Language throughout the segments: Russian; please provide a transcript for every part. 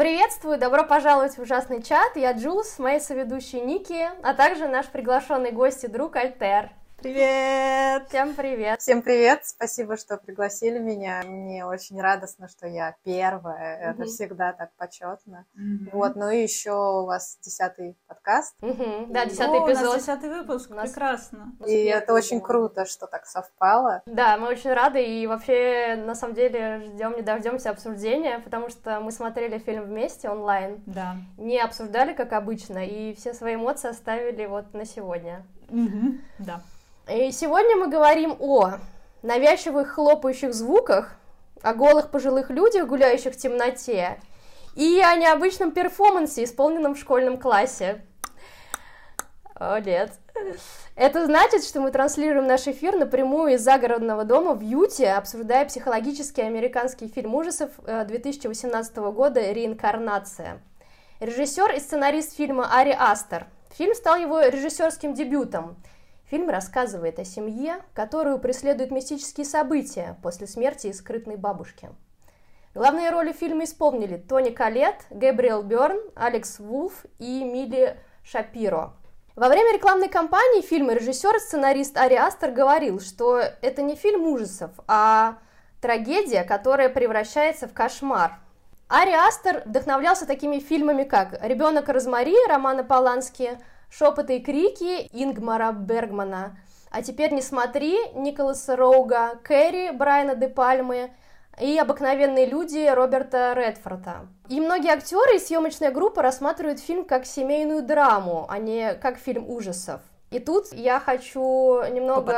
Приветствую, добро пожаловать в ужасный чат. Я Джулс, мои соведущие Ники, а также наш приглашенный гость и друг Альтер. Привет! Всем привет! Всем привет! Спасибо, что пригласили меня. Мне очень радостно, что я первая. Это всегда так почетно. Вот, ну и еще у вас десятый подкаст. Да, десятый эпизод. У нас десятый выпуск, прекрасно. И это очень круто, что так совпало. Да, мы очень рады и вообще, на самом деле, ждем не дождемся обсуждения, потому что мы смотрели фильм вместе онлайн. Да. Не обсуждали, как обычно, и все свои эмоции оставили вот на сегодня. Да. И сегодня мы говорим о навязчивых хлопающих звуках, о голых пожилых людях, гуляющих в темноте, и о необычном перформансе, исполненном в школьном классе. О, нет. Это значит, что мы транслируем наш эфир напрямую из загородного дома в Юте, обсуждая психологический американский фильм ужасов 2018 года «Реинкарнация». Режиссер и сценарист фильма Ари Астер. Фильм стал его режиссерским дебютом – Фильм рассказывает о семье, которую преследуют мистические события после смерти скрытной бабушки. Главные роли фильма исполнили Тони Калет, Гэбриэл Бёрн, Алекс Вулф и Милли Шапиро. Во время рекламной кампании фильма режиссер и сценарист Ари Астер говорил, что это не фильм ужасов, а трагедия, которая превращается в кошмар. Ари Астер вдохновлялся такими фильмами, как «Ребенок Розмари» Романа Полански, «Шепоты и крики» Ингмара Бергмана. А теперь не смотри Николаса Роуга, Кэрри Брайана де Пальмы и «Обыкновенные люди» Роберта Редфорда. И многие актеры и съемочная группа рассматривают фильм как семейную драму, а не как фильм ужасов. И тут я хочу немного...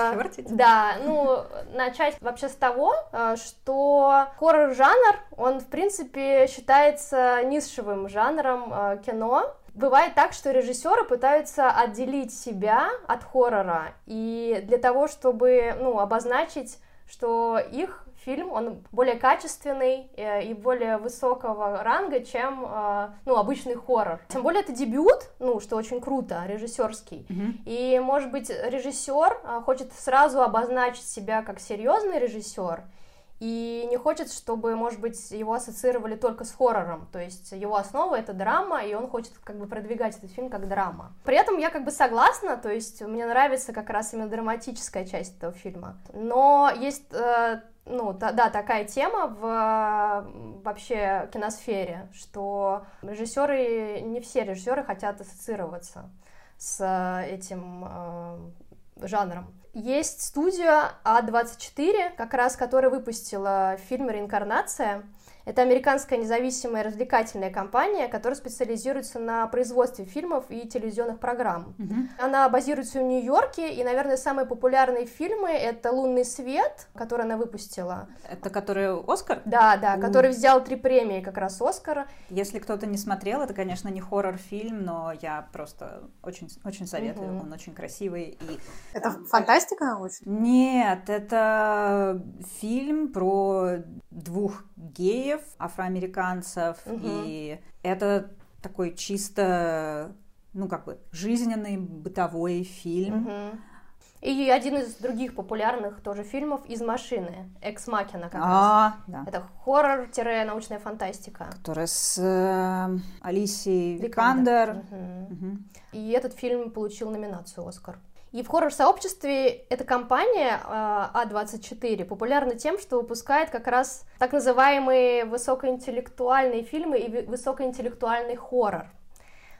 Да, ну, начать вообще с того, э, что хоррор-жанр, он, в принципе, считается низшевым жанром э, кино, Бывает так, что режиссеры пытаются отделить себя от хоррора, и для того, чтобы, ну, обозначить, что их фильм, он более качественный э, и более высокого ранга, чем, э, ну, обычный хоррор. Тем более это дебют, ну, что очень круто, режиссерский. Mm-hmm. И, может быть, режиссер э, хочет сразу обозначить себя как серьезный режиссер, и не хочет, чтобы, может быть, его ассоциировали только с хоррором, то есть его основа это драма, и он хочет как бы продвигать этот фильм как драма. При этом я как бы согласна, то есть мне нравится как раз именно драматическая часть этого фильма, но есть э, ну, та, да, такая тема в вообще киносфере, что режиссеры, не все режиссеры хотят ассоциироваться с этим э, жанром. Есть студия А24, как раз которая выпустила фильм «Реинкарнация», это американская независимая развлекательная компания, которая специализируется на производстве фильмов и телевизионных программ. Угу. Она базируется в Нью-Йорке, и, наверное, самые популярные фильмы — это «Лунный свет», который она выпустила. Это который «Оскар»? Да, да, У. который взял три премии как раз «Оскара». Если кто-то не смотрел, это, конечно, не хоррор-фильм, но я просто очень, очень советую. Угу. Он очень красивый. И... Это фантастика научная? Нет, это фильм про двух геев, афроамериканцев, угу. и это такой чисто, ну как бы, жизненный бытовой фильм. Угу. И один из других популярных тоже фильмов «Из машины», «Экс Макина» как а, раз. Да. Это хоррор-научная фантастика. Которая с э, Алисией Викандер. Викандер. Угу. Угу. И этот фильм получил номинацию «Оскар». И в хоррор-сообществе эта компания А24 популярна тем, что выпускает как раз так называемые высокоинтеллектуальные фильмы и высокоинтеллектуальный хоррор.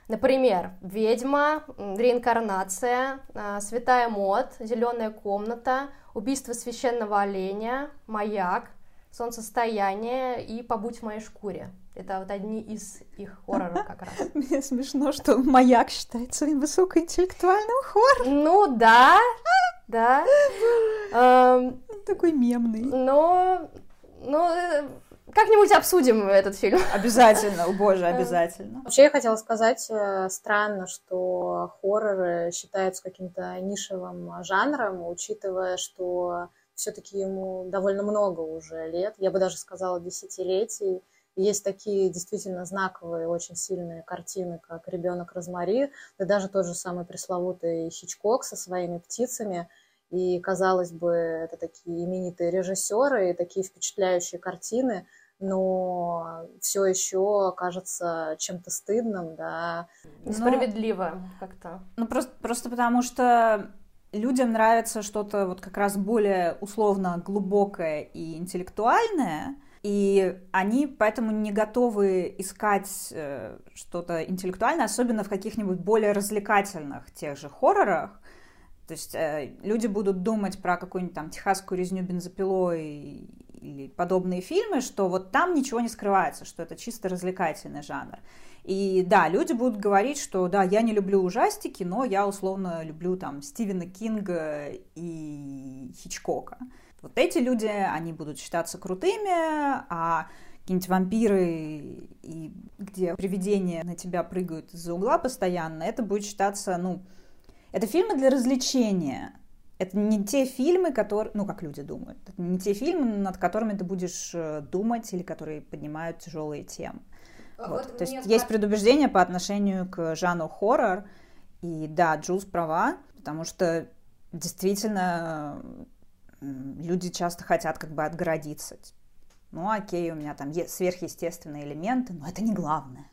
Например, «Ведьма», «Реинкарнация», а, «Святая мод», «Зеленая комната», «Убийство священного оленя», «Маяк», «Солнцестояние» и «Побудь в моей шкуре». Это вот одни из их хорроров как раз. Мне смешно, что «Маяк» считается высокоинтеллектуальным хоррором. Ну да, да. Такой мемный. Но, но э, как-нибудь обсудим этот фильм. Обязательно, о боже, обязательно. Вообще я хотела сказать, э, странно, что хорроры считаются каким-то нишевым жанром, учитывая, что все-таки ему довольно много уже лет, я бы даже сказала десятилетий, есть такие действительно знаковые, очень сильные картины, как «Ребенок Розмари», да даже тот же самый пресловутый Хичкок со своими птицами. И, казалось бы, это такие именитые режиссеры и такие впечатляющие картины, но все еще кажется чем-то стыдным, да. Несправедливо как-то. Ну, просто, просто потому что людям нравится что-то вот как раз более условно глубокое и интеллектуальное, и они поэтому не готовы искать э, что-то интеллектуальное, особенно в каких-нибудь более развлекательных тех же хоррорах. То есть э, люди будут думать про какую-нибудь там техасскую резню бензопилой или подобные фильмы, что вот там ничего не скрывается, что это чисто развлекательный жанр. И да, люди будут говорить, что да, я не люблю ужастики, но я условно люблю там Стивена Кинга и Хичкока. Вот эти люди, они будут считаться крутыми, а какие-нибудь вампиры, и где привидения на тебя прыгают из-за угла постоянно, это будет считаться, ну, это фильмы для развлечения. Это не те фильмы, которые, ну, как люди думают, это не те фильмы, над которыми ты будешь э, думать или которые поднимают тяжелые темы. А вот. Вот То есть есть предубеждение по отношению к жанру хоррор, и да, Джулс права, потому что действительно люди часто хотят как бы отгородиться. Ну, окей, у меня там есть сверхъестественные элементы, но это не главное.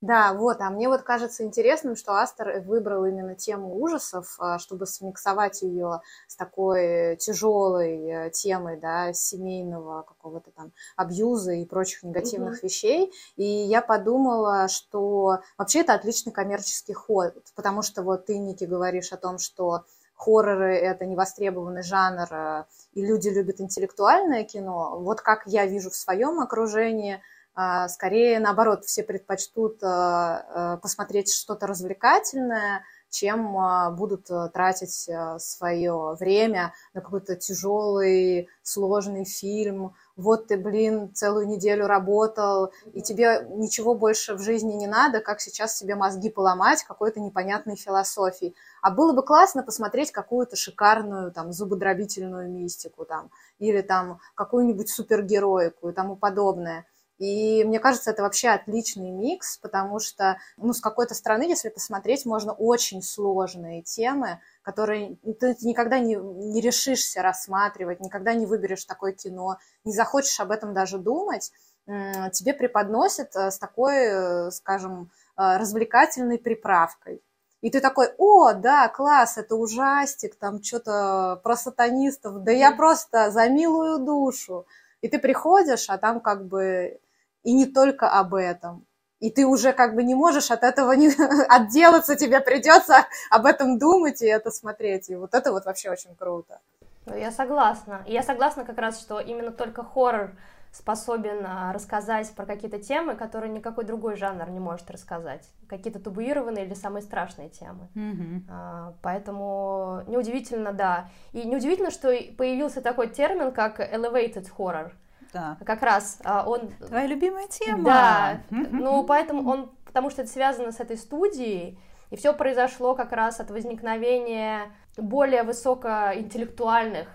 Да, вот, а мне вот кажется интересным, что Астер выбрал именно тему ужасов, а, чтобы смиксовать ее с такой тяжелой э, темой, да, семейного какого-то там абьюза и прочих негативных mm-hmm. вещей. И я подумала, что вообще это отличный коммерческий ход, потому что вот ты, Ники, говоришь о том, что хорроры – это невостребованный жанр, э, и люди любят интеллектуальное кино. Вот как я вижу в своем окружении, э, скорее наоборот, все предпочтут э, посмотреть что-то развлекательное, чем будут тратить свое время на какой-то тяжелый, сложный фильм, вот ты, блин, целую неделю работал, и тебе ничего больше в жизни не надо, как сейчас себе мозги поломать какой-то непонятной философией. А было бы классно посмотреть какую-то шикарную, там, зубодробительную мистику, там, или там какую-нибудь супергероику и тому подобное. И мне кажется, это вообще отличный микс, потому что, ну, с какой-то стороны, если посмотреть, можно очень сложные темы, которые ты никогда не, не решишься рассматривать, никогда не выберешь такое кино, не захочешь об этом даже думать, тебе преподносят э, с такой, э, скажем, э, развлекательной приправкой. И ты такой, о, да, класс, это ужастик, там что-то про сатанистов, да я просто за милую душу. И ты приходишь, а там как бы и не только об этом. И ты уже как бы не можешь от этого не отделаться, тебе придется об этом думать и это смотреть. И вот это вот вообще очень круто. Я согласна. Я согласна как раз, что именно только хоррор способен а, рассказать про какие-то темы, которые никакой другой жанр не может рассказать. Какие-то табуированные или самые страшные темы. Mm-hmm. А, поэтому неудивительно, да. И неудивительно, что появился такой термин, как elevated horror. Да. Как раз а, он... Твоя любимая тема. Да. Ну, поэтому он... Потому что это связано с этой студией, и все произошло как раз от возникновения более высокоинтеллектуальных,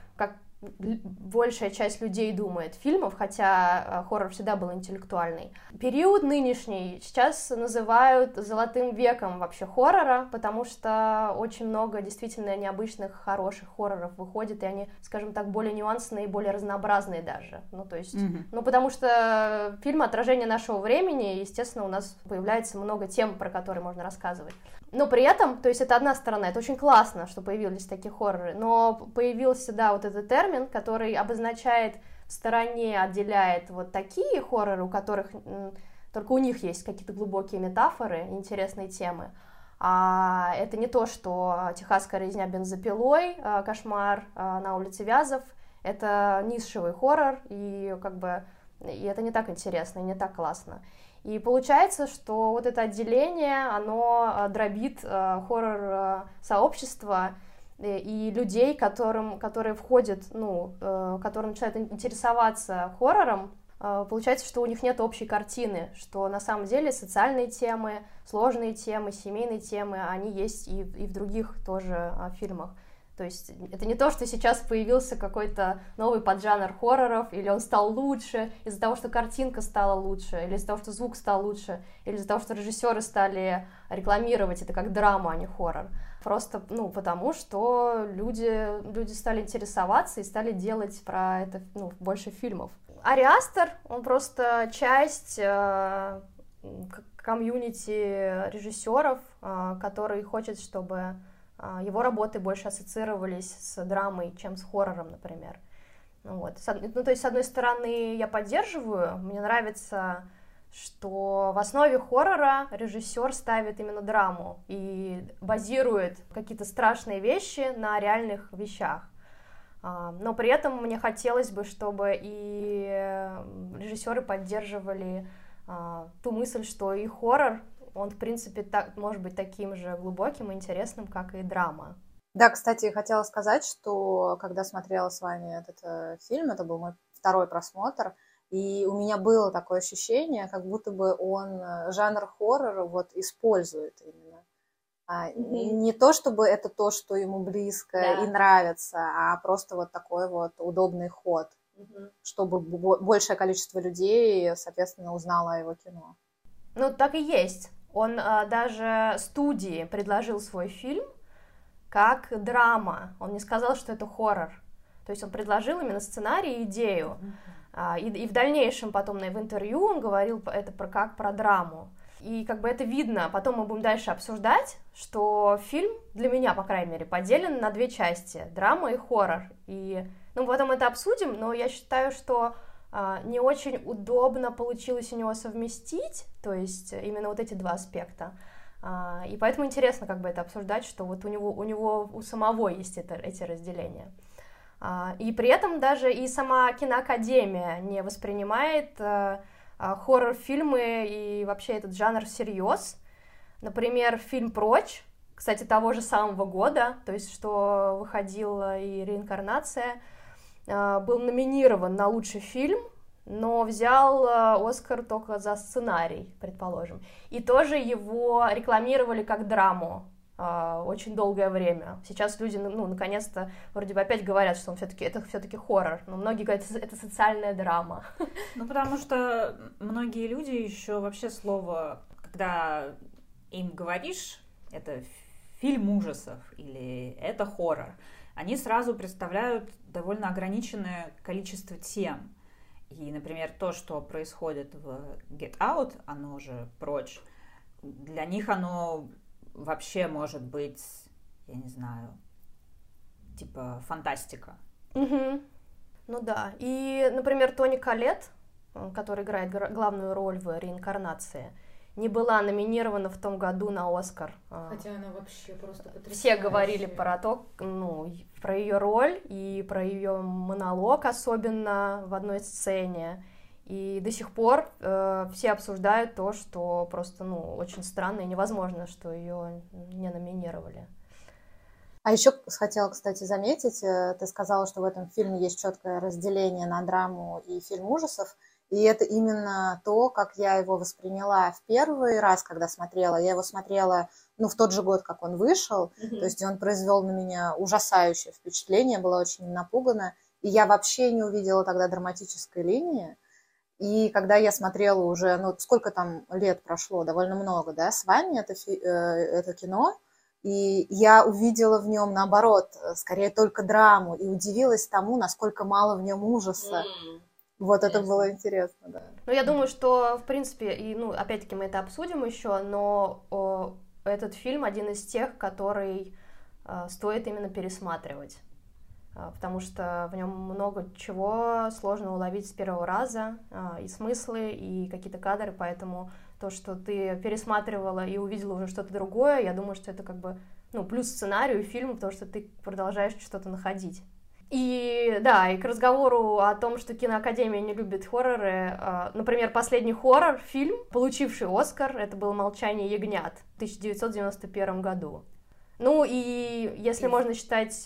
большая часть людей думает фильмов, хотя э, хоррор всегда был интеллектуальный. Период нынешний сейчас называют золотым веком вообще хоррора, потому что очень много действительно необычных, хороших хорроров выходит, и они, скажем так, более нюансные и более разнообразные даже. Ну, то есть, mm-hmm. ну, потому что фильм «Отражение нашего времени», естественно, у нас появляется много тем, про которые можно рассказывать. Но при этом, то есть это одна сторона, это очень классно, что появились такие хорроры, но появился, да, вот этот термин, который обозначает в стороне, отделяет вот такие хорроры, у которых только у них есть какие-то глубокие метафоры, интересные темы, а это не то, что техасская резня бензопилой, а, кошмар а, на улице Вязов, это низшевый хоррор, и как бы и это не так интересно, и не так классно. И получается, что вот это отделение, оно а, дробит а, хоррор-сообщество э, и людей, которым, которые входят, ну, э, которые начинают интересоваться хоррором, получается, что у них нет общей картины, что на самом деле социальные темы, сложные темы, семейные темы, они есть и, и в других тоже фильмах. То есть это не то, что сейчас появился какой-то новый поджанр хорроров, или он стал лучше из-за того, что картинка стала лучше, или из-за того, что звук стал лучше, или из-за того, что режиссеры стали рекламировать это как драма, а не хоррор. Просто, ну, потому что люди, люди стали интересоваться и стали делать про это, ну, больше фильмов. Ариастер, он просто часть э, комьюнити режиссеров, э, который хочет, чтобы его работы больше ассоциировались с драмой, чем с хоррором, например. Ну, вот. ну, то есть, с одной стороны, я поддерживаю, мне нравится, что в основе хоррора режиссер ставит именно драму и базирует какие-то страшные вещи на реальных вещах. А, но при этом мне хотелось бы, чтобы и режиссеры поддерживали а, ту мысль, что и хоррор, он, в принципе, так, может быть таким же глубоким и интересным, как и драма. Да, кстати, хотела сказать, что когда смотрела с вами этот э, фильм, это был мой второй просмотр, и у меня было такое ощущение, как будто бы он э, жанр хоррора вот использует именно а, mm-hmm. Не то, чтобы это то, что ему близко да. и нравится, а просто вот такой вот удобный ход, mm-hmm. чтобы большее количество людей, соответственно, узнало о его кино. Ну, так и есть. Он а, даже студии предложил свой фильм как драма. Он не сказал, что это хоррор. То есть он предложил именно сценарий и идею. А, и, и в дальнейшем потом в интервью он говорил это про, как про драму. И как бы это видно, потом мы будем дальше обсуждать, что фильм, для меня, по крайней мере, поделен на две части, драма и хоррор. И, ну, потом это обсудим, но я считаю, что не очень удобно получилось у него совместить, то есть именно вот эти два аспекта. А, и поэтому интересно как бы это обсуждать, что вот у него, у него у самого есть это, эти разделения. А, и при этом даже и сама киноакадемия не воспринимает... А, а, хоррор-фильмы и вообще этот жанр всерьез. Например, фильм «Прочь», кстати, того же самого года, то есть что выходила и «Реинкарнация», а, был номинирован на лучший фильм, но взял а, Оскар только за сценарий, предположим. И тоже его рекламировали как драму. А, очень долгое время. Сейчас люди, ну, наконец-то, вроде бы опять говорят, что он все-таки это все-таки хоррор, но многие говорят, это социальная драма. Ну, потому что многие люди еще вообще слово, когда им говоришь, это фильм ужасов или это хоррор, они сразу представляют довольно ограниченное количество тем. И, например, то, что происходит в Get Out, оно же прочь, для них оно вообще может быть, я не знаю, типа фантастика. Угу. Ну да. И, например, Тони Калет, который играет главную роль в реинкарнации, не была номинирована в том году на Оскар. А. Хотя она вообще просто потрясающая. Все говорили про то, ну, про ее роль и про ее монолог, особенно в одной сцене. И до сих пор э, все обсуждают то, что просто, ну, очень странно и невозможно, что ее не номинировали. А еще хотела, кстати, заметить, э, ты сказала, что в этом фильме есть четкое разделение на драму и фильм ужасов. И это именно то, как я его восприняла в первый раз, когда смотрела. Я его смотрела, ну, в тот же год, как он вышел. Mm-hmm. То есть он произвел на меня ужасающее впечатление, была очень напугана. И я вообще не увидела тогда драматической линии. И когда я смотрела уже, ну, сколько там лет прошло, довольно много, да, с вами это, э, это кино, и я увидела в нем, наоборот, скорее только драму, и удивилась тому, насколько мало в нем ужаса. Mm. Вот Интересно. это было интересно, да. Ну, я думаю, что, в принципе, и, ну, опять-таки мы это обсудим еще, но о, этот фильм один из тех, который э, стоит именно пересматривать. А, потому что в нем много чего сложно уловить с первого раза, а, и смыслы, и какие-то кадры, поэтому то, что ты пересматривала и увидела уже что-то другое, я думаю, что это как бы, ну, плюс сценарию и фильму, потому что ты продолжаешь что-то находить. И да, и к разговору о том, что киноакадемия не любит хорроры, а, например, последний хоррор, фильм, получивший Оскар, это был «Молчание ягнят» в 1991 году. Ну и если можно считать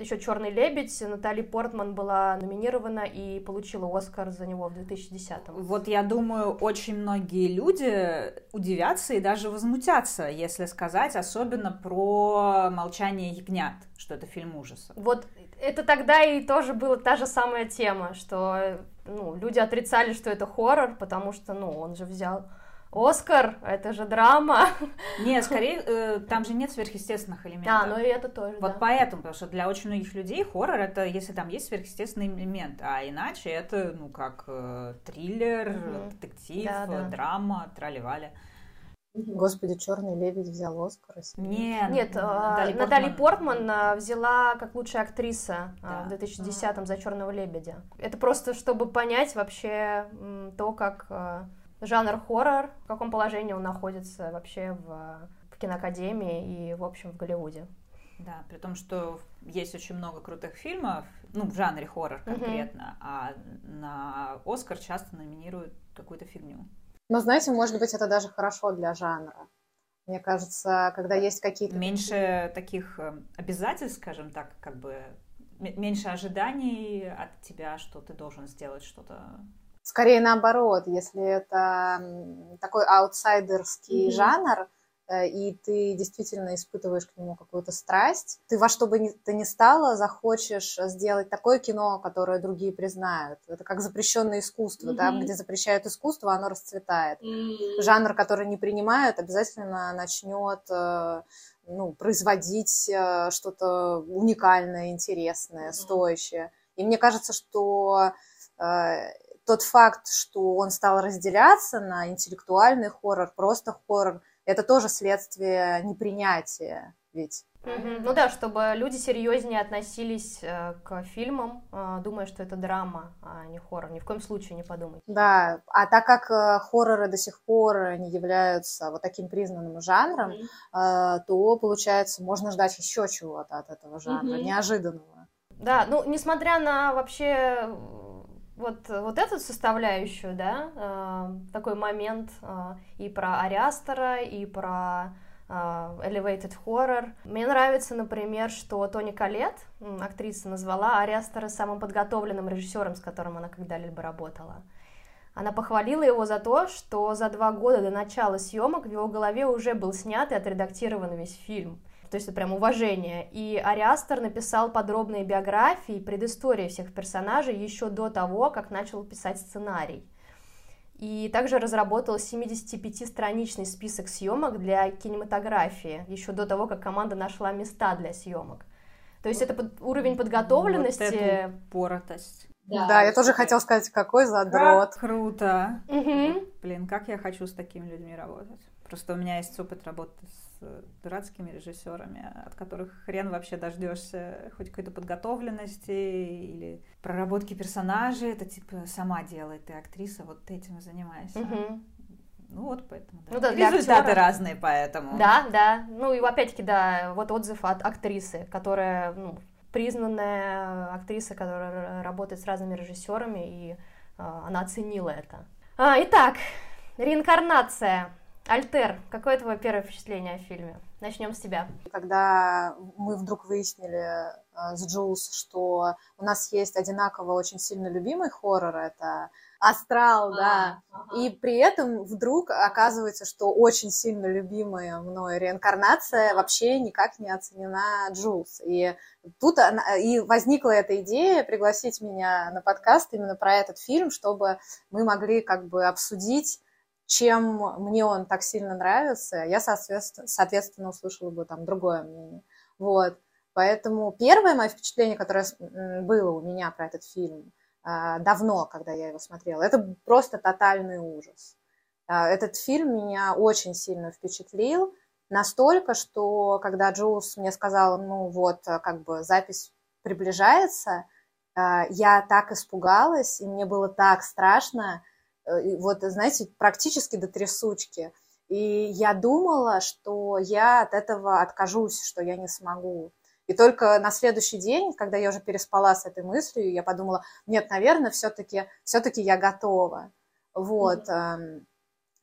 еще Черный лебедь. Натали Портман была номинирована и получила Оскар за него в 2010-м. Вот я думаю, очень многие люди удивятся и даже возмутятся, если сказать, особенно про «Молчание ягнят», что это фильм ужаса. Вот это тогда и тоже была та же самая тема, что ну, люди отрицали, что это хоррор, потому что ну, он же взял Оскар, это же драма. Нет, скорее, э, там же нет сверхъестественных элементов. Да, ну и это тоже, Вот да. поэтому, потому что для очень многих людей хоррор это если там есть сверхъестественный элемент, а иначе это, ну, как э, триллер, Мгм. детектив, Да, да. драма, трали-вали. Господи, Черный лебедь взял Оскар. Нет, Нет, Натали Натали Портман а, взяла как лучшая актриса а, Да. в 2010-м за Черного лебедя. Это просто чтобы понять вообще то, как а, жанр хоррор, в каком положении он находится вообще в, в киноакадемии и, в общем, в Голливуде. Да, при том, что есть очень много крутых фильмов, ну, в жанре хоррор конкретно, а на Оскар часто номинируют какую-то фигню. Но знаете, может быть, это даже хорошо для жанра. Мне кажется, когда есть какие-то... Меньше таких э, обязательств, скажем так, как бы меньше ожиданий от тебя, что ты должен сделать что-то. Скорее наоборот, если это такой аутсайдерский Мгм. жанр, и ты действительно испытываешь к нему какую-то страсть, ты во что бы ни, ты ни стало захочешь сделать такое кино, которое другие признают. Это как запрещенное искусство. Там, Мгм. где запрещают искусство, оно расцветает. жанр, который не принимают, обязательно начнет э, ну, производить э, что-то уникальное, интересное, Мгм. стоящее. И мне кажется, что э, тот факт, что он стал разделяться на интеллектуальный хоррор, просто хоррор, это тоже следствие непринятия. Ведь Мгм. Ну да, чтобы люди серьезнее относились э, к фильмам, э, думая, что это драма, а не хоррор. Ни в коем случае не подумайте. да, а так как э, хорроры до сих пор не являются вот таким признанным жанром, э, то получается можно ждать еще чего-то от этого жанра, Мгм. неожиданного. Да, ну, несмотря на вообще вот, вот эту составляющую, да, э, такой момент э, и про Ариастера, и про э, Elevated Horror. Мне нравится, например, что Тони Коллет, м, актриса, назвала Ариастера самым подготовленным режиссером, с которым она когда-либо работала. Она похвалила его за то, что за два года до начала съемок в его голове уже был снят и отредактирован весь фильм. То есть это прям уважение. И Ариастер написал подробные биографии предыстории всех персонажей еще до того, как начал писать сценарий. И также разработал 75-страничный список съемок для кинематографии, еще до того, как команда нашла места для съемок. То есть это под- уровень подготовленности. Вот эту поротость. Да, я тоже хотела сказать, какой задрот. Круто. Мгм. Блин, как я хочу с такими людьми работать. Просто у меня есть опыт работы с э, дурацкими режиссерами, от которых хрен вообще дождешься хоть какой-то подготовленности или проработки персонажей. Это типа сама делай, ты актриса, вот ты этим и занимайся. Мгм. Ну вот поэтому, да. Ну да, для Результаты актера. разные, поэтому. Да, да. Ну и опять-таки, да, вот отзыв от актрисы, которая ну, признанная актриса, которая работает с разными режиссерами, и а, она оценила это. А, итак, реинкарнация. Альтер, какое твое первое впечатление о фильме? Начнем с тебя. Когда мы вдруг выяснили э, с Джулс, что у нас есть одинаково очень сильно любимый хоррор, это Астрал, да. И при этом вдруг оказывается, что очень сильно любимая мной реинкарнация вообще никак не оценена Джулс. И тут она- и возникла эта идея пригласить меня на подкаст именно про этот фильм, чтобы мы могли как бы обсудить чем мне он так сильно нравится, я, соответственно, соответственно услышала бы там другое мнение. Вот. Поэтому первое мое впечатление, которое было у меня про этот фильм а, давно, когда я его смотрела, это просто тотальный ужас. А, Этот фильм меня очень сильно впечатлил, настолько, что когда Джулс мне сказала, ну вот, а, как бы запись приближается, я так испугалась, и мне было так страшно, вот, знаете, практически до трясучки. И я думала, что я от этого откажусь, что я не смогу. И только на следующий день, когда я уже переспала с этой мыслью, я подумала, нет, наверное, все-таки все я готова. Вот. эм,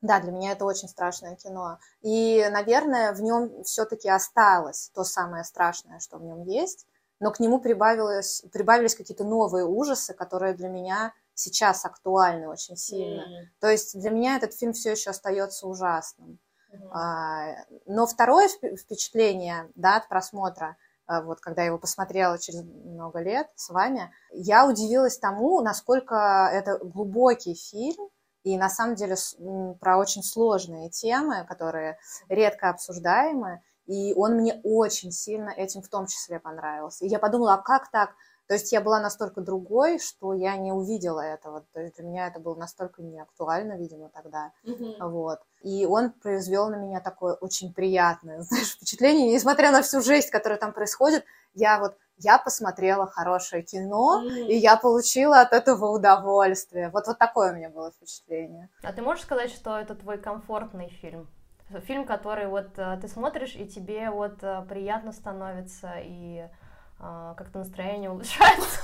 Да, для меня это очень страшное кино. И, наверное, в нем все-таки осталось то самое страшное, что в нем есть, но к нему прибавилось, прибавились какие-то новые ужасы, которые для меня сейчас актуальны очень сильно. То есть для меня этот фильм все еще остается ужасным. А, Но второе вп- впечатление да, от просмотра, а, вот когда я его посмотрела через много лет с вами, я удивилась тому, насколько это глубокий фильм, и на самом деле про очень сложные темы, которые редко обсуждаемы, и он мне очень сильно этим в том числе понравился. И я подумала, а как так? То есть я была настолько другой, что я не увидела этого. То есть для меня это было настолько неактуально, видимо, тогда. Mm-hmm. Вот. И он произвел на меня такое очень приятное знаешь, впечатление. Несмотря на всю жесть, которая там происходит, я вот я посмотрела хорошее кино, mm-hmm. и я получила от этого удовольствие. Вот, вот такое у меня было впечатление. А ты можешь сказать, что это твой комфортный фильм? Фильм, который вот э, ты смотришь, и тебе вот э, приятно становится, и как-то настроение улучшается.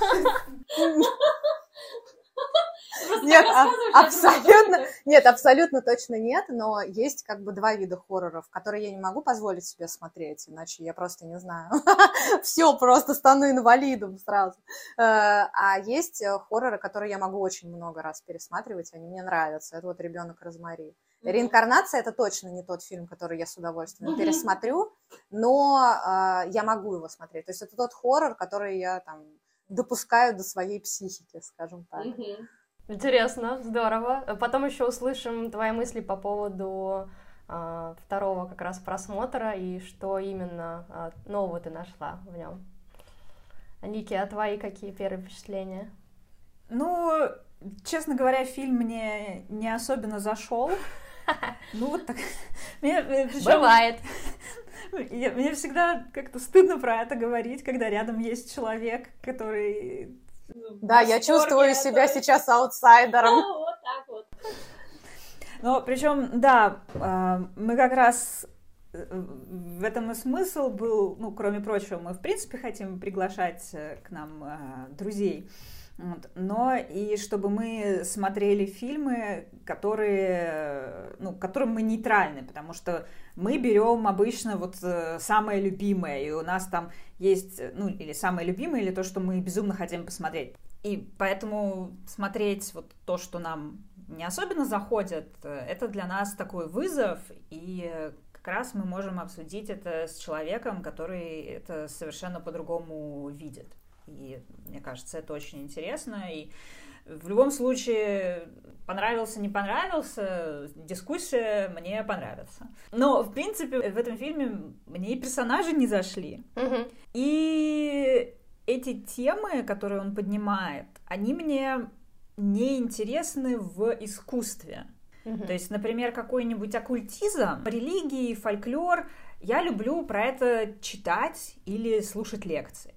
Нет, а, абсолютно, нет, абсолютно точно нет, но есть как бы два вида хорроров, которые я не могу позволить себе смотреть, иначе я просто не знаю. Все, просто стану инвалидом сразу. Э, а есть э, хорроры, которые я могу очень много раз пересматривать, они мне нравятся. Это вот «Ребенок Розмари». Реинкарнация это точно не тот фильм, который я с удовольствием пересмотрю, но э, я могу его смотреть. То есть это тот хоррор, который я там допускаю до своей психики, скажем так. Интересно, здорово. Потом еще услышим твои мысли по поводу э, второго как раз просмотра и что именно э, нового ты нашла в нем. Ники, а твои какие первые впечатления? Ну, честно говоря, фильм мне не особенно зашел. Ну вот так. Мне, э, причем, Бывает. Я, мне всегда как-то стыдно про это говорить, когда рядом есть человек, который... Ну, да, я чувствую это... себя сейчас аутсайдером. Вот так вот. Но причем, да, а, мы как раз э, в этом и смысл был, ну, кроме прочего, мы в принципе хотим приглашать э, к нам а, друзей. Вот. Но и чтобы мы смотрели фильмы, которые, ну, которым мы нейтральны, потому что мы берем обычно вот э, самое любимое, и у нас там есть, ну, или самое любимое, или то, что мы безумно хотим посмотреть. И поэтому смотреть вот то, что нам не особенно заходит, э, это для нас такой вызов, и как раз мы можем обсудить это с человеком, который это совершенно по-другому видит. И мне кажется, это очень интересно. И в любом случае, понравился, не понравился, дискуссия мне понравится. Но, в принципе, в этом фильме мне и персонажи не зашли. Угу. И эти темы, которые он поднимает, они мне не интересны в искусстве. Угу. То есть, например, какой-нибудь оккультизм, религии, фольклор, я люблю про это читать или слушать лекции.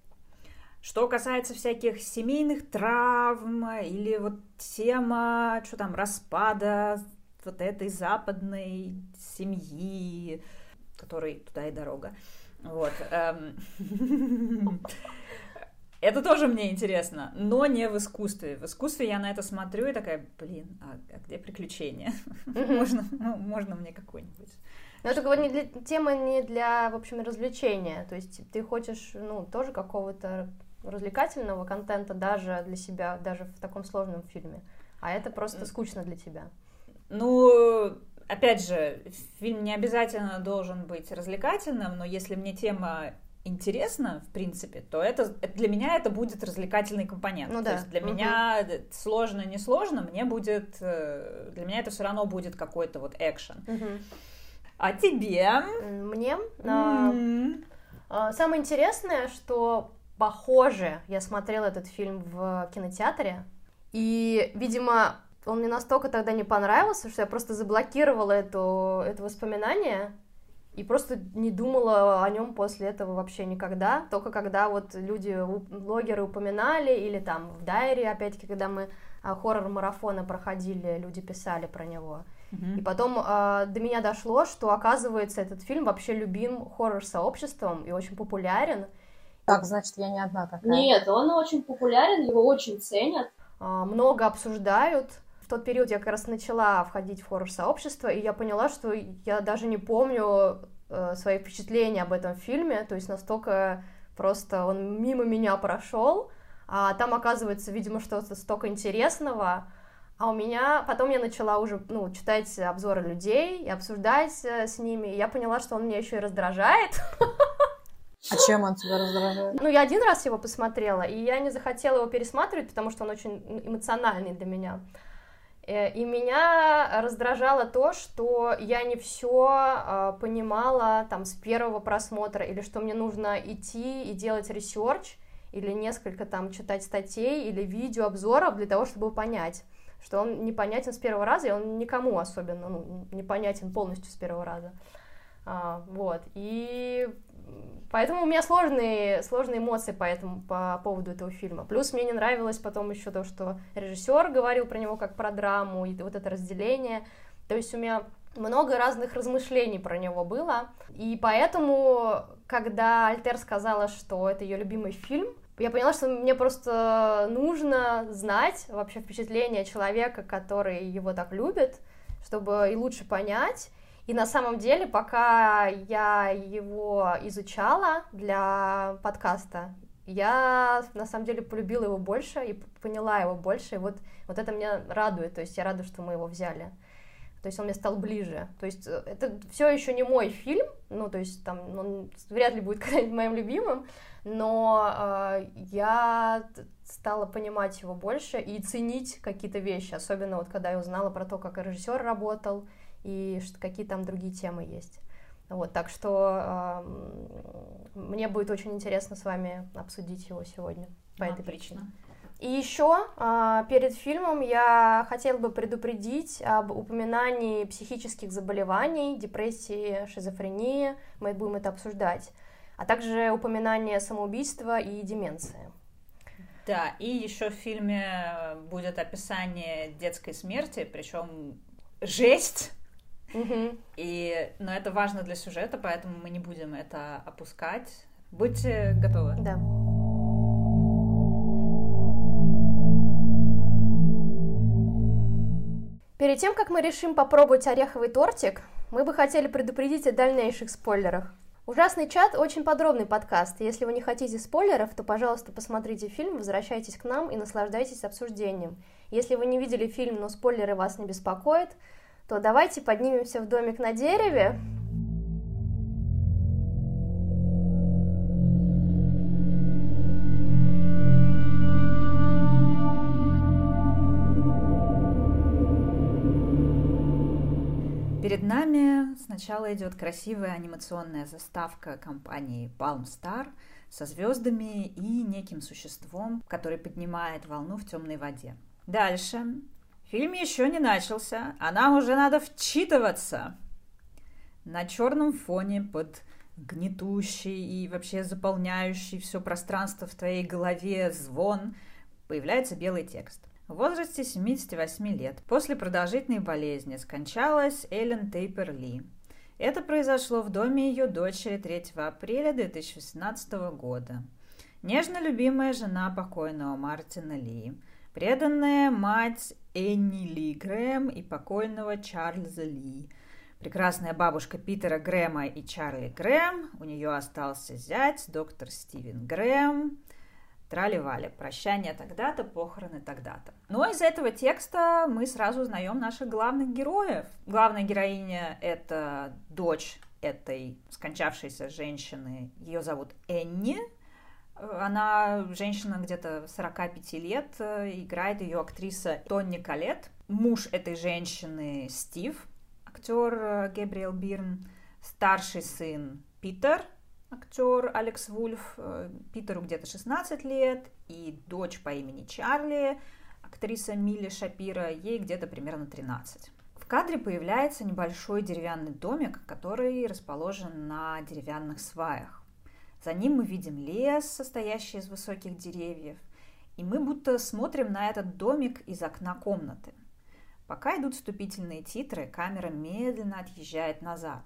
Что касается всяких семейных травм или вот тема, что там, распада вот этой западной семьи, которой туда и дорога. Вот. Эм. Это тоже мне интересно, но не в искусстве. В искусстве я на это смотрю и такая, блин, а, а где приключения? можно, ну, можно мне какой-нибудь. Но это не для, тема не для, в общем, развлечения. То есть ты хочешь, ну, тоже какого-то развлекательного контента даже для себя, даже в таком сложном фильме. А это просто скучно для тебя. Ну, опять же, фильм не обязательно должен быть развлекательным, но если мне тема интересна, в принципе, то это, для меня это будет развлекательный компонент. Ну, да. То есть для угу. меня сложно, не сложно, мне будет, э, для меня это все равно будет какой-то вот экшен. Угу. А тебе? Мне? Mm-hmm. Самое интересное, что похоже, я смотрела этот фильм в кинотеатре, и, видимо, он мне настолько тогда не понравился, что я просто заблокировала это, это воспоминание и просто не думала о нем после этого вообще никогда. Только когда вот люди, блогеры упоминали, или там в дайре, опять-таки, когда мы а, хоррор-марафоны проходили, люди писали про него. Mm-hmm. И потом э, до меня дошло, что, оказывается, этот фильм вообще любим хоррор-сообществом и очень популярен. Так, значит, я не одна такая. Нет, он очень популярен, его очень ценят. А, много обсуждают. В тот период я как раз начала входить в хоррор-сообщество, и я поняла, что я даже не помню э, свои впечатления об этом фильме, то есть настолько просто он мимо меня прошел, а там оказывается, видимо, что-то столько интересного, а у меня потом я начала уже ну, читать обзоры людей и обсуждать э, с ними, и я поняла, что он меня еще и раздражает. А чем он тебя раздражает? Ну, я один раз его посмотрела, и я не захотела его пересматривать, потому что он очень эмоциональный для меня. Э, и меня раздражало то, что я не все а, понимала там с первого просмотра, или что мне нужно идти и делать research, или несколько там читать статей или видео обзоров для того, чтобы понять, что он непонятен с первого раза, и он никому особенно ну, непонятен полностью с первого раза. А, вот, и поэтому у меня сложные, сложные эмоции по, этому, по поводу этого фильма. Плюс мне не нравилось потом еще то, что режиссер говорил про него как про драму, и вот это разделение. То есть у меня много разных размышлений про него было. И поэтому, когда Альтер сказала, что это ее любимый фильм, я поняла, что мне просто нужно знать вообще впечатление человека, который его так любит, чтобы и лучше понять. И на самом деле, пока я его изучала для подкаста, я на самом деле полюбила его больше и поняла его больше. И вот, вот это меня радует. То есть я рада, что мы его взяли. То есть он мне стал ближе. То есть э, это все еще не мой фильм, ну, то есть там он вряд ли будет когда-нибудь моим любимым, но э, я стала понимать его больше и ценить какие-то вещи, особенно вот когда я узнала про то, как режиссер работал, и какие там другие темы есть. Вот, так что э, мне будет очень интересно с вами обсудить его сегодня по ну, этой причине. И еще э, перед фильмом я хотела бы предупредить об упоминании психических заболеваний, депрессии, шизофрении. Мы будем это обсуждать. А также упоминание самоубийства и деменции. Да, и еще в фильме будет описание детской смерти, причем жесть Угу. И, но это важно для сюжета, поэтому мы не будем это опускать. Будьте готовы. Да. Перед тем, как мы решим попробовать ореховый тортик, мы бы хотели предупредить о дальнейших спойлерах. Ужасный чат – очень подробный подкаст. Если вы не хотите спойлеров, то, пожалуйста, посмотрите фильм, возвращайтесь к нам и наслаждайтесь обсуждением. Если вы не видели фильм, но спойлеры вас не беспокоят, то давайте поднимемся в домик на дереве. Перед нами сначала идет красивая анимационная заставка компании Palm Star со звездами и неким существом, который поднимает волну в темной воде. Дальше Фильм еще не начался, а нам уже надо вчитываться. На черном фоне под гнетущий и вообще заполняющий все пространство в твоей голове звон появляется белый текст. В возрасте 78 лет после продолжительной болезни скончалась Эллен Тейпер Ли. Это произошло в доме ее дочери 3 апреля 2018 года. Нежно любимая жена покойного Мартина Ли – преданная мать Энни Ли Грэм и покойного Чарльза Ли. Прекрасная бабушка Питера Грэма и Чарли Грэм. У нее остался зять, доктор Стивен Грэм. Трали-вали. Прощание тогда-то, похороны тогда-то. Но из этого текста мы сразу узнаем наших главных героев. Главная героиня — это дочь этой скончавшейся женщины. Ее зовут Энни. Она женщина где-то 45 лет, э, играет ее актриса Тонни Калет. Муж этой женщины Стив, актер э, Габриэл Бирн. Старший сын Питер, актер Алекс Вульф. Э, Питеру где-то 16 лет. И дочь по имени Чарли, актриса Милли Шапира, ей где-то примерно 13. В кадре появляется небольшой деревянный домик, который расположен на деревянных сваях. За ним мы видим лес, состоящий из высоких деревьев, и мы будто смотрим на этот домик из окна комнаты. Пока идут вступительные титры, камера медленно отъезжает назад.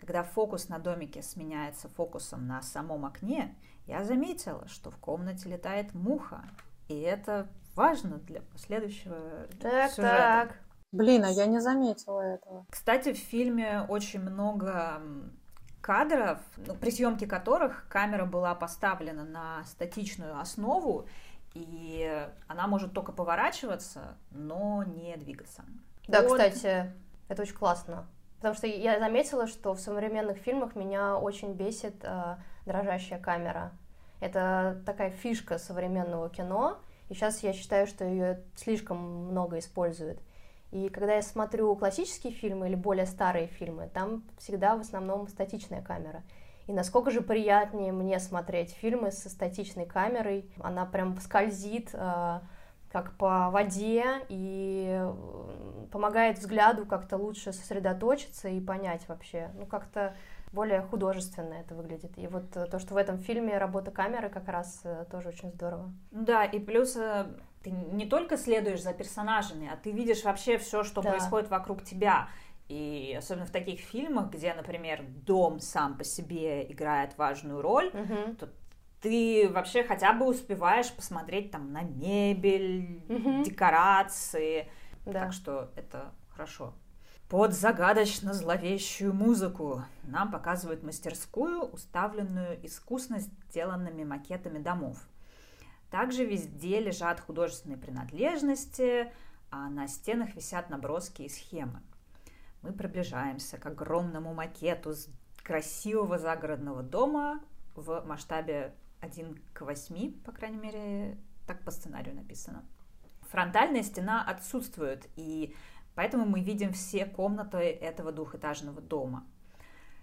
Когда фокус на домике сменяется фокусом на самом окне, я заметила, что в комнате летает муха. И это важно для последующего так, сюжета. Так. Блин, а я не заметила этого. Кстати, в фильме очень много кадров, ну, при съемке которых камера была поставлена на статичную основу, и она может только поворачиваться, но не двигаться. Да, вот. кстати, это очень классно. Потому что я заметила, что в современных фильмах меня очень бесит э, дрожащая камера. Это такая фишка современного кино, и сейчас я считаю, что ее слишком много используют. И когда я смотрю классические фильмы или более старые фильмы, там всегда в основном статичная камера. И насколько же приятнее мне смотреть фильмы со статичной камерой. Она прям скользит, э, как по воде, и помогает взгляду как-то лучше сосредоточиться и понять вообще. Ну, как-то более художественно это выглядит. И вот то, что в этом фильме работа камеры как раз э, тоже очень здорово. Да, и плюс э, ты не только следуешь за персонажами, а ты видишь вообще все, что да. происходит вокруг тебя. И особенно в таких фильмах, где, например, дом сам по себе играет важную роль, угу. то ты вообще хотя бы успеваешь посмотреть там на мебель, угу. декорации. Да. Так что это хорошо. Под загадочно зловещую музыку нам показывают мастерскую, уставленную искусно сделанными макетами домов. Также везде лежат художественные принадлежности, а на стенах висят наброски и схемы. Мы приближаемся к огромному макету красивого загородного дома в масштабе 1 к 8, по крайней мере, так по сценарию написано. Фронтальная стена отсутствует, и поэтому мы видим все комнаты этого двухэтажного дома.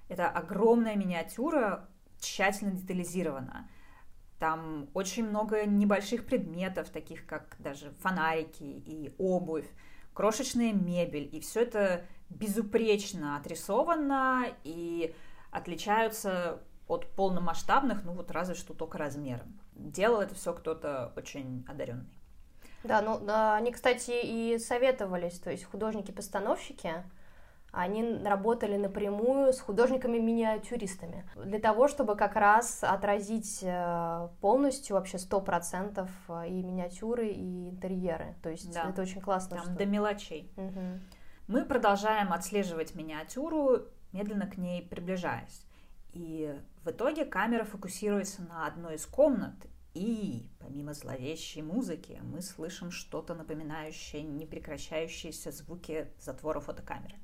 Это огромная миниатюра, тщательно детализирована. Там очень много небольших предметов, таких как даже фонарики и обувь, крошечная мебель. И все это безупречно отрисовано и отличаются от полномасштабных, ну вот разве что только размером. Делал это все кто-то очень одаренный. Да, ну они, кстати, и советовались, то есть художники-постановщики, они работали напрямую с художниками-миниатюристами для того, чтобы как раз отразить э, полностью вообще сто процентов э, и миниатюры, и интерьеры. То есть да. это очень классно. Там что... до мелочей. Угу. Мы продолжаем отслеживать миниатюру, медленно к ней приближаясь. И в итоге камера фокусируется на одной из комнат, и помимо зловещей музыки мы слышим что-то напоминающее непрекращающиеся звуки затвора фотокамеры.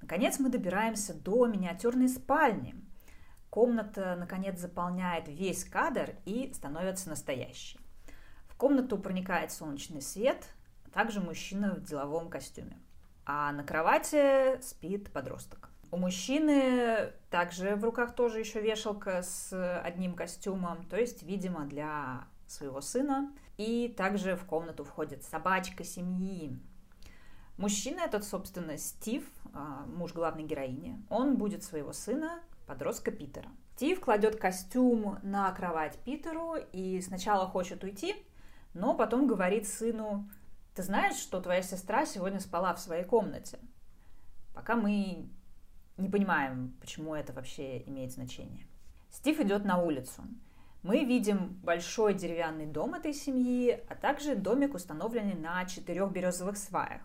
Наконец мы добираемся до миниатюрной спальни. Комната, наконец, заполняет весь кадр и становится настоящей. В комнату проникает солнечный свет, а также мужчина в деловом костюме а на кровати спит подросток. У мужчины также в руках тоже еще вешалка с одним костюмом, то есть, видимо, для своего сына. И также в комнату входит собачка семьи. Мужчина этот, собственно, Стив, а, муж главной героини. Он будет своего сына, подростка Питера. Стив кладет костюм на кровать Питеру и сначала хочет уйти, но потом говорит сыну, ты знаешь, что твоя сестра сегодня спала в своей комнате? Пока мы не понимаем, почему это вообще имеет значение. Стив идет на улицу. Мы видим большой деревянный дом этой семьи, а также домик, установленный на четырех березовых сваях.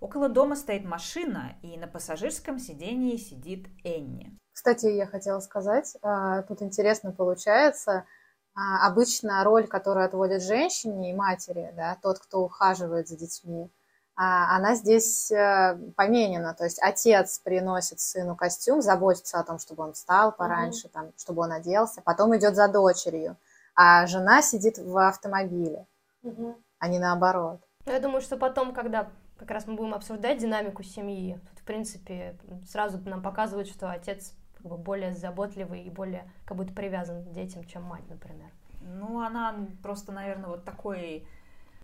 Около дома стоит машина, и на пассажирском сидении сидит Энни. Кстати, я хотела сказать, а, тут интересно получается, а, обычно роль, которую отводят женщине и матери, да, тот, кто ухаживает за детьми, она здесь э, поменена. То есть отец приносит сыну костюм, заботится о том, чтобы он встал пораньше, mm-hmm. там, чтобы он оделся, потом идет за дочерью, а жена сидит в автомобиле, mm-hmm. а не наоборот. Ну, я думаю, что потом, когда как раз мы будем обсуждать динамику семьи, тут, в принципе, сразу нам показывают, что отец как бы более заботливый и более как будто привязан к детям, чем мать, например. Ну, она просто, наверное, вот такой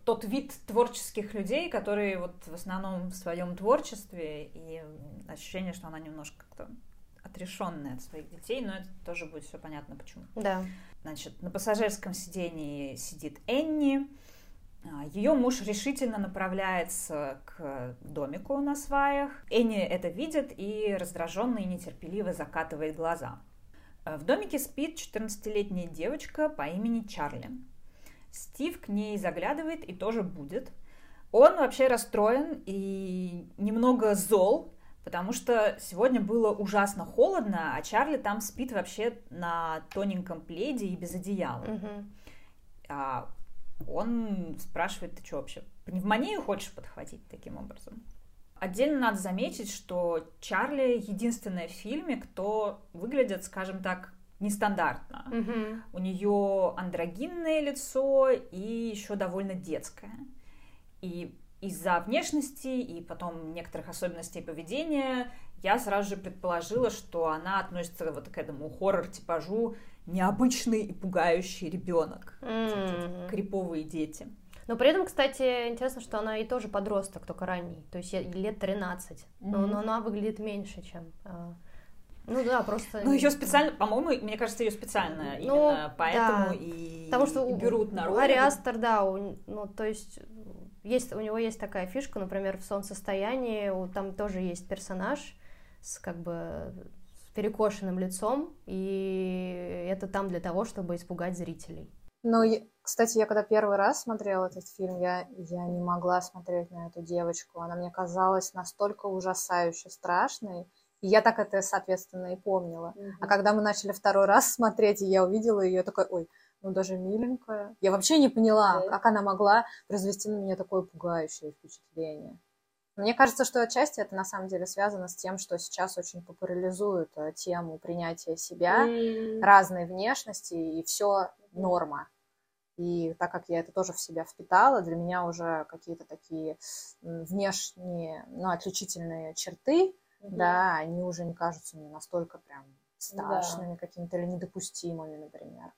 тот вид творческих людей, которые вот в основном в своем творчестве и ощущение, что она немножко как-то отрешенная от своих детей, но это тоже будет все понятно почему. Да. Значит, на пассажирском сидении сидит Энни, а, ее муж решительно направляется к домику на сваях. Энни это видит и раздраженно и нетерпеливо закатывает глаза. А, в домике спит 14-летняя девочка по имени Чарли. Стив к ней заглядывает и тоже будет. Он вообще расстроен и немного зол, потому что сегодня было ужасно холодно, а Чарли там спит вообще на тоненьком пледе и без одеяла. Угу. А он спрашивает, ты что вообще, пневмонию хочешь подхватить таким образом? Отдельно надо заметить, что Чарли единственная в фильме, кто выглядит, скажем так, нестандартно. Mm-hmm. У нее андрогинное лицо и еще довольно детское. И из-за внешности и потом некоторых особенностей поведения я сразу же предположила, что она относится вот к этому хоррор-типажу необычный и пугающий ребенок. Mm-hmm. Криповые дети. Но при этом, кстати, интересно, что она и тоже подросток, только ранний, то есть лет 13. Mm-hmm. Но, но она выглядит меньше, чем... Ну да, просто. Ну ее специально, по-моему, мне кажется, ее специально ну, именно поэтому да. и потому что и берут на роль. Ари Астер, да, у, ну то есть есть у него есть такая фишка, например, в солнцестоянии у, там тоже есть персонаж с как бы с перекошенным лицом, и это там для того, чтобы испугать зрителей. Ну, кстати, я когда первый раз смотрела этот фильм, я, я не могла смотреть на эту девочку. Она мне казалась настолько ужасающе страшной. И я так это, соответственно, и помнила. Mm-hmm. А когда мы начали второй раз смотреть, и я увидела ее, я такая, ой, ну даже миленькая. Я вообще не поняла, okay. как она могла произвести на меня такое пугающее впечатление. Мне кажется, что отчасти это на самом деле связано с тем, что сейчас очень популяризуют э, тему принятия себя, mm. разной внешности, и все норма. И так как я это тоже в себя впитала, для меня уже какие-то такие внешние, ну, отличительные черты, mm-hmm. да, они уже не кажутся мне настолько прям страшными, да. какими-то или недопустимыми, например.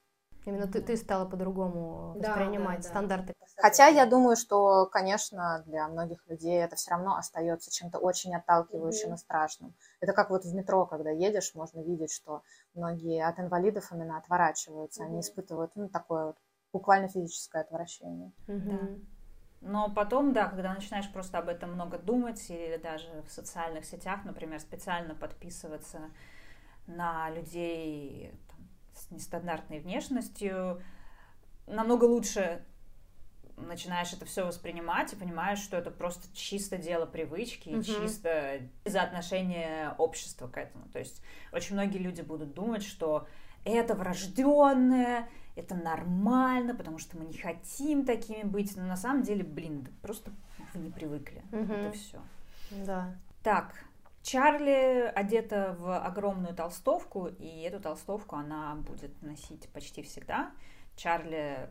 Именно ты, ты стала по-другому да, воспринимать да, стандарты. Да. Хотя я думаю, что, конечно, для многих людей это все равно остается чем-то очень отталкивающим mm-hmm. и страшным. Это как вот в метро, когда едешь, можно видеть, что многие от инвалидов именно отворачиваются, mm-hmm. они испытывают ну, такое вот буквально физическое отвращение. Mm-hmm. Да. Но потом, да, когда начинаешь просто об этом много думать, или даже в социальных сетях, например, специально подписываться на людей с нестандартной внешностью, намного лучше начинаешь это все воспринимать и понимаешь, что это просто чисто дело привычки и чисто из-за отношения общества к этому. То есть очень многие люди будут думать, что это врожденное, это нормально, потому что мы не хотим такими быть. Но на самом деле, блин, просто вы не привыкли. Угу. Это все. Да. Так, Чарли одета в огромную толстовку, и эту толстовку она будет носить почти всегда. Чарли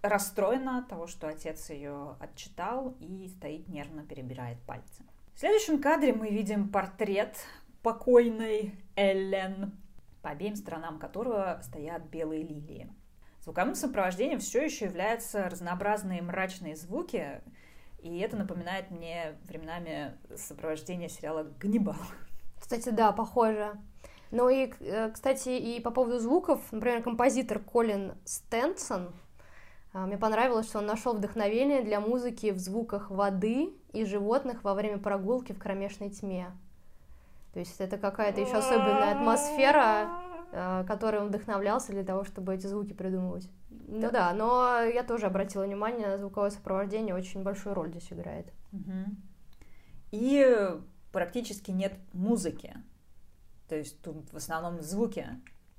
расстроена от того, что отец ее отчитал и стоит нервно перебирает пальцы. В следующем кадре мы видим портрет покойной Эллен, по обеим сторонам которого стоят белые лилии. Звуковым сопровождением все еще являются разнообразные мрачные звуки, и это напоминает мне временами сопровождение сериала «Ганнибал». Кстати, да, похоже. Ну и, э, кстати, и по поводу звуков, например, композитор Колин Стенсон, а, мне понравилось, что он нашел вдохновение для музыки в звуках воды и животных во время прогулки в кромешной тьме. То есть это какая-то еще особенная атмосфера, э, которой он вдохновлялся для того, чтобы эти звуки придумывать. Ну да, но я тоже обратила внимание на звуковое сопровождение, очень большую роль здесь играет. И практически нет музыки. То есть тут в основном звуки.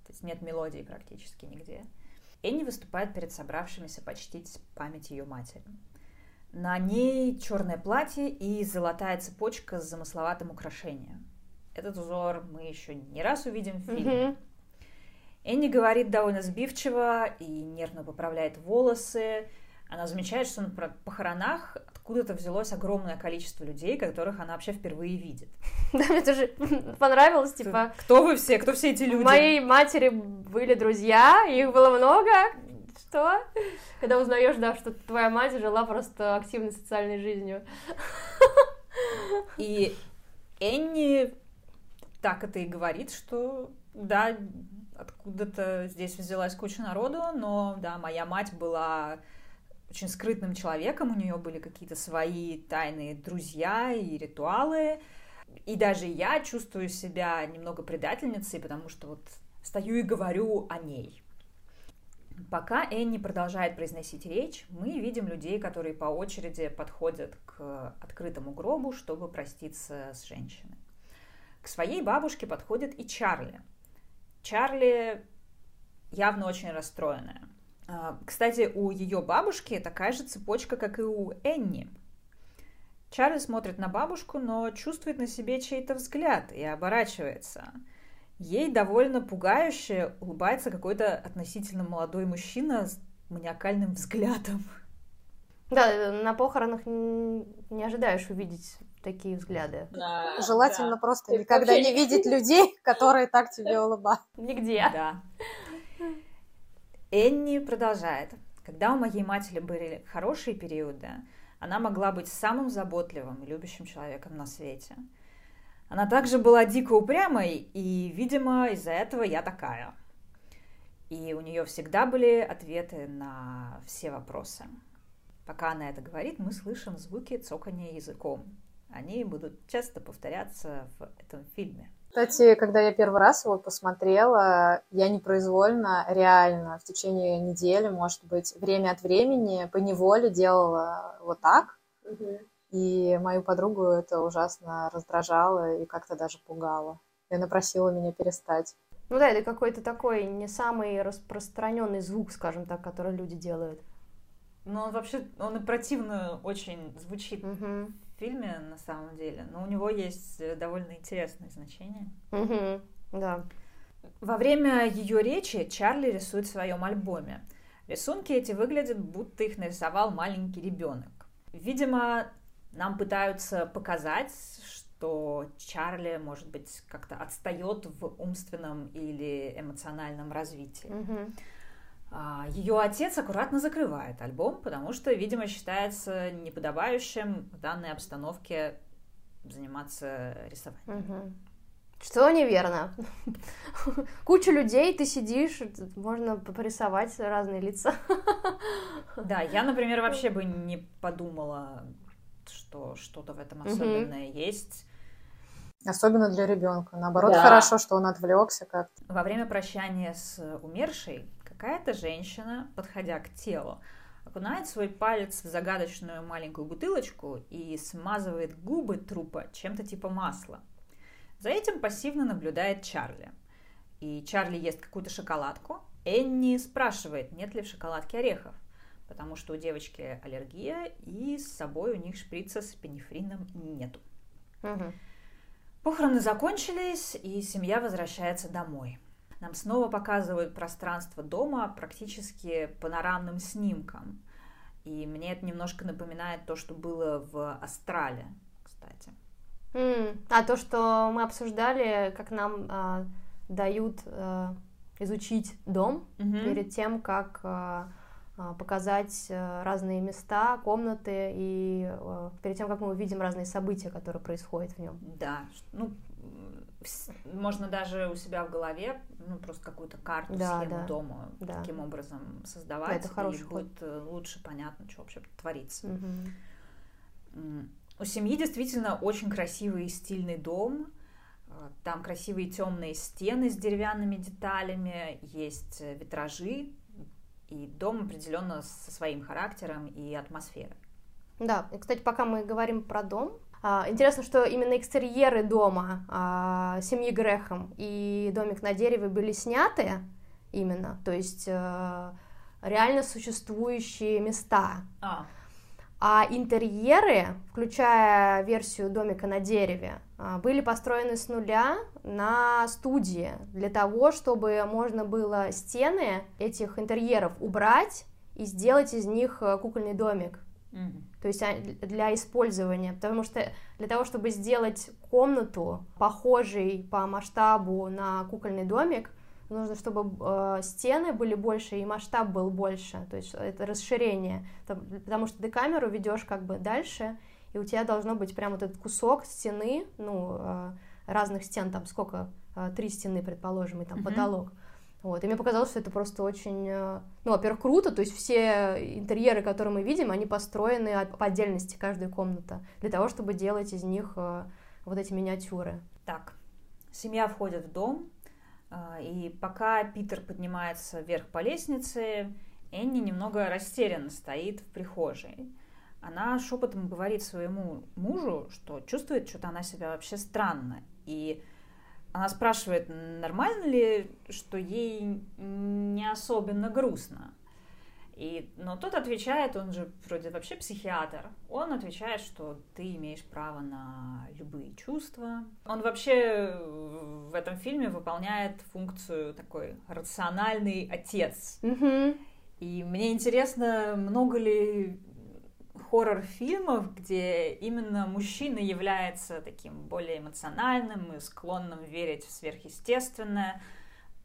То есть нет мелодии практически нигде. Энни выступает перед собравшимися почтить память ее матери. На ней черное платье и золотая цепочка с замысловатым украшением. Этот узор мы еще не раз увидим в фильме. Энни говорит довольно сбивчиво и нервно поправляет волосы. Она замечает, что на похоронах откуда-то взялось огромное количество людей, которых она вообще впервые видит. Да, мне тоже понравилось, типа... Кто вы все? Кто все эти люди? Моей матери были друзья, их было много. Что? Когда узнаешь, да, что твоя мать жила просто активной социальной жизнью. И Энни так это и говорит, что да, откуда-то здесь взялась куча народу, но да, моя мать была очень скрытным человеком, у нее были какие-то свои тайные друзья и ритуалы. И даже я чувствую себя немного предательницей, потому что вот стою и говорю о ней. Пока Энни продолжает произносить речь, мы видим людей, которые по очереди подходят к открытому гробу, чтобы проститься с женщиной. К своей бабушке подходит и Чарли – Чарли явно очень расстроенная. А, кстати, у ее бабушки такая же цепочка, как и у Энни. Чарли смотрит на бабушку, но чувствует на себе чей-то взгляд и оборачивается. Ей довольно пугающе улыбается какой-то относительно молодой мужчина с маниакальным взглядом. Да, на похоронах не ожидаешь увидеть такие взгляды. Да, Желательно да. просто Ты никогда не видеть людей, которые так тебе улыбаются. Нигде. Да. Энни продолжает. Когда у моей матери были хорошие периоды, она могла быть самым заботливым и любящим человеком на свете. Она также была дико упрямой, и, видимо, из-за этого я такая. И у нее всегда были ответы на все вопросы. Пока она это говорит, мы слышим звуки цокания языком. Они будут часто повторяться в этом фильме. Кстати, когда я первый раз его посмотрела, я непроизвольно, реально, в течение недели, может быть, время от времени по неволе делала вот так. Угу. И мою подругу это ужасно раздражало и как-то даже пугало. И она просила меня перестать. Ну да, это какой-то такой не самый распространенный звук, скажем так, который люди делают. Ну, он вообще, он и противно очень звучит угу. В фильме, на самом деле. Но у него есть э, довольно интересное значение. Угу. Да. Во время ее речи Чарли рисует в своем альбоме. Рисунки эти выглядят, будто их нарисовал маленький ребенок. Видимо, нам пытаются показать, что Чарли, может быть, как-то отстает в умственном или эмоциональном развитии. Угу. Ее отец аккуратно закрывает альбом, потому что, видимо, считается неподобающим в данной обстановке заниматься рисованием. Угу. Что неверно. Куча людей, ты сидишь, можно порисовать разные лица. Да, я, например, вообще бы не подумала, что что-то в этом особенное есть. Особенно для ребенка. Наоборот, да. хорошо, что он отвлекся как-то. Во время прощания с умершей какая-то женщина, подходя к телу, окунает свой палец в загадочную маленькую бутылочку и смазывает губы трупа чем-то типа масла. За этим пассивно наблюдает Чарли. И Чарли ест какую-то шоколадку. Энни спрашивает, нет ли в шоколадке орехов, потому что у девочки аллергия, и с собой у них шприца с пенифрином нету. Угу. Похороны закончились, и семья возвращается домой. Нам снова показывают пространство дома практически панорамным снимком. И мне это немножко напоминает то, что было в Астрале, кстати. Mm. А то, что мы обсуждали, как нам а, дают а, изучить дом mm-hmm. перед тем, как а, а показать а, разные места, комнаты и а, перед тем, как мы увидим разные события, которые происходят в нем. Да, ну можно даже у себя в голове ну, просто какую-то карту, да, схему да, дома да. таким образом создавать, да, это хороший и ход. будет э, лучше понятно, что вообще творится. Угу. У семьи действительно очень красивый и стильный дом. Э, там красивые темные стены с деревянными деталями, есть э, витражи, и дом определенно со своим характером и атмосферой. Да, и, кстати, пока мы говорим про дом, интересно, что именно экстерьеры дома а, семьи Грехом и домик на дереве были сняты именно, то есть э, реально существующие места. А. А интерьеры, включая версию домика на дереве, а, были построены с нуля на студии для того, чтобы можно было стены этих интерьеров убрать и сделать из них э, кукольный домик. То есть для использования, потому что для того, чтобы сделать комнату похожей по масштабу на кукольный домик, нужно, чтобы э, стены были больше и масштаб был больше, то есть это расширение, потому что ты камеру ведешь как бы дальше, и у тебя должно быть прям вот этот кусок стены, ну, э, разных стен, там сколько, э, три стены, предположим, и там mm-hmm. потолок. Вот, и мне показалось, что это просто очень, э, ну, во-первых, круто, то есть все интерьеры, которые мы видим, они построены по отдельности, каждая комната, для того, чтобы делать из них э, вот эти миниатюры. Так, семья входит в дом, э, и пока Питер поднимается вверх по лестнице, Энни немного растерянно стоит в прихожей. Она шепотом говорит своему мужу, что чувствует что-то она себя вообще странно, и она спрашивает, нормально ли, что ей не особенно грустно. И, но тот отвечает, он же вроде вообще психиатр, он отвечает, что ты имеешь право на любые чувства. Он вообще в этом фильме выполняет функцию такой рациональный отец. Mm-hmm. И мне интересно, много ли хоррор-фильмов, где именно мужчина является таким более эмоциональным и склонным верить в сверхъестественное,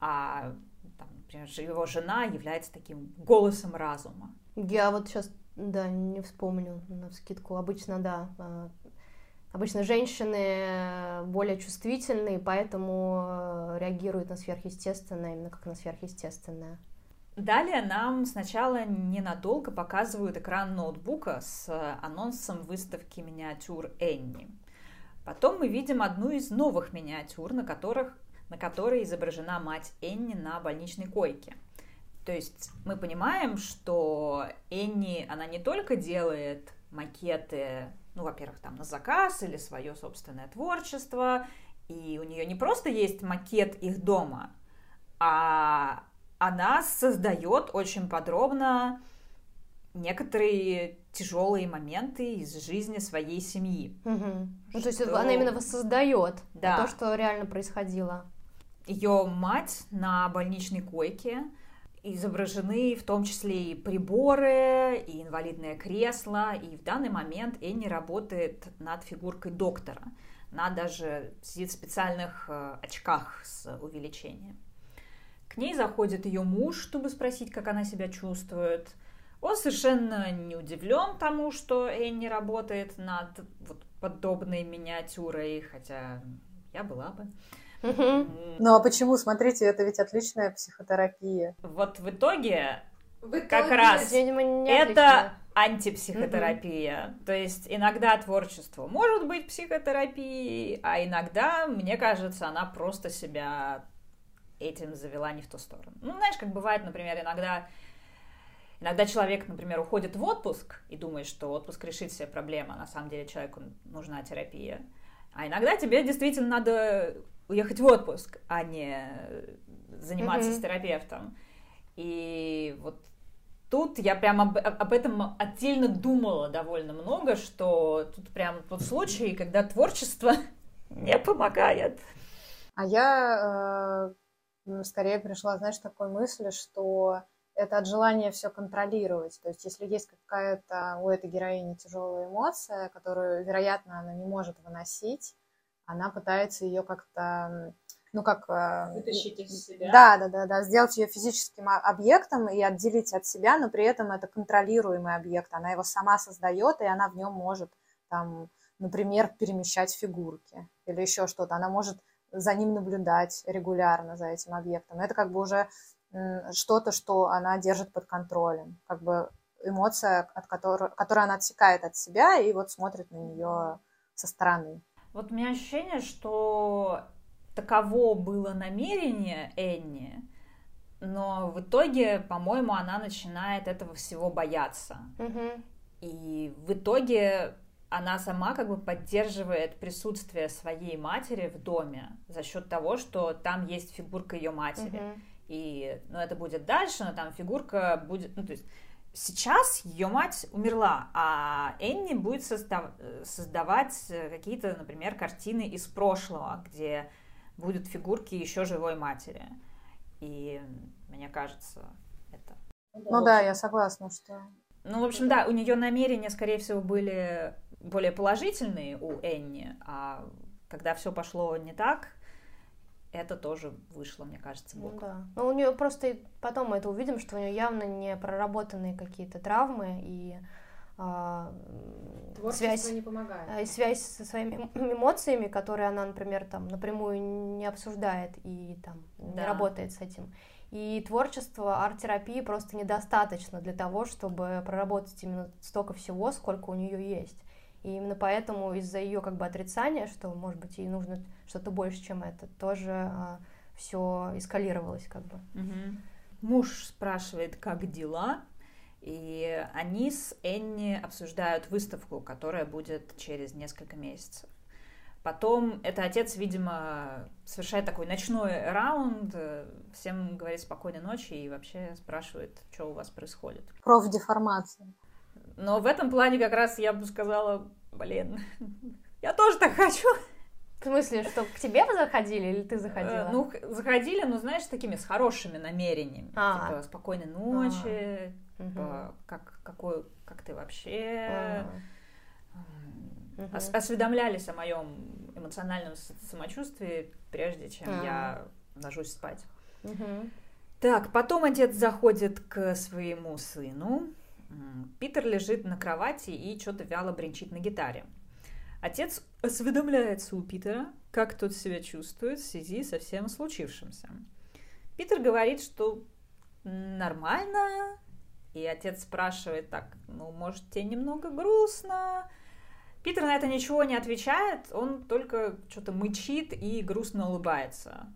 а, там, например, его жена является таким голосом разума. Я вот сейчас, да, не вспомню на скидку. Обычно, да, а, обычно женщины более чувствительные, поэтому э, реагируют на сверхъестественное именно как на сверхъестественное. Далее нам сначала ненадолго показывают экран ноутбука с анонсом выставки миниатюр Энни. Потом мы видим одну из новых миниатюр, на, которых, на которой изображена мать Энни на больничной койке. То есть мы понимаем, что Энни, она не только делает макеты, ну, во-первых, там на заказ или свое собственное творчество, и у нее не просто есть макет их дома, а она создает очень подробно некоторые тяжелые моменты из жизни своей семьи. Угу. Ну, то есть она именно воссоздает да. то, что реально происходило. Ее мать на больничной койке изображены в том числе и приборы, и инвалидное кресло, и в данный момент Энни работает над фигуркой доктора. Она даже сидит в специальных э, очках с увеличением. Ней заходит ее муж, чтобы спросить, как она себя чувствует. Он совершенно не удивлен тому, что Энни работает над вот подобной миниатюрой, хотя я была бы. Ну а почему? Смотрите, это ведь отличная психотерапия. Вот в итоге, в итоге как раз это антипсихотерапия. Угу. То есть иногда творчество может быть психотерапией, а иногда, мне кажется, она просто себя этим завела не в ту сторону. Ну, знаешь, как бывает, например, иногда Иногда человек, например, уходит в отпуск и думает, что отпуск решит все проблемы, а на самом деле человеку нужна терапия. А иногда тебе действительно надо уехать в отпуск, а не заниматься mm-hmm. с терапевтом. И вот тут я прям об, об этом отдельно думала довольно много, что тут прям тот случай, когда творчество не помогает. А я э, скорее пришла, знаешь, такой мысли, что это от желания все контролировать. То есть, если есть какая-то у этой героини тяжелая эмоция, которую, вероятно, она не может выносить, она пытается ее как-то, ну как... Э, Вытащить из себя. Да, да, да, да, сделать ее физическим объектом и отделить от себя, но при этом это контролируемый объект. Она его сама создает, и она в нем может, там, например, перемещать фигурки или еще что-то. Она может за ним наблюдать регулярно, за этим объектом. Это как бы уже что-то, что она держит под контролем, как бы эмоция, от которой, которую она отсекает от себя и вот смотрит на нее со стороны. Вот у меня ощущение, что таково было намерение Энни, но в итоге, по-моему, она начинает этого всего бояться. Угу. И в итоге она сама как бы поддерживает присутствие своей матери в доме за счет того, что там есть фигурка ее матери. Uh-huh. И, ну, это будет дальше, но там фигурка будет, ну, то есть сейчас ее мать умерла, а Энни будет состав, создавать какие-то, например, картины из прошлого, где будут фигурки еще живой матери. И мне кажется, это. Ну да, я согласна, что. Ну, в общем, да, у нее намерения, скорее всего, были более положительные у Энни, а когда все пошло не так, это тоже вышло, мне кажется, боком. Ну, да. Но у нее просто потом мы это увидим, что у нее явно не проработанные какие-то травмы и а, связь не помогает. А, и связь со своими эмоциями, которые она, например, там напрямую не обсуждает и там да. не работает с этим. И творчество, арт-терапии просто недостаточно для того, чтобы проработать именно столько всего, сколько у нее есть. И именно поэтому из-за ее как бы отрицания, что, может быть, ей нужно что-то больше, чем это, тоже а, все эскалировалось как бы. Угу. Муж спрашивает, как дела, и они с Энни обсуждают выставку, которая будет через несколько месяцев. Потом это отец, видимо, совершает такой ночной раунд, всем говорит спокойной ночи и вообще спрашивает, что у вас происходит. Профдеформация. Но в этом плане как раз я бы сказала, блин, я тоже так хочу. В смысле, что к тебе заходили или ты заходила? Ну, заходили, но, знаешь, с такими, с хорошими намерениями. А. Типа, спокойной ночи, Типа, как, какой, как ты вообще... Угу. Ос- осведомлялись о моем эмоциональном самочувствии, прежде чем а я ложусь спать. Угу. Так, потом отец заходит к своему сыну. Питер лежит на кровати и что-то вяло бренчит на гитаре. Отец осведомляется у Питера, как тот себя чувствует в связи со всем случившимся. Питер говорит, что нормально, и отец спрашивает так, ну, может, тебе немного грустно? Питер на это ничего не отвечает, он только что-то мычит и грустно улыбается.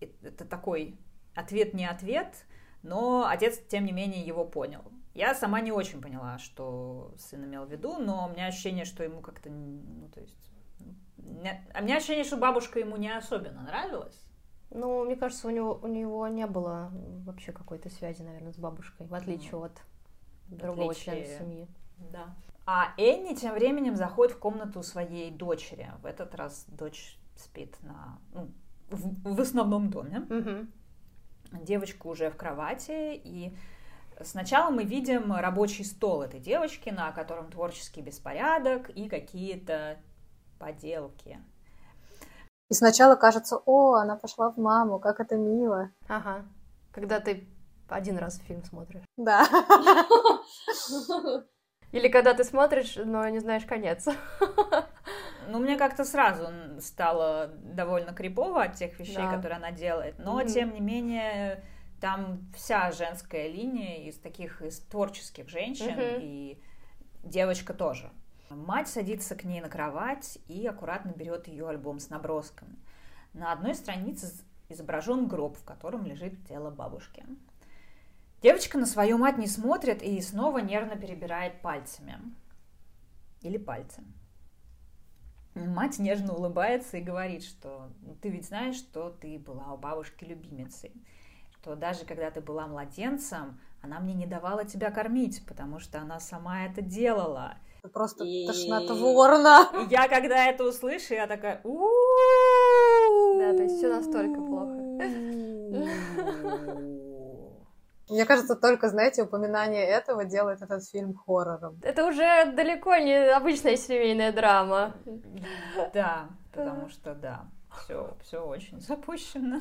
Это такой ответ не ответ, но отец, тем не менее, его понял. Я сама не очень поняла, что сын имел в виду, но у меня ощущение, что ему как-то, ну, то есть... А у меня ощущение, что бабушка ему не особенно нравилась. Ну, мне кажется, у него, у него не было вообще какой-то связи, наверное, с бабушкой, в отличие mm. от другого отличие... члена семьи. Да. А Энни тем временем заходит в комнату своей дочери. В этот раз дочь спит на, ну, в, в основном доме. Угу. Девочка уже в кровати, и сначала мы видим рабочий стол этой девочки, на котором творческий беспорядок и какие-то поделки. И сначала кажется, о, она пошла в маму, как это мило. Ага. Когда ты один раз фильм смотришь. Да. Или когда ты смотришь, но не знаешь конец. Ну, мне как-то сразу стало довольно крипово от тех вещей, да. которые она делает. Но, mm-hmm. тем не менее, там вся женская линия из таких из творческих женщин, mm-hmm. и девочка тоже. Мать садится к ней на кровать и аккуратно берет ее альбом с набросками. На одной странице изображен гроб, в котором лежит тело бабушки. Девочка на свою мать не смотрит и снова нервно перебирает пальцами. Или пальцем. Мать нежно улыбается и говорит, что «Ну, ты ведь знаешь, что ты была у бабушки любимицей, что даже когда ты была младенцем, она мне не давала тебя кормить, потому что она сама это делала. Просто и... тошнотворно. И я когда это услышу, я такая... Да, то есть все настолько плохо. Мне кажется, только, знаете, упоминание этого делает этот фильм хоррором. Это уже далеко не обычная семейная драма. Да, потому что да, все, все очень запущено.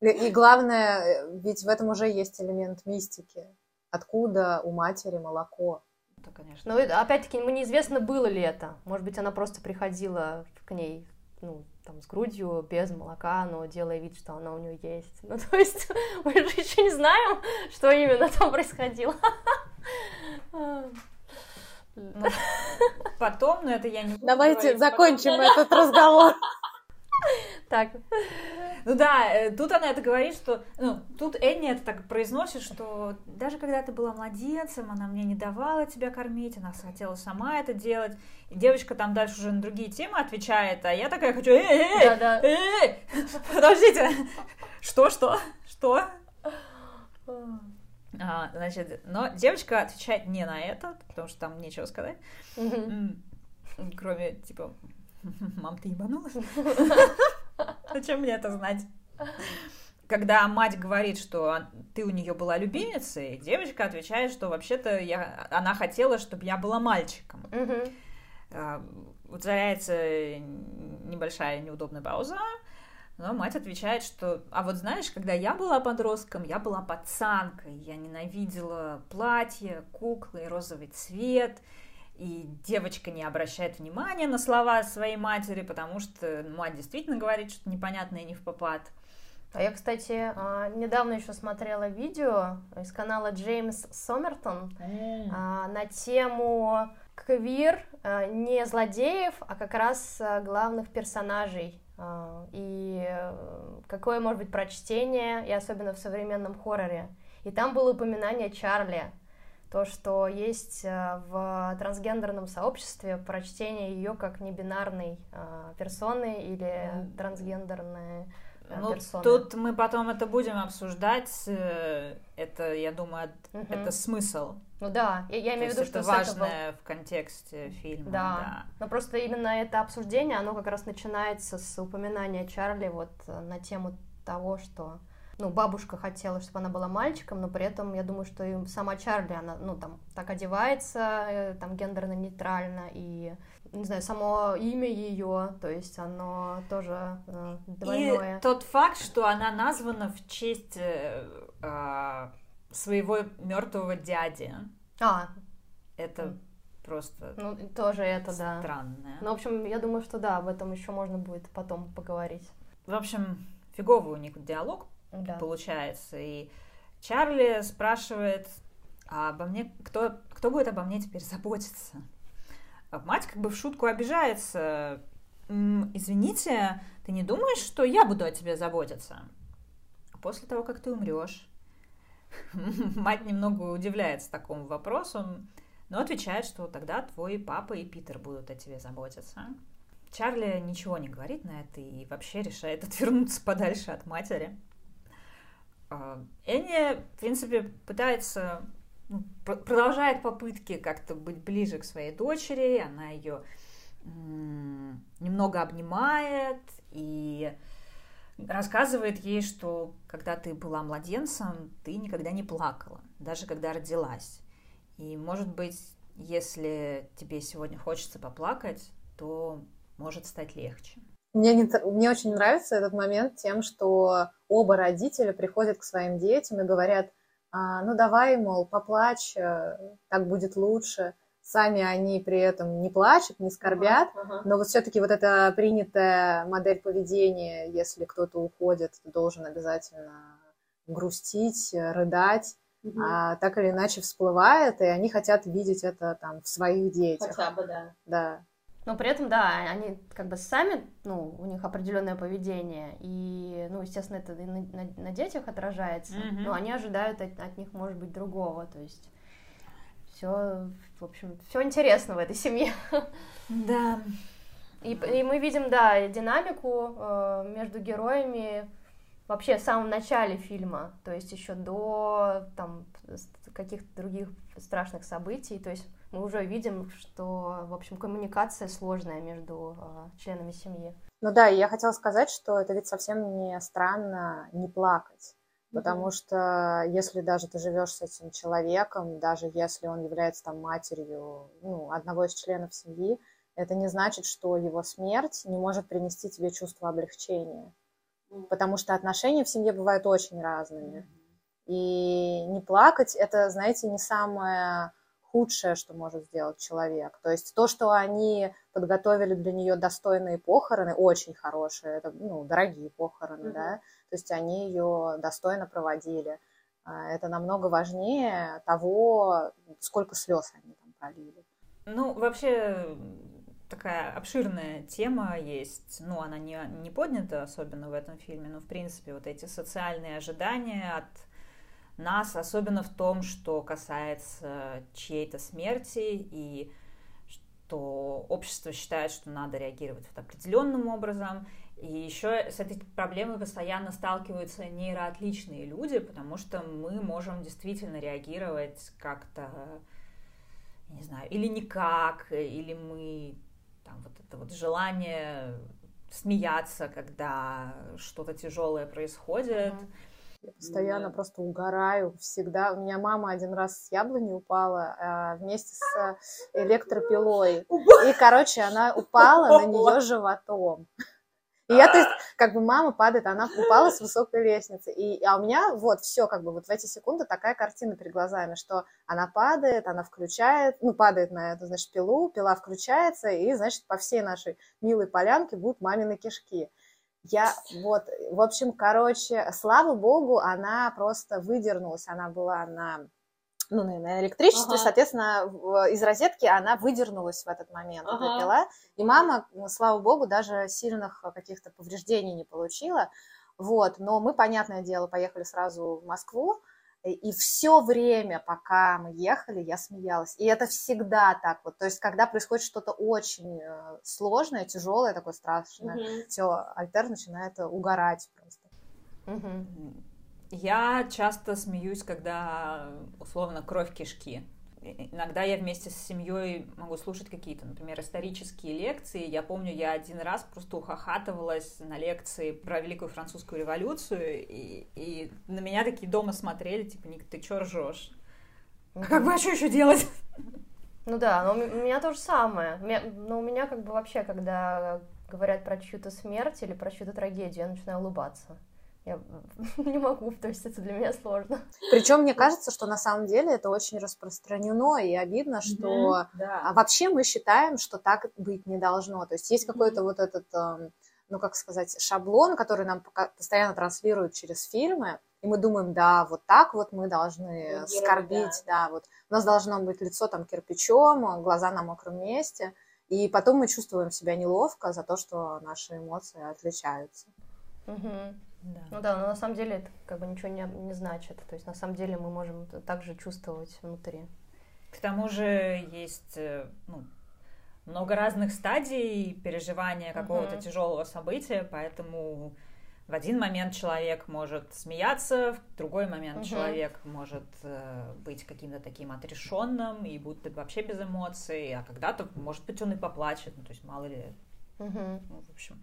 И главное, ведь в этом уже есть элемент мистики. Откуда у матери молоко? Да, конечно. Но опять-таки, ему неизвестно, было ли это. Может быть, она просто приходила к ней ну, там, с грудью, без молока, но делая вид, что она у нее есть. Ну, то есть мы же еще не знаем, что именно там происходило. Ну, потом, но это я не Давайте закончим этот разговор. Так. Ну да, э, тут она это говорит, что... Ну, тут Энни это так произносит, что даже когда ты была младенцем, она мне не давала тебя кормить, она хотела сама это делать. И девочка там дальше уже на другие темы отвечает, а я такая хочу... Эй, подождите! Что, что, что? А, значит, но девочка отвечает не на это, потому что там нечего сказать. Кроме, типа, мам, ты ебанулась? Зачем мне это знать? Когда мать говорит, что ты у нее была любимицей, девочка отвечает, что вообще-то я, она хотела, чтобы я была мальчиком. Ударяется небольшая неудобная пауза, но мать отвечает, что, а вот знаешь, когда я была подростком, я была пацанкой, я ненавидела платье, куклы, розовый цвет, и девочка не обращает внимания на слова своей матери, потому что мать действительно говорит что-то непонятное не в попад. А я, кстати, а, недавно еще смотрела видео из канала Джеймс Сомертон mm. на тему квир а, не злодеев, а как раз главных персонажей. И э, какое может быть прочтение, и особенно в современном хорроре. И там было упоминание Чарли, то, что есть э, в трансгендерном сообществе прочтение ее как небинарной э, персоны или трансгендерной э, ну, персоны. Тут мы потом это будем обсуждать. Это, я думаю, угу. это смысл. Ну да, я, я имею в виду, что это важное этого... в контексте фильма. Да. да. Но просто именно это обсуждение, оно как раз начинается с упоминания Чарли вот на тему того, что ну, бабушка хотела, чтобы она была мальчиком, но при этом я думаю, что и сама Чарли, она, ну, там, так одевается, э, там, гендерно-нейтрально, и, не знаю, само имя ее, то есть оно тоже э, двойное. И тот факт, что она названа в честь э, э, своего мертвого дяди. А. Это просто ну, тоже это, да. Странное. Ну, в общем, я думаю, что да, об этом еще можно будет потом поговорить. В общем, фиговый у них диалог да. получается. И Чарли спрашивает, а обо мне, кто, кто будет обо мне теперь заботиться? А мать как бы в шутку обижается. Извините, ты не думаешь, что я буду о тебе заботиться? После того, как ты умрешь, мать немного удивляется такому вопросу, но отвечает, что тогда твой папа и Питер будут о тебе заботиться. Чарли ничего не говорит на это и вообще решает отвернуться подальше от матери. А, Энни, в принципе, пытается, ну, продолжает попытки как-то быть ближе к своей дочери, она ее немного обнимает и рассказывает ей, что когда ты была младенцем, ты никогда не плакала, даже когда родилась. И, может быть, если тебе сегодня хочется поплакать, то может стать легче. Мне, не, мне очень нравится этот момент тем, что оба родителя приходят к своим детям и говорят, а, ну давай, мол, поплачь, э, так будет лучше. Сами они при этом не плачут, не скорбят, uh-huh, uh-huh. но вот все-таки вот эта принятая модель поведения, если кто-то уходит, ты должен обязательно грустить, рыдать, uh-huh. а, так или иначе всплывает, и они хотят видеть это там в своих детях. Хотя бы, да. Да. Но при этом, да, они как бы сами, ну, у них определенное поведение, и, ну, естественно, это на, на, на детях отражается, mm-hmm. но они ожидают от, от них, может быть, другого, то есть все, в общем, все интересно в этой семье. Да. И, и мы видим, да, динамику э, между героями вообще в самом начале фильма, то есть еще до там каких-то других страшных событий, то есть мы уже видим, что, в общем, коммуникация сложная между э, членами семьи. Ну да, я хотела сказать, что это ведь совсем не странно не плакать. Потому mm-hmm. что если даже ты живешь с этим человеком, даже если он является там матерью ну, одного из членов семьи, это не значит, что его смерть не может принести тебе чувство облегчения. Потому что отношения в семье бывают очень разными. И не плакать это, знаете, не самое худшее, что может сделать человек. То есть то, что они подготовили для нее достойные похороны, очень хорошие, это ну, дорогие похороны, mm-hmm. да, то есть они ее достойно проводили. А, это намного важнее того, сколько слез они там пролили. Ну, вообще такая обширная тема есть, ну, она не, не поднята особенно в этом фильме, но, в принципе, вот эти социальные ожидания от нас, особенно в том, что касается чьей-то смерти и что общество считает, что надо реагировать вот определенным образом. И еще с этой проблемой постоянно сталкиваются нейроотличные люди, потому что мы можем действительно реагировать как-то, не знаю, или никак, или мы там вот это вот желание смеяться, когда что-то тяжелое происходит. Mm-hmm я постоянно да. просто угораю всегда. У меня мама один раз с яблони упала а, вместе с электропилой. И, короче, она упала на нее животом. И я, то есть, как бы мама падает, она упала с высокой лестницы. И, а у меня вот все, как бы вот в эти секунды такая картина перед глазами, что она падает, она включает, ну, падает на эту, значит, пилу, пила включается, и, значит, по всей нашей милой полянке будут мамины кишки. Я вот, в общем, короче, слава богу, она просто выдернулась, она была на ну, на электричестве, ага. соответственно, из розетки она выдернулась в этот момент, ага. эта пила, и мама, слава богу, даже сильных каких-то повреждений не получила, вот, но мы, понятное дело, поехали сразу в Москву, и все время, пока мы ехали, я смеялась. И это всегда так вот. То есть, когда происходит что-то очень э, сложное, тяжелое, такое страшное, угу. все, Альтер начинает угорать просто. Угу. Я часто смеюсь, когда условно кровь кишки. иногда я вместе с семьей могу слушать какие-то, например, исторические лекции. Я помню, я один раз просто ухахатывалась на лекции про Великую Французскую революцию, и, и на меня такие дома смотрели, типа, Ник, ты чё ржешь? А как бы, а что еще делать? Ну да, но у меня то же самое. Но у меня как бы вообще, когда говорят про чью-то смерть или про чью-то трагедию, я начинаю улыбаться. Я не могу, то есть это для меня сложно. Причем мне кажется, что на самом деле это очень распространено и обидно, что mm-hmm, да. а вообще мы считаем, что так быть не должно. То есть есть mm-hmm. какой-то вот этот, эм, ну как сказать, шаблон, который нам постоянно транслируют через фильмы, и мы думаем, да, вот так вот мы должны ну, скорбить, да. да, вот у нас должно быть лицо там кирпичом, глаза на мокром месте, и потом мы чувствуем себя неловко за то, что наши эмоции отличаются. Угу. Да. Ну да, но на самом деле это как бы ничего не, не значит. То есть на самом деле мы можем также чувствовать внутри. К тому же есть э, ну, много разных стадий переживания какого-то uh тяжелого события, поэтому в один момент человек может смеяться, в другой момент uh человек может э, быть каким-то таким отрешенным и будет вообще без эмоций, а когда-то, может быть, он и поплачет, ну, то есть мало ли. Ну, в общем,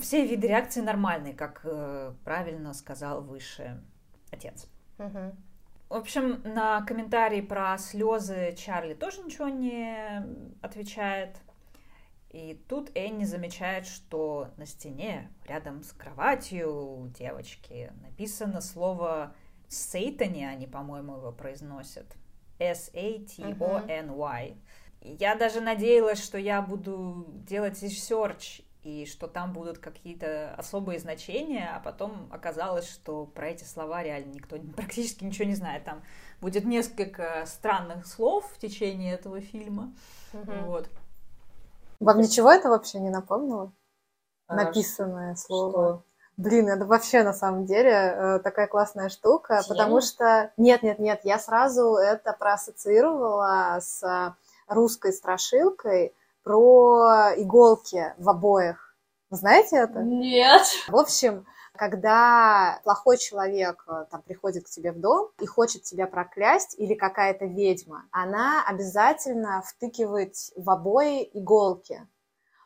все виды реакции нормальные, как э, правильно сказал выше отец. Угу. В общем, на комментарии про слезы Чарли тоже ничего не отвечает. И тут Энни замечает, что на стене рядом с кроватью девочки написано слово «Сейтани», они, по-моему, его произносят. S-A-T-O-N-Y. Я даже надеялась, что я буду делать research и что там будут какие-то особые значения, а потом оказалось, что про эти слова реально никто практически ничего не знает. Там будет несколько странных слов в течение этого фильма. Угу. Вот. Вам ничего это вообще не напомнило? А, Написанное слово. Что? Блин, это вообще на самом деле э, такая классная штука, Чем? потому что... Нет, нет, нет, я сразу это проассоциировала с русской страшилкой, про иголки в обоях. Вы знаете это? Нет. В общем, когда плохой человек э, там приходит к тебе в дом и хочет тебя проклясть, или какая-то ведьма, она обязательно втыкивает в обои иголки.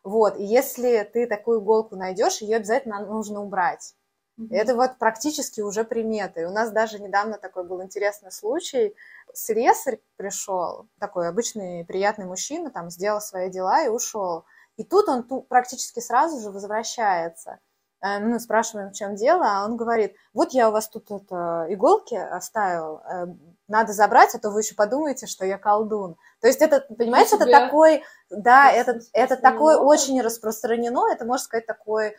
Вот, и если ты такую иголку найдешь, ее обязательно нужно убрать. Mm-hmm. Это вот практически уже приметы. У нас даже недавно такой был интересный случай слесарь пришел, такой обычный приятный мужчина, там сделал свои дела и ушел. И тут он тут практически сразу же возвращается. Э, мы спрашиваем, в чем дело, а он говорит, вот я у вас тут это, иголки оставил, э, надо забрать, а то вы еще подумаете, что я колдун. То есть это, понимаете, это такой, да, это, это такое очень распространено, это, можно сказать, такой э,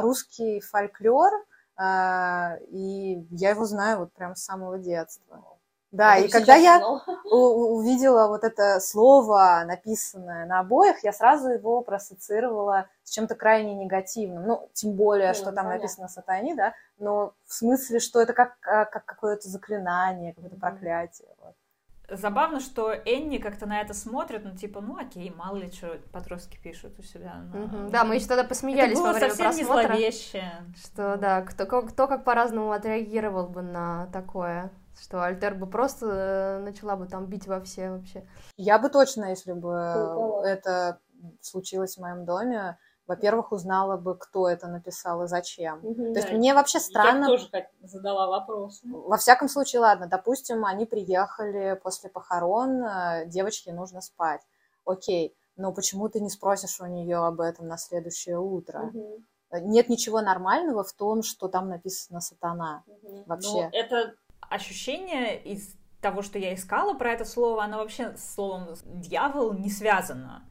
русский фольклор, и я его знаю вот прям с самого детства. Да, и когда я увидела вот это слово, написанное на обоях, я сразу его проассоциировала с чем-то крайне негативным. Ну, тем более, ну, что там понятно. написано сатани, да, но в смысле, что это как, а, как какое-то заклинание, какое-то проклятие. Вот. Забавно, что Энни как-то на это смотрит, ну, типа, ну, окей, мало ли что подростки пишут у себя. На... Угу. Да, мы еще тогда посмеялись это было во время совсем просмотра. Не зловеще. Что, да, кто, кто как по-разному отреагировал бы на такое что Альтер бы просто э, начала бы там бить во все вообще. Я бы точно, если бы это случилось в моем доме, во-первых, узнала бы, кто это написал и зачем. Угу, То есть мне вообще странно... Я тоже задала вопрос. Во всяком случае, ладно, допустим, они приехали после похорон, э, девочке нужно спать. Окей, но почему ты не спросишь у нее об этом на следующее утро? Угу. Нет ничего нормального в том, что там написано сатана. Угу. Вообще. Ну, это ощущение из того, что я искала про это слово, оно вообще с словом «дьявол» не связано.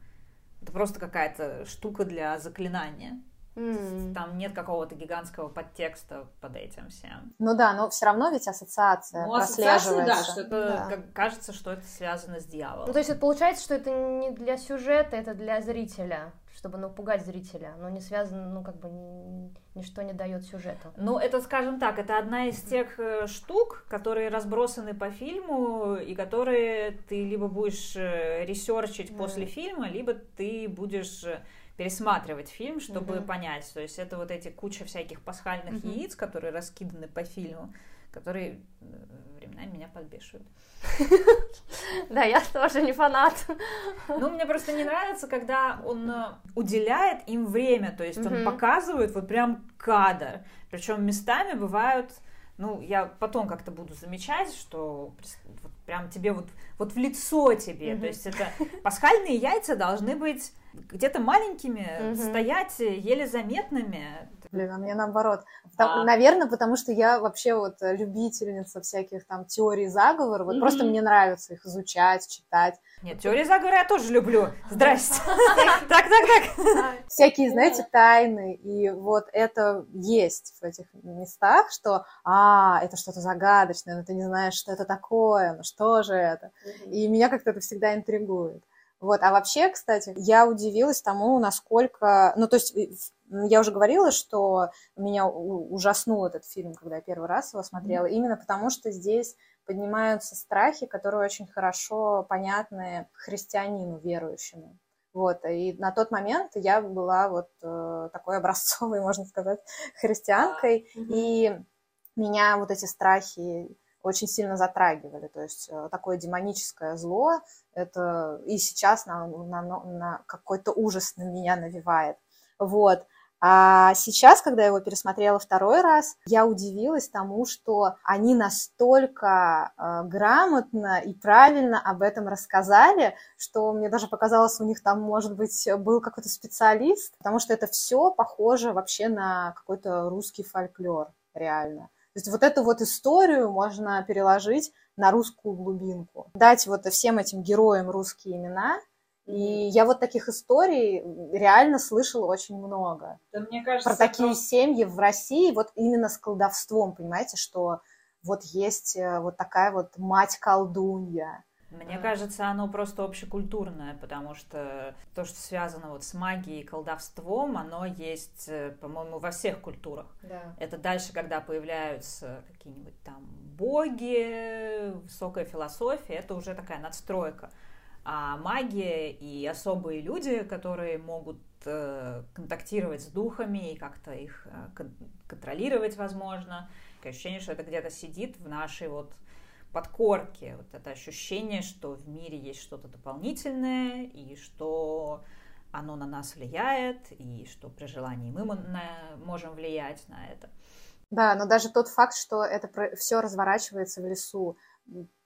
Это просто какая-то штука для заклинания. Mm. Там нет какого-то гигантского подтекста под этим всем. Ну да, но все равно ведь ассоциация ну, прослеживается. да, что это, да. кажется, что это связано с дьяволом. Ну то есть это получается, что это не для сюжета, это для зрителя чтобы напугать зрителя, но не связано, ну, как бы, ничто не дает сюжету. Ну, это, скажем так, это одна из тех э, штук, которые разбросаны по фильму, и которые ты либо будешь э, ресерчить mm. после фильма, либо ты будешь э, пересматривать фильм, чтобы mm-hmm. понять. То есть это вот эти куча всяких пасхальных mm-hmm. яиц, которые раскиданы по фильму, которые временами меня подбешивают. Да, я тоже не фанат. Ну, мне просто не нравится, когда он э, уделяет им время, то есть он показывает вот прям кадр. Причем местами бывают ну, я потом как-то буду замечать, что вот прям тебе вот, вот в лицо тебе, mm-hmm. то есть это пасхальные яйца должны быть где-то маленькими, mm-hmm. стоять еле заметными. Блин, а мне наоборот. Потому, а. Наверное, потому что я вообще вот любительница всяких там теорий заговора. Вот mm-hmm. просто мне нравится их изучать, читать. Нет, теории заговора я тоже люблю. Здрасте. Так, так, так. Всякие, знаете, тайны. И вот это есть в этих местах, что, а, это что-то загадочное, но ты не знаешь, что это такое, ну что же это. И меня как-то это всегда интригует. Вот, а вообще, кстати, я удивилась тому, насколько, ну, то есть я уже говорила, что меня ужаснул этот фильм, когда я первый раз его смотрела, mm-hmm. именно потому что здесь поднимаются страхи, которые очень хорошо понятны христианину верующему. Вот, и на тот момент я была вот э, такой образцовой, можно сказать, христианкой, mm-hmm. и меня вот эти страхи очень сильно затрагивали. То есть э, такое демоническое зло, это и сейчас на, на, на какой-то ужас на меня навевает. Вот. А сейчас, когда я его пересмотрела второй раз, я удивилась тому, что они настолько э, грамотно и правильно об этом рассказали, что мне даже показалось, у них там, может быть, был какой-то специалист, потому что это все похоже вообще на какой-то русский фольклор, реально. То есть вот эту вот историю можно переложить на русскую глубинку, дать вот всем этим героям русские имена, и я вот таких историй реально слышала очень много. Да, мне кажется, Про такие просто... семьи в России, вот именно с колдовством, понимаете, что вот есть э, вот такая вот мать-колдунья. Мне кажется, оно просто общекультурное, потому что то, что связано вот с магией и колдовством, оно есть, э, по-моему, во всех культурах. Да. Это дальше, когда появляются какие-нибудь там боги, высокая философия, это уже такая надстройка а магия и особые люди, которые могут э, контактировать с духами и как-то их э, кон- контролировать, возможно. Такое ощущение, что это где-то сидит в нашей вот подкорке. Вот это ощущение, что в мире есть что-то дополнительное, и что оно на нас влияет, и что при желании мы можем влиять на это. Да, но даже тот факт, что это все разворачивается в лесу,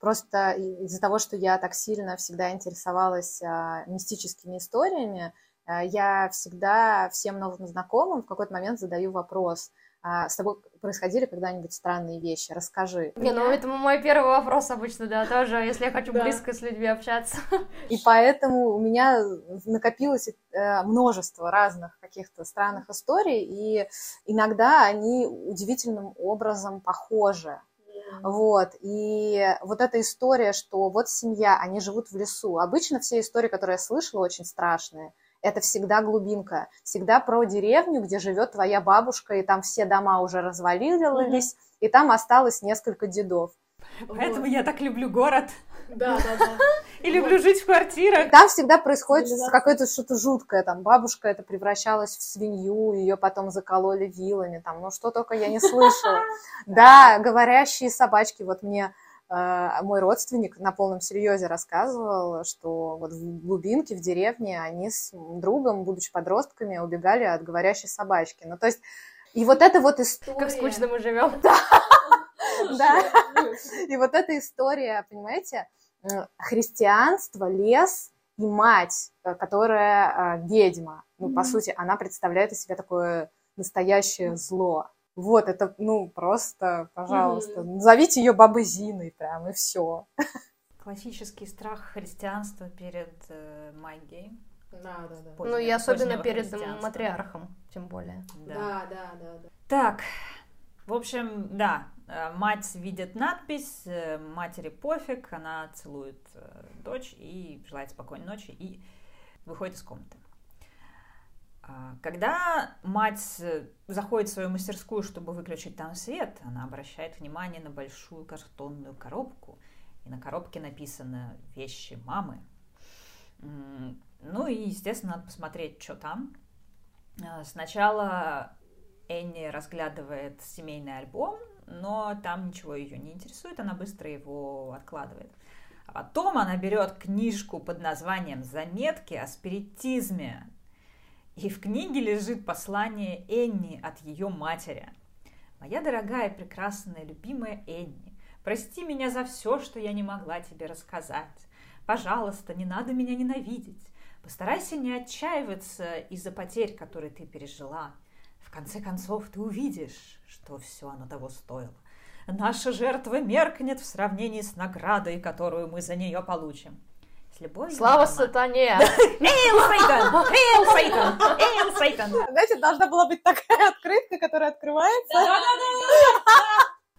Просто из-за того, что я так сильно всегда интересовалась а, мистическими историями, а, я всегда всем новым знакомым в какой-то момент задаю вопрос. А, с тобой происходили когда-нибудь странные вещи? Расскажи. Не, ну это мой первый вопрос обычно, да, тоже, если я хочу близко с людьми общаться. И поэтому у меня накопилось э, множество разных каких-то странных историй, и иногда они удивительным образом похожи. Вот, и вот эта история, что вот семья, они живут в лесу. Обычно все истории, которые я слышала, очень страшные. Это всегда глубинка, всегда про деревню, где живет твоя бабушка, и там все дома уже развалились, mm-hmm. и там осталось несколько дедов. Поэтому вот. я так люблю город. Да, да, да. И люблю жить в квартирах. Там всегда происходит какое-то что-то жуткое. Там бабушка это превращалась в свинью, ее потом закололи вилами. Там, ну что только я не слышала. Да, говорящие собачки. Вот мне мой родственник на полном серьезе рассказывал, что вот в глубинке, в деревне они с другом, будучи подростками, убегали от говорящей собачки. Ну, то есть, и вот это вот история... Как скучно мы живем. Да. Да. И вот эта история, понимаете, христианство, лес и мать, э, которая э, ведьма. Ну, по сути, она представляет из себя такое настоящее зло. Вот, это, ну, просто, пожалуйста, mm-hmm. назовите ее бабой Зиной прям, и все. Классический страх христианства перед э, магией. Да, да, да. Ну и особенно перед матриархом, тем более. Да. да, да, да, да. Так, в общем, да, э, мать видит надпись, э, матери пофиг, она целует э, дочь и желает спокойной ночи и выходит из комнаты. А, когда мать заходит в свою мастерскую, чтобы выключить там свет, она обращает внимание на большую картонную коробку, и на коробке написано «Вещи мамы». Ну и, естественно, надо посмотреть, что там. Сначала Энни разглядывает семейный альбом, но там ничего ее не интересует, она быстро его откладывает. А потом она берет книжку под названием «Заметки о спиритизме». И в книге лежит послание Энни от ее матери. «Моя дорогая, прекрасная, любимая Энни, прости меня за все, что я не могла тебе рассказать. Пожалуйста, не надо меня ненавидеть. Постарайся не отчаиваться из-за потерь, которые ты пережила. В конце концов, ты увидишь, что все оно того стоило. Наша жертва меркнет в сравнении с наградой, которую мы за нее получим. Любовью, Слава мама. сатане! Эйл Сейтан! Эйл Сейтан! Эйл Сейтан! Знаете, должна была быть такая открытка, которая открывается.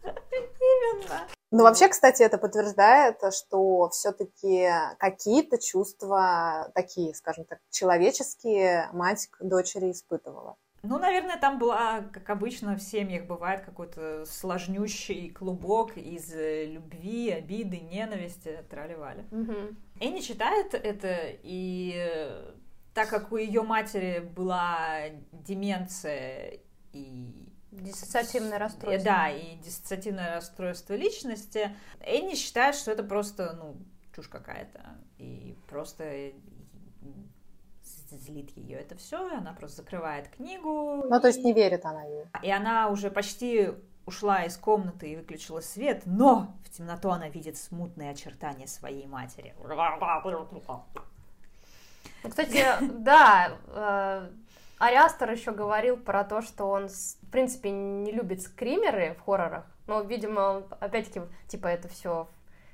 Именно. Ну, вообще, кстати, это подтверждает, что все-таки какие-то чувства такие, скажем так, человеческие мать к дочери испытывала. Ну, наверное, там была, как обычно в семьях бывает, какой-то сложнющий клубок из э, любви, обиды, ненависти, трали-вали. Мгм. Энни читает это, и э, так как у ее матери была деменция и Диссоциативное Э, расстройство. Да, и диссоциативное расстройство личности. Энни считает, что это просто, ну, чушь какая-то. И просто злит ее это все, и она просто закрывает книгу. Ну, то есть и- не верит она ей. И она уже почти ушла из комнаты и выключила свет, но в темноту она видит смутные очертания своей матери. Ну, Кстати, да, э, Ариастер еще говорил про то, что он, в принципе, не любит скримеры в хоррорах. Но, видимо, опять-таки, типа, это все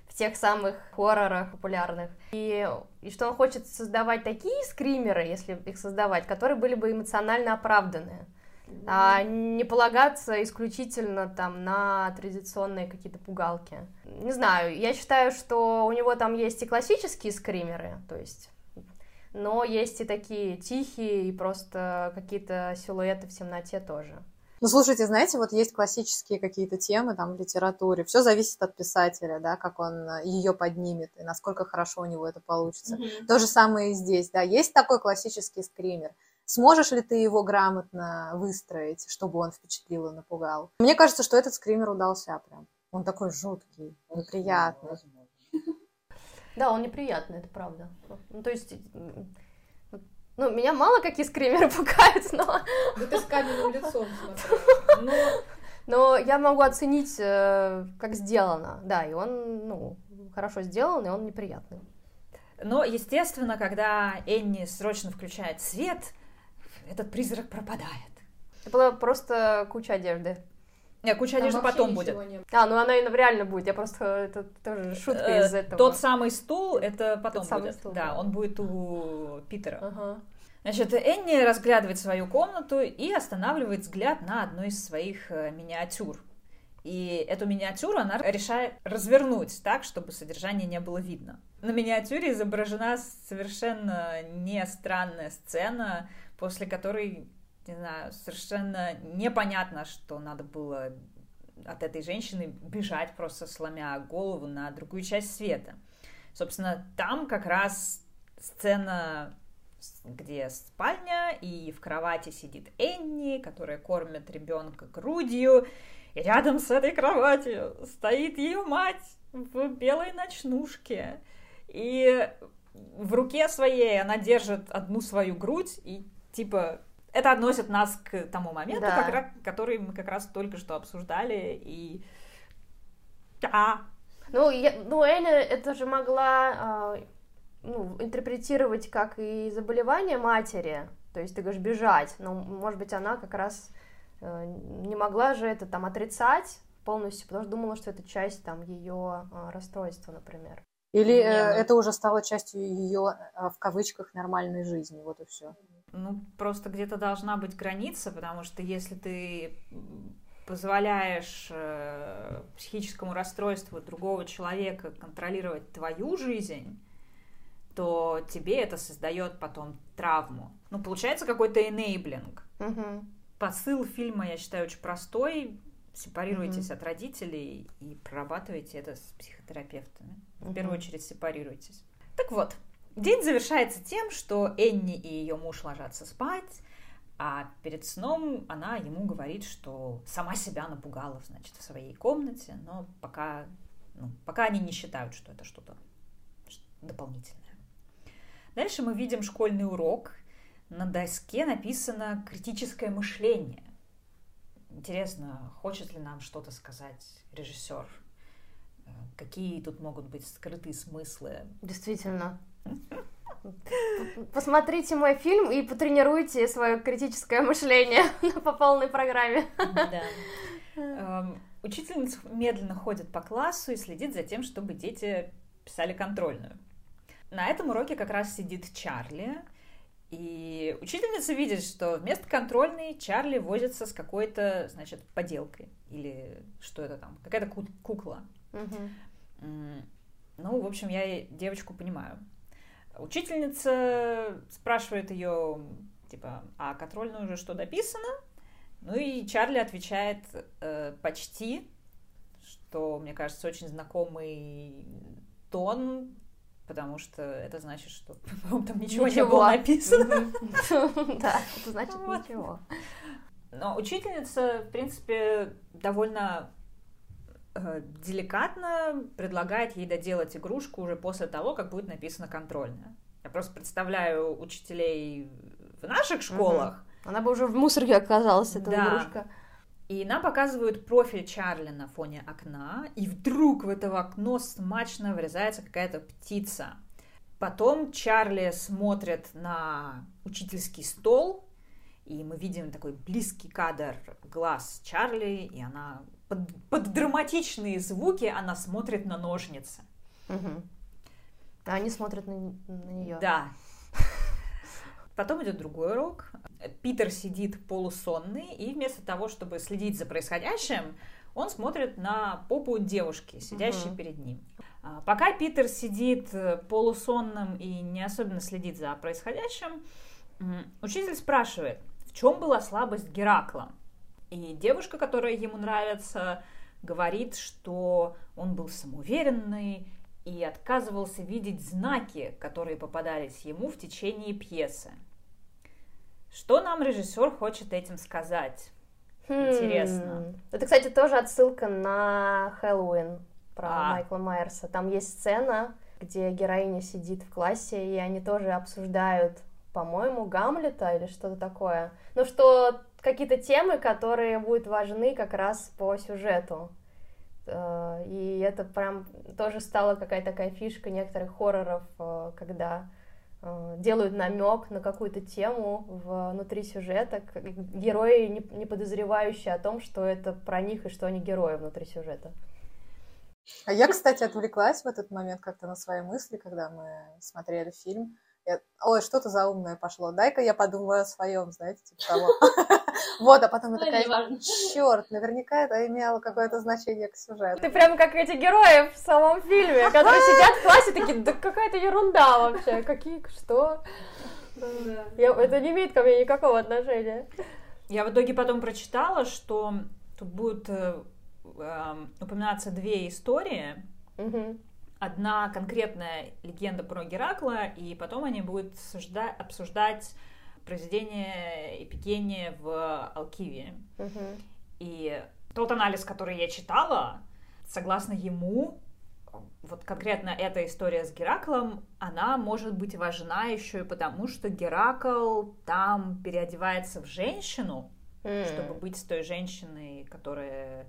в тех самых хоррорах популярных. И, и что он хочет создавать такие скримеры, если их создавать, которые были бы эмоционально оправданные. А не полагаться исключительно там на традиционные какие-то пугалки. Не знаю, я считаю, что у него там есть и классические скримеры, то есть но есть и такие тихие, и просто какие-то силуэты в темноте тоже. Ну, слушайте, знаете, вот есть классические какие-то темы там в литературе. Все зависит от писателя, да, как он ее поднимет и насколько хорошо у него это получится. То же самое и здесь, да. Есть такой классический скример. Сможешь ли ты его грамотно выстроить, чтобы он впечатлил и напугал? Мне кажется, что этот скример удался прям. Он такой жуткий, неприятный. Да, он неприятный, это правда. Ну, то есть, ну, меня мало какие скримеры пугают, но, Да ты с каменным лицом смотрела. Ну, но я могу оценить, э, как сделано. Да, и он, ну, хорошо сделан, и он неприятный. Но, естественно, когда Энни срочно включает свет, этот призрак пропадает. Это была просто куча одежды. Не, куча Там одежды потом будет. не. А, ну она и реально будет, я просто, это тоже шутка Э, из этого. Тот самый стул, это потом самый будет. стул, да, да. он будет у Питера. Ага. Значит, Энни разглядывает свою комнату и останавливает взгляд на одну из своих э, миниатюр. И эту миниатюру она решает развернуть так, чтобы содержание не было видно. На миниатюре изображена совершенно не странная сцена, после которой, не знаю, совершенно непонятно, что надо было от этой женщины бежать, просто сломя голову на другую часть света. Собственно, там как раз сцена где спальня, и в кровати сидит Энни, которая кормит ребенка грудью, и рядом с этой кроватью стоит ее мать в белой ночнушке. И в руке своей она держит одну свою грудь, и типа это относит нас к тому моменту, Да. как который мы как раз только что обсуждали, и да, Ну, я, ну, Эля это же могла а, ну, интерпретировать как и заболевание матери, то есть ты говоришь бежать, но, может быть, она как раз э, не могла же это там отрицать полностью, потому что думала, что это часть там ее расстройства, например. Или э, это уже стало частью ее, в кавычках, нормальной жизни. Вот и все. Ну, просто где-то должна быть граница, потому что если ты позволяешь э, психическому расстройству другого человека контролировать твою жизнь, то тебе это создает потом травму. Ну, получается какой-то enabling. Мгм. Посыл фильма, я считаю, очень простой. Сепарируйтесь от родителей и прорабатывайте это с психотерапевтами. В первую очередь сепарируйтесь. Так вот, день завершается тем, что Энни и ее муж ложатся спать, А перед сном она ему говорит, что сама себя напугала, значит, в своей комнате, но пока, ну, пока они не считают, что это что-то дополнительное. Дальше мы видим школьный урок. На доске написано «критическое мышление». Интересно, хочет ли нам что-то сказать режиссер? Э, какие тут могут быть скрытые смыслы? Действительно. Посмотрите мой фильм и потренируйте свое критическое мышление по полной программе. Да. Эм, учительница медленно ходит по классу и следит за тем, чтобы дети писали контрольную. На этом уроке как раз сидит Чарли, и учительница видит, что вместо контрольной Чарли возится с какой-то, значит, поделкой. Или что это там? Какая-то кукла. Угу. Ну, в общем, я девочку понимаю. Учительница спрашивает ее, типа, а контрольную уже что дописано? Ну и Чарли отвечает э, почти, что, мне кажется, очень знакомый тон потому что это значит, что там ничего, не было написано. Да, это значит ничего. Но учительница, в принципе, довольно деликатно предлагает ей доделать игрушку уже после того, как будет написано контрольная. Я просто представляю учителей в наших школах. Она бы уже в мусорке оказалась, эта да. игрушка. И нам показывают профиль Чарли на фоне окна, и вдруг в это окно смачно врезается какая-то птица. Потом Чарли смотрит на учительский стол, и мы видим такой близкий кадр глаз Чарли, и она под, под драматичные звуки она смотрит на ножницы. Угу. А они смотрят на, на нее. Да. Потом идет другой урок. Питер сидит полусонный, и вместо того, чтобы следить за происходящим, он смотрит на попу девушки, сидящей угу. перед ним. А, пока Питер сидит э, полусонным и не особенно следит за происходящим, учитель спрашивает, в чем была слабость Геракла. И девушка, которая ему нравится, говорит, что он был самоуверенный и отказывался видеть знаки, которые попадались ему в течение пьесы. Что нам режиссер хочет этим сказать? Хм. Интересно. Это, кстати, тоже отсылка на Хэллоуин про а. Майкла Майерса. Там есть сцена, где героиня сидит в классе, и они тоже обсуждают, по-моему, Гамлета или что-то такое. Ну, что какие-то темы, которые будут важны как раз по сюжету. Э, и это прям тоже стала какая-то такая фишка некоторых хорроров, э, когда Э, делают намек на какую-то тему внутри сюжета, герои не, подозревающие о том, что это про них и что они герои внутри сюжета. А я, кстати, отвлеклась в этот момент как-то на свои мысли, когда мы смотрели фильм. Я, Ой, что-то заумное пошло. Дай-ка я подумаю о своем, знаете, типа того. Вот, а потом я такая, черт, наверняка это имело какое-то значение к сюжету. Ты прям как эти герои в самом фильме, которые сидят в классе такие, да какая-то ерунда вообще, какие, что? это не имеет ко мне никакого отношения. Я в итоге потом прочитала, что тут будут э, эм, упоминаться две истории. Одна конкретная легенда про Геракла, и потом они будут обсуждать произведение Эпигения в Алкивии. Угу. И тот анализ, который я читала, согласно ему, вот конкретно эта история с Гераклом, она может быть важна еще и потому, что Геракл там переодевается в женщину, mm. чтобы быть с той женщиной, которая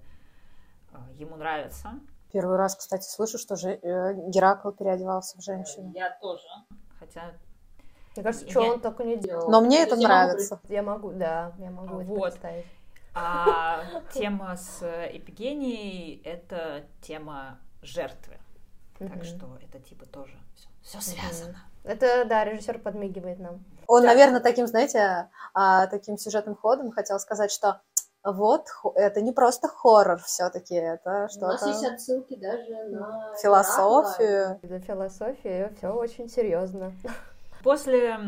э, ему нравится. Первый раз, кстати, слышу, что же э, Геракл переодевался в женщину. Я тоже. Хотя мне кажется, что я... он так и не делал. Но мне это я нравится. Могу... Я могу, да, я могу вот. это представить. А тема с Эпигенией — это тема жертвы. Так что это типа тоже все связано. Это, да, режиссер подмигивает нам. Он, наверное, таким, знаете, а, таким сюжетным ходом хотел сказать, что вот, это не просто хоррор все-таки, это что-то... У нас есть отсылки даже на... Философию. За философию все очень серьезно. После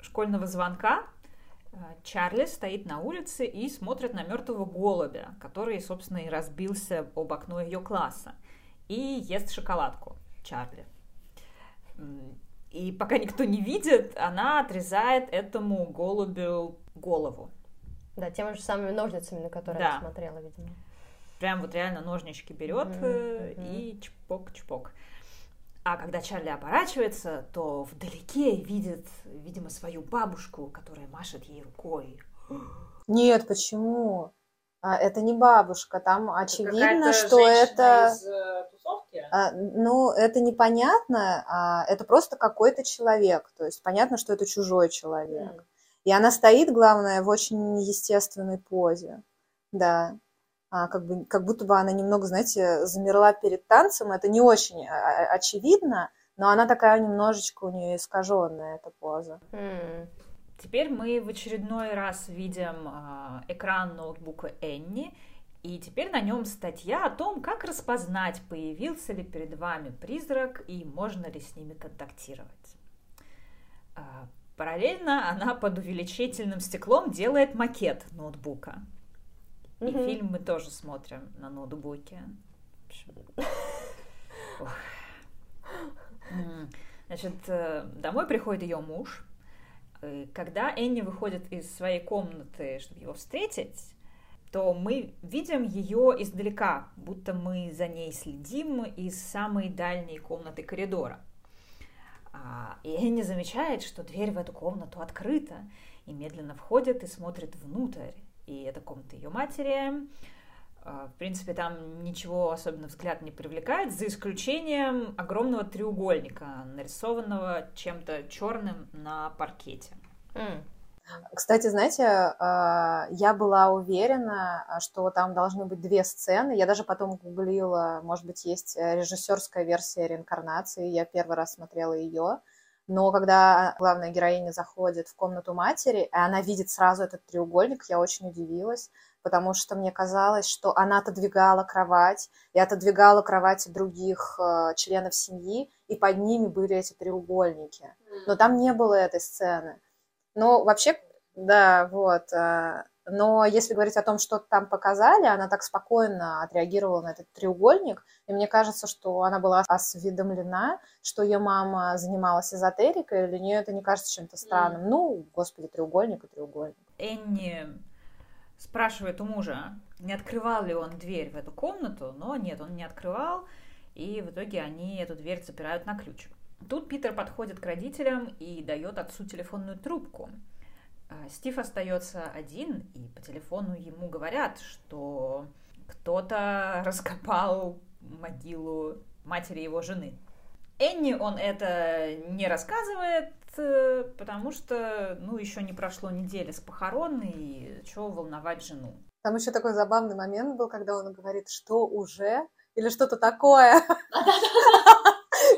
школьного звонка э, Чарли стоит на улице и смотрит на мертвого голубя, который, собственно, и разбился об окно ее класса, и ест шоколадку Чарли. И пока никто не видит, она отрезает этому голубю голову. Да, теми же самыми ножницами, на которые Да. я смотрела, видимо. Прям вот реально ножнички берет Мгм, э, и чпок-чпок. А когда Чарли оборачивается, то вдалеке видит, видимо, свою бабушку, которая машет ей рукой. Нет, почему? А, Это не бабушка, там очевидно, что это... из э, тусовки? а, Ну, это непонятно, а, это просто какой-то человек, то есть понятно, что это чужой человек. М. И она стоит, главное, в очень неестественной позе, да. А, как, бы, как будто бы она немного, знаете, замерла перед танцем, это не очень а, а, очевидно, но она такая немножечко у нее искаженная, эта поза. М. Теперь мы в очередной раз видим а, экран ноутбука Энни, и теперь на нем статья о том, как распознать, появился ли перед вами призрак и можно ли с ними контактировать. А, Параллельно она под увеличительным стеклом делает макет ноутбука. И Мгм. фильм мы тоже смотрим на ноутбуке. Значит, э, домой приходит ее муж. Э, Когда Энни выходит из своей комнаты, чтобы его встретить, то мы видим ее издалека, будто мы за ней следим из самой дальней комнаты коридора. А, И Энни замечает, что дверь в эту комнату открыта, и медленно входит и смотрит внутрь. И это комната ее матери. А, В принципе, там ничего особенно взгляд не привлекает, за исключением огромного треугольника, нарисованного чем-то черным на паркете. М. Кстати, знаете, а, я была уверена, что там должны быть две сцены. Я даже потом гуглила, может быть, есть режиссерская версия реинкарнации. Я первый раз смотрела ее. Но когда главная героиня заходит в комнату матери, и она видит сразу этот треугольник, я очень удивилась, потому что мне казалось, что она отодвигала кровать, и отодвигала кровати других э, членов семьи, и под ними были эти треугольники. Но там не было этой сцены. Ну, вообще, да, вот. э, Но если говорить о том, что там показали, она так спокойно отреагировала на этот треугольник, и мне кажется, что она была осведомлена, что ее мама занималась эзотерикой, и для нее это не кажется чем-то странным. Ну, господи, треугольник и треугольник. Энни спрашивает у мужа, не открывал ли он дверь в эту комнату, но нет, он не открывал, и в итоге они эту дверь запирают на ключ. Тут Питер подходит к родителям и дает отцу телефонную трубку. А Стив остается один, и по телефону ему говорят, что кто-то раскопал могилу матери его жены. Энни он это не рассказывает, э, потому что, ну, еще не прошло недели с похорон, и чего волновать жену. Там еще такой забавный момент был, когда он говорит, что уже, или что-то такое.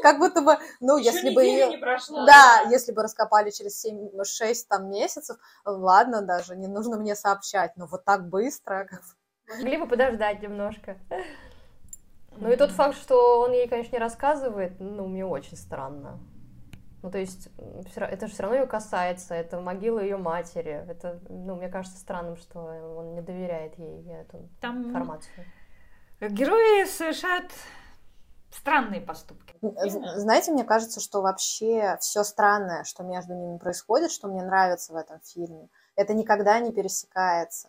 Как будто бы, ну, Ещё если бы ее... не прошло. Да, если бы раскопали через 7-6 там месяцев, ладно даже, не нужно мне сообщать, но вот так быстро. как- Могли бы подождать немножко. Ну и тот факт, что он ей, конечно, не рассказывает, ну, мне очень странно. Ну, то есть, это же все равно ее касается, это могила ее матери. Это, ну, мне кажется странным, что он не доверяет ей эту Там информацию. герои совершают странные поступки. З- Знаете, мне кажется, что вообще все странное, что между ними происходит, что мне нравится в этом фильме, это никогда не пересекается.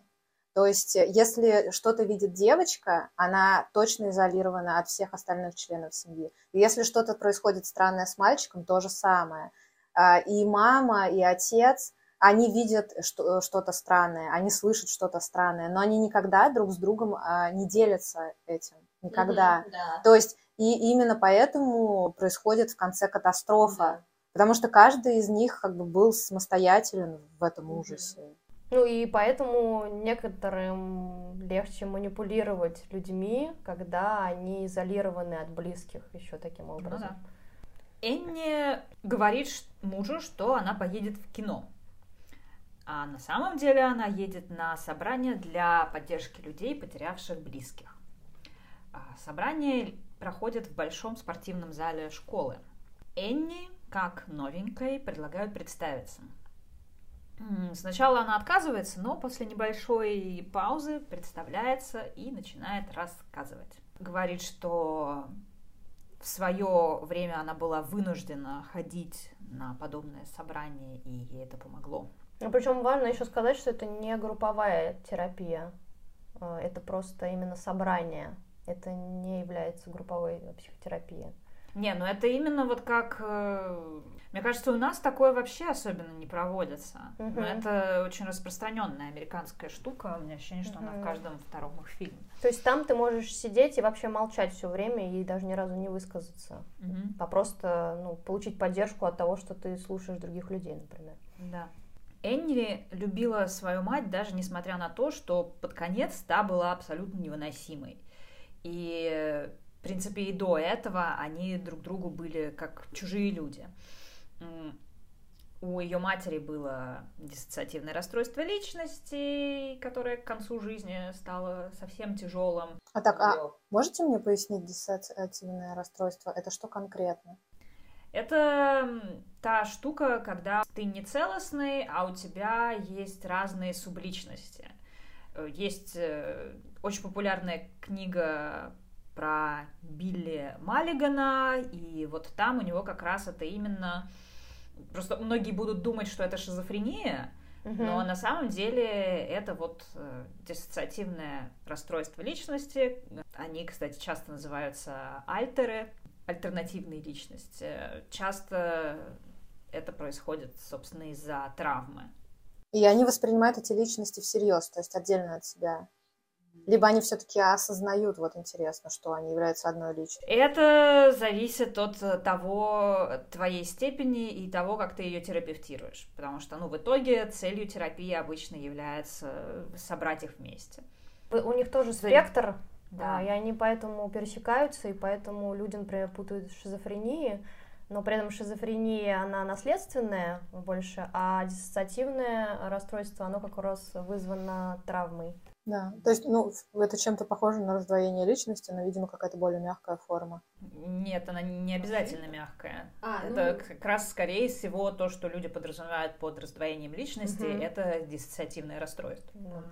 То есть, э, если что-то видит девочка, она точно изолирована от всех остальных членов семьи. И если что-то происходит странное с мальчиком, то же самое. А, И мама, и отец, они видят что- что-то странное, они слышат что-то странное, но они никогда друг с другом а, не делятся этим. Никогда. Мгм, Да. То есть и именно поэтому происходит в конце катастрофа, потому что каждый из них как бы был самостоятелен в этом ужасе. Ну и поэтому некоторым легче манипулировать людьми, когда они изолированы от близких еще таким Ну образом. да. Энни говорит мужу, что она поедет в кино. А на самом деле она едет на собрание для поддержки людей, потерявших близких. А Собрание проходит в большом спортивном зале школы. Энни, как новенькой, предлагают представиться. Сначала она отказывается, но после небольшой паузы представляется и начинает рассказывать. Говорит, что в свое время она была вынуждена ходить на подобное собрание, и ей это помогло. Ну, причем важно еще сказать, что это не групповая терапия, а, это просто именно собрание. Это не является групповой психотерапией. Не, ну это именно вот как... Э, мне кажется, у нас такое вообще особенно не проводится. Угу. Но это очень распространенная американская штука. У меня ощущение, что угу. она в каждом втором их фильме. То есть там ты можешь сидеть и вообще молчать все время и даже ни разу не высказаться. Угу. А просто ну, получить поддержку от того, что ты слушаешь других людей, например. Да. Энни любила свою мать даже несмотря на то, что под конец та была абсолютно невыносимой. И в принципе, и до этого они друг другу были как чужие люди. У ее матери было диссоциативное расстройство личности, которое к концу жизни стало совсем тяжелым. А так, а можете мне пояснить диссоциативное расстройство? Это что конкретно? Это та штука, когда ты не целостный, а у тебя есть разные субличности. Э, есть э, очень популярная книга про Билли Маллигана, и вот там у него как раз это именно... Просто многие будут думать, что это шизофрения, угу. но на самом деле это вот э, диссоциативное расстройство личности. Они, кстати, часто называются альтеры, альтернативные личности. Часто это происходит, собственно, из-за травмы. И они воспринимают эти личности всерьез, то есть отдельно от себя либо они все-таки осознают, вот интересно, что они являются одной личностью? Это зависит от того, твоей степени и того, как ты ее терапевтируешь. Потому что, ну, в итоге целью терапии обычно является собрать их вместе. У них тоже спектр, да, и они поэтому пересекаются, и поэтому люди, например, путают шизофрении, но при этом шизофрения, она наследственная больше, а диссоциативное расстройство, оно как раз вызвано травмой. Да, то есть, ну, это чем-то похоже на раздвоение личности, но, видимо, какая-то более мягкая форма. Нет, она не обязательно мягкая. А, это ну... как раз, скорее всего, то, что люди подразумевают под раздвоением личности, угу. это диссоциативное расстройство. Да.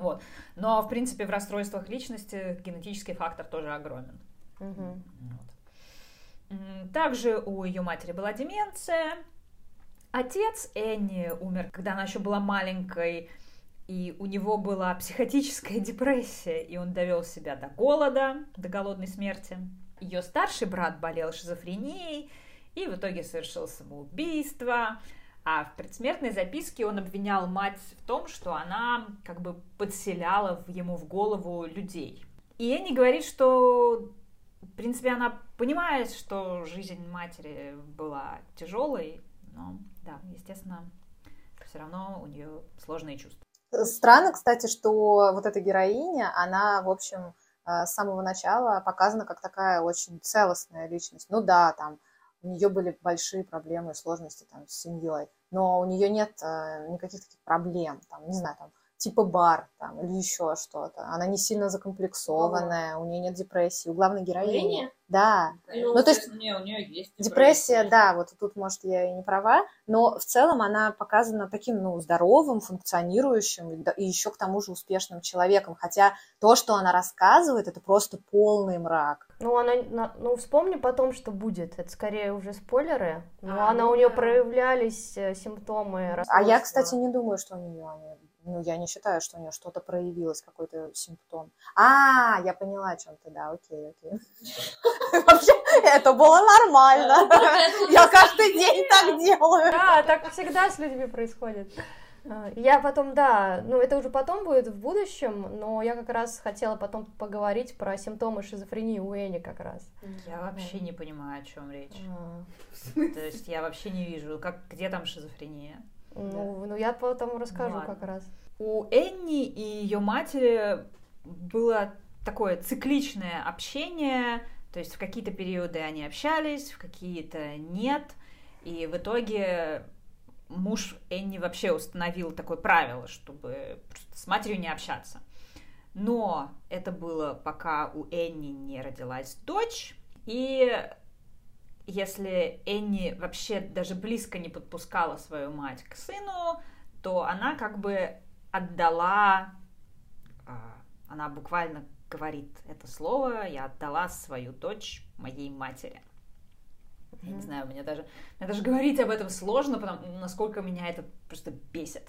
Вот. Но, в принципе, в расстройствах личности генетический фактор тоже огромен. Угу. Вот. Также у ее матери была деменция. Отец Энни умер, когда она еще была маленькой и у него была психотическая депрессия, и он довел себя до голода, до голодной смерти. Ее старший брат болел шизофренией и в итоге совершил самоубийство. А в предсмертной записке он обвинял мать в том, что она как бы подселяла ему в голову людей. И Энни говорит, что в принципе она понимает, что жизнь матери была тяжелой, но да, естественно, все равно у нее сложные чувства. Странно, кстати, что вот эта героиня, она, в общем, э, с самого начала показана как такая очень целостная личность. Ну да, там у нее были большие проблемы и сложности там, с семьей, но у нее нет э, никаких таких проблем, там, не знаю, там, типа бар там, или еще что-то. Она не сильно закомплексованная, у нее нет депрессии. У главной героини... Линия? Да. Ну, ну то есть не, у нее есть депрессия. депрессия, да, вот тут, может, я и не права, но в целом она показана таким, ну, здоровым, функционирующим и еще к тому же успешным человеком, хотя то, что она рассказывает, это просто полный мрак. Ну, она, ну, вспомни потом, что будет. Это скорее уже спойлеры. Но а, она ну, у нее да. проявлялись э, симптомы. А я, кстати, не думаю, что у нее они ну, я не считаю, что у нее что-то проявилось, какой-то симптом. А, я поняла, о чем ты, да, окей, окей. Вообще, это было нормально. Я каждый день так делаю. Да, так всегда с людьми происходит. А, я потом, да, ну это уже потом будет в будущем, но я как раз хотела потом поговорить про симптомы шизофрении у Эни как раз. Я вообще не понимаю, о чем речь. А. То есть я вообще не вижу, как где там шизофрения. Ну, да. ну я потом расскажу ну, как раз. У Энни и ее матери было такое цикличное общение, то есть в какие-то периоды они общались, в какие-то нет, и в итоге муж Энни вообще установил такое правило, чтобы с матерью не общаться. Но это было пока у Энни не родилась дочь, и если Энни вообще даже близко не подпускала свою мать к сыну, то она как бы отдала, а, она буквально говорит это слово, я отдала свою дочь моей матери. Я не знаю, мне даже, мне даже говорить об этом сложно, потому насколько меня это просто бесит.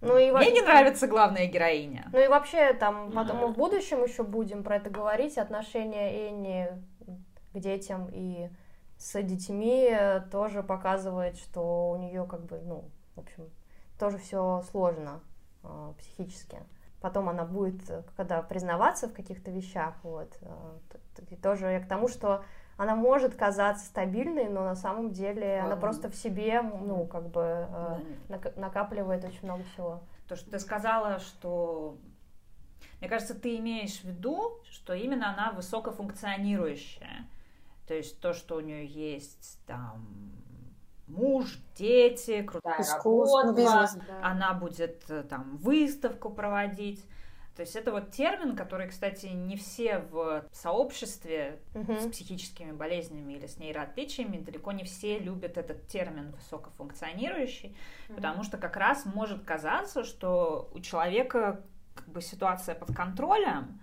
Ну и Мне не нравится главная героиня. Ну и вообще, там, потом мы в будущем еще будем про это говорить, отношения Энни к детям и с детьми тоже показывает, что у нее как бы, ну, в общем, тоже все сложно э, психически. Потом она будет, когда признаваться в каких-то вещах, вот, э, тоже я к тому, что она может казаться стабильной, но на самом деле а, она просто в себе, ну, как бы э, накапливает очень много всего. То, что ты сказала, что мне кажется, ты имеешь в виду, что именно она высокофункционирующая. То есть то, что у нее есть там муж, дети, крутая Искусство, работа, бизнес, да. она будет э, там выставку проводить. То есть это вот термин, который, кстати, не все в сообществе угу. с психическими болезнями или с нейроотличиями, далеко не все любят этот термин высокофункционирующий, угу. потому что как раз может казаться, что у человека как бы ситуация под контролем,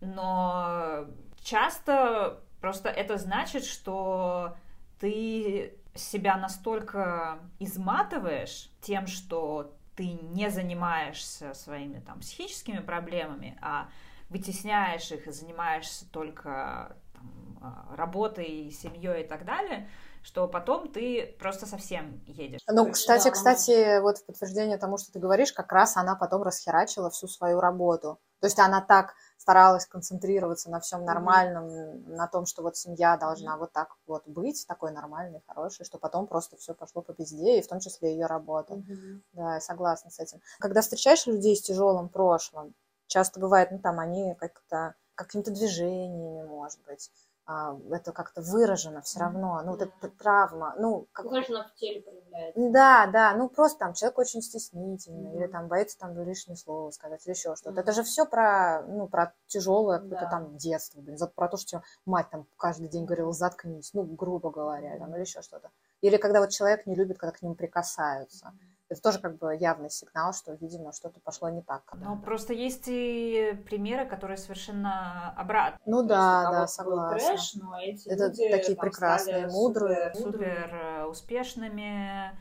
но часто просто это значит, что ты себя настолько изматываешь тем, что ты не занимаешься своими там психическими проблемами, а вытесняешь их и занимаешься только там, а, работой, семьей и так далее, что потом ты просто совсем едешь. Ну, кстати, кстати, вот в подтверждение тому, что ты говоришь, как раз она потом расхерачила всю свою работу. То есть она так старалась концентрироваться на всем нормальном, mm-hmm. на том, что вот семья должна mm-hmm. вот так вот быть, такой нормальной, хорошей, что потом просто все пошло по пизде, и в том числе ее работа. Mm-hmm. Да, я согласна с этим. Когда встречаешь людей с тяжелым прошлым, часто бывает, ну там они как-то какими-то движениями, может быть, это как-то выражено все равно, ну, вот эта травма, ну, как... Конечно, в теле проявляется. Да, да, ну, просто там человек очень стеснительный, mm-hmm. или там боится там лишнее слово сказать, или еще что-то. Mm-hmm. Это же все про, ну, про тяжелое какое-то да. там детство, блин, про то, что мать там каждый день говорила, заткнись, ну, грубо говоря, там, или еще что-то. Или когда вот человек не любит, когда к нему прикасаются. Mm-hmm это тоже как бы явный сигнал, что, видимо, что-то пошло не так. Ну, просто есть и примеры, которые совершенно обратно. Ну То да, да, согласна. Трэш, но эти это люди, такие прекрасные, мудрые. Супер, супер э, успешными,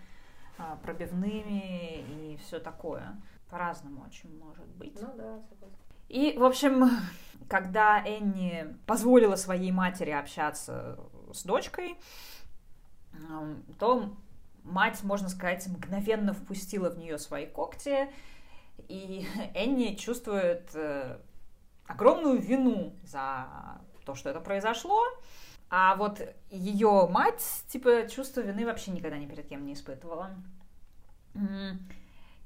а, пробивными и все такое. По-разному очень может быть. Ну да, согласна. И, в общем, когда Энни позволила своей матери общаться с дочкой, то мать, можно сказать, мгновенно впустила в нее свои когти, и Энни чувствует э, огромную вину за то, что это произошло, а вот ее мать, типа, чувство вины вообще никогда ни перед кем не испытывала.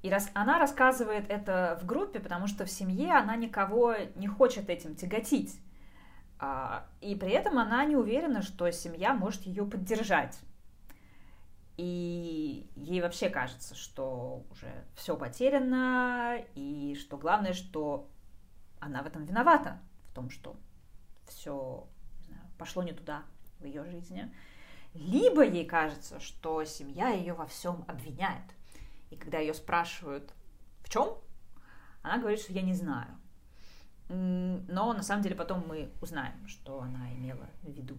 И раз она рассказывает это в группе, потому что в семье она никого не хочет этим тяготить. А, и при этом она не уверена, что семья может ее поддержать. И ей вообще кажется, что уже все потеряно, и что главное, что она в этом виновата, в том, что все пошло не туда в ее жизни. Либо ей кажется, что семья ее во всем обвиняет. И когда ее спрашивают, в чем, она говорит, что я не знаю. Но на самом деле потом мы узнаем, что она имела в виду.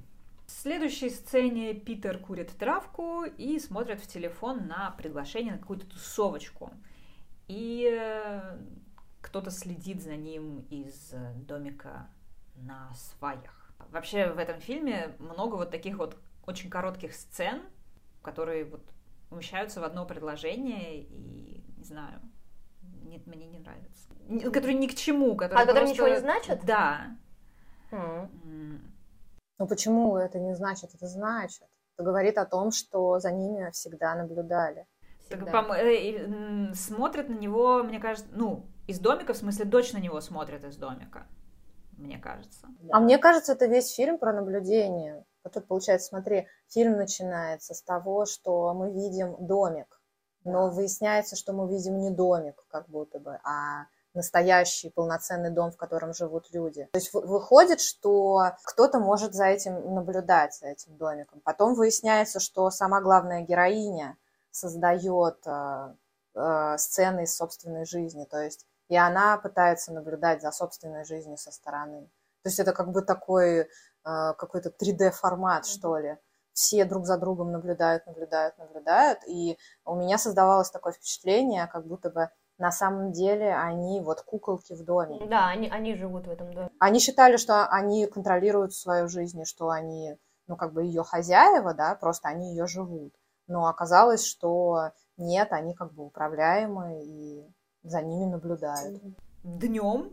В следующей сцене Питер курит травку и смотрит в телефон на приглашение на какую-то тусовочку. И э, кто-то следит за ним из домика на сваях. Вообще в этом фильме много вот таких вот очень коротких сцен, которые вот умещаются в одно предложение, и не знаю, нет, мне не нравится. Которые ни к чему, которые. А просто... которые ничего не значат? Да. Mm. Но почему это не значит? Это значит. Это говорит о том, что за ними всегда наблюдали. Всегда. Э, смотрят на него, мне кажется, ну, из домика, в смысле, дочь на него смотрит из домика, мне кажется. Да. А мне кажется, это весь фильм про наблюдение. Вот тут, получается, смотри, фильм начинается с того, что мы видим домик, но выясняется, что мы видим не домик, как будто бы, а настоящий полноценный дом, в котором живут люди. То есть выходит, что кто-то может за этим наблюдать, за этим домиком. Потом выясняется, что сама главная героиня создает э, э, сцены из собственной жизни. То есть и она пытается наблюдать за собственной жизнью со стороны. То есть это как бы такой э, какой-то 3D-формат, что ли. Все друг за другом наблюдают, наблюдают, наблюдают, и у меня создавалось такое впечатление, как будто бы на самом деле они вот куколки в доме. Да, они, они живут в этом доме. Они считали, что они контролируют свою жизнь, и что они, ну, как бы ее хозяева, да, просто они ее живут. Но оказалось, что нет, они как бы управляемы и за ними наблюдают. Днем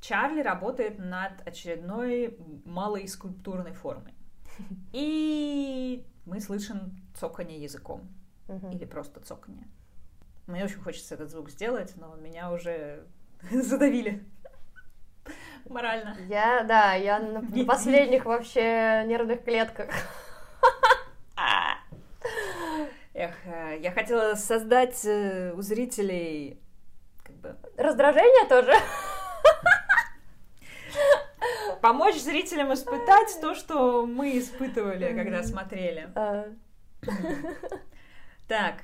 Чарли работает над очередной малой скульптурной формой. И мы слышим цоканье языком. Мгм. Или просто цоканье. Мне очень хочется этот звук сделать, но меня уже задавили. Морально. Я, да, я на, на последних вообще нервных клетках. А. Эх, э, я хотела создать э, у зрителей как бы Раздражение тоже. помочь зрителям испытать то, что мы испытывали, когда смотрели. А, Так,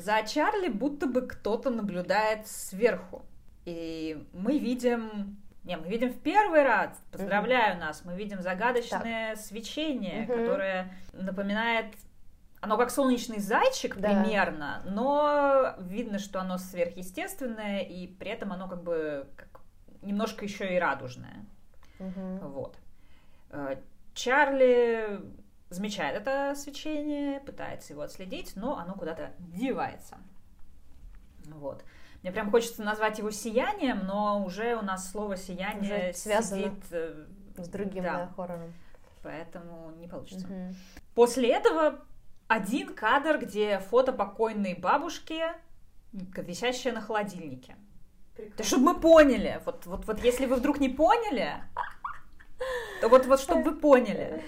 за Чарли будто бы кто-то наблюдает сверху. И мы видим... Не, мы видим в первый раз, поздравляю нас, мы видим загадочное свечение, Мгм. которое напоминает... Оно как солнечный зайчик Да. примерно, но видно, что оно сверхъестественное, и при этом оно как бы как немножко еще и радужное. мгм. Вот. Э, Чарли замечает это свечение, пытается его отследить, но оно куда-то девается. Вот. Мне прям хочется назвать его сиянием, но уже у нас слово сияние Уже связано сидит, э, С другим, да, да, хоррором. поэтому не получится. Мгм. После этого один кадр, где фото покойной бабушки, висящее на холодильнике. То чтобы мы поняли, вот, вот, вот если вы вдруг не поняли, то вот, вот чтобы вы поняли.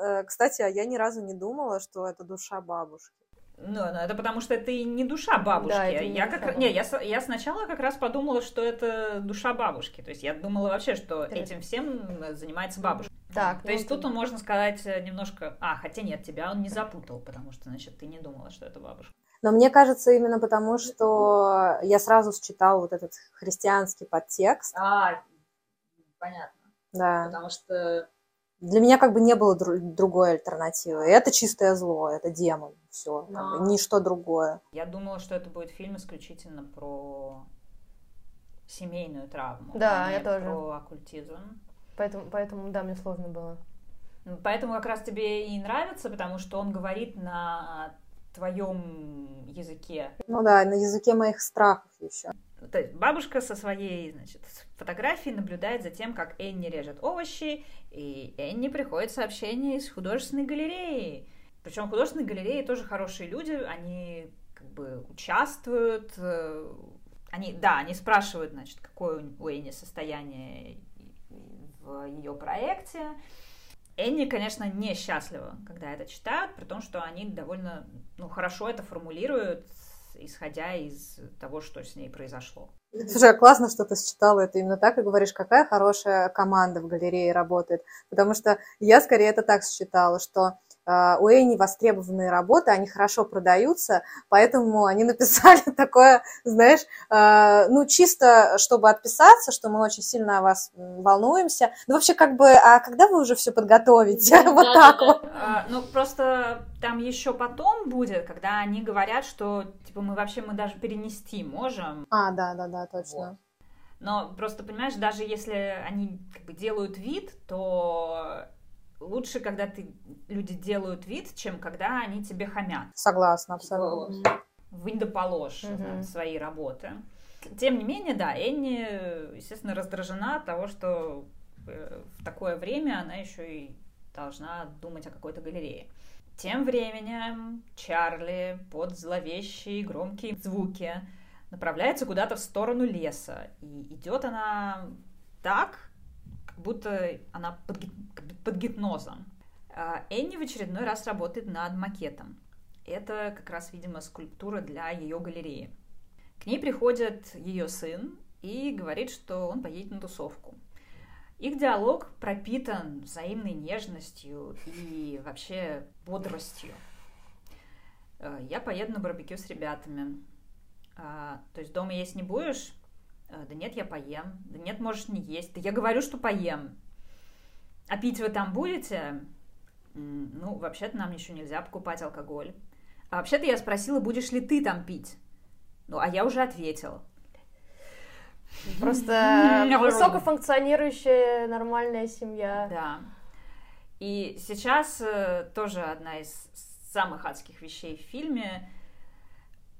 Э, Кстати, а я ни разу не думала, что это душа бабушки. Ну, ну, это потому что это и не душа бабушки. Да, не я душа как раз- не, я, я сначала как раз подумала, что это душа бабушки. То есть я думала вообще, что Интересно. этим всем э, занимается бабушка. Так, То ну, есть тут он, можно сказать, э, немножко... А, хотя нет, тебя он не запутал, потому что, значит, ты не думала, что это бабушка. Но мне кажется, именно потому, что я сразу считала вот этот христианский подтекст. А, понятно. Да. Потому что Для меня как бы не было дру- другой альтернативы. Это чистое зло, это демон. Все, Но- ничто другое. Я думала, что это будет фильм исключительно про семейную травму. Да, а я не тоже. Про оккультизм. Поэтому, поэтому, да, мне сложно было. Ну, Поэтому как раз тебе и нравится, потому что он говорит на твоем языке. Ну да, на языке моих страхов еще. То есть бабушка со своей, значит, фотографией наблюдает за тем, как Энни режет овощи, и Энни приходит сообщение из художественной галереи. Причем художественные галереи тоже хорошие люди, они как бы участвуют, э, они, да, они спрашивают, значит, какое у- Энни состояние в ее проекте. Энни, конечно, не счастлива, когда это читают, при том, что они довольно ну, хорошо это формулируют, исходя из того, что с ней произошло. Слушай, а классно, что ты считала это именно так и говоришь, какая хорошая команда в галерее работает. Потому что я скорее это так считала, что у Эйни востребованные работы, они хорошо продаются, поэтому они написали такое, знаешь, э, ну, чисто, чтобы отписаться, что мы очень сильно о вас волнуемся. Ну, вообще, как бы, а когда вы уже все подготовите? Да, Вот да, так да. вот. А, ну, просто там еще потом будет, когда они говорят, что, типа, мы вообще, мы даже перенести можем. А, да, да, да, точно. Но просто, понимаешь, даже если они как бы делают вид, то лучше, когда ты, люди делают вид, чем когда они тебе хамят. Согласна, Типа, абсолютно. Вынь да положь Мгм. знаю, свои работы. Тем не менее, да, Энни, естественно, раздражена от того, что э, в такое время она еще и должна думать о какой-то галерее. Тем временем Чарли под зловещие громкие звуки направляется куда-то в сторону леса. И идет она так, как будто она под, под гипнозом. А Энни в очередной раз работает над макетом. Это как раз, видимо, скульптура для ее галереи. К ней приходит ее сын и говорит, что он поедет на тусовку. Их диалог пропитан взаимной нежностью и вообще бодростью. Э, Я поеду на барбекю с ребятами. А, то есть дома есть не будешь? «Э, Да нет, я поем. Да нет, можешь не есть. Да я говорю, что поем. А пить вы там будете? «М, Ну, вообще-то нам еще нельзя покупать алкоголь. А вообще-то я спросила, будешь ли ты там пить? Ну, а я уже ответила. Просто высокофункционирующая нормальная семья. Да. И сейчас э, тоже одна из самых адских вещей в фильме.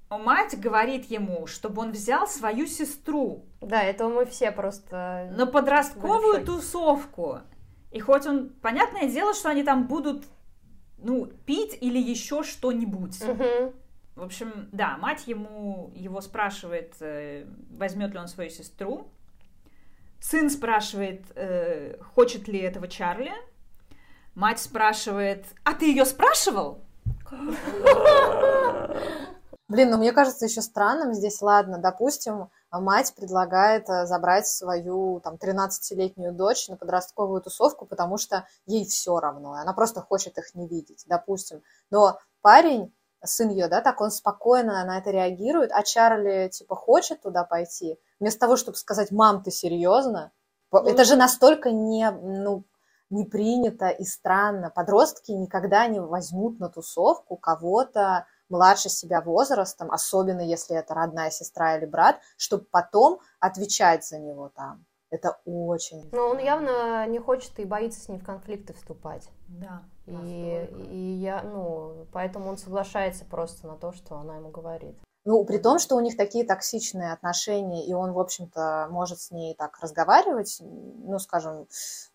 Мать говорит ему, чтобы он взял свою сестру Да, это мы все просто... на подростковую тусовку. И хоть он, понятное дело, что они там будут, ну, пить или еще что-нибудь. Мгм. В общем, да, мать ему его спрашивает, э, возьмет ли он свою сестру. Сын спрашивает, э, хочет ли этого Чарли. Мать спрашивает, а ты ее спрашивал? Блин, ну мне кажется еще странным здесь, ладно, допустим, мать предлагает э, забрать свою там 13-летнюю дочь на подростковую тусовку, потому что ей все равно, она просто хочет их не видеть, допустим. Но парень, сын ее, да, так он спокойно на это реагирует, а Чарли, типа, хочет туда пойти, вместо того, чтобы сказать, мам, ты серьезно? Это же настолько не, ну, не принято и странно. Подростки никогда не возьмут на тусовку кого-то младше себя возрастом, особенно если это родная сестра или брат, чтобы потом отвечать за него там. Это очень... Но он явно не хочет и боится с ней в конфликты вступать. Да. И, и я, ну, поэтому он соглашается просто на то, что она ему говорит. Ну, при том, что у них такие токсичные отношения, и он, в общем-то, может с ней так разговаривать, ну, скажем,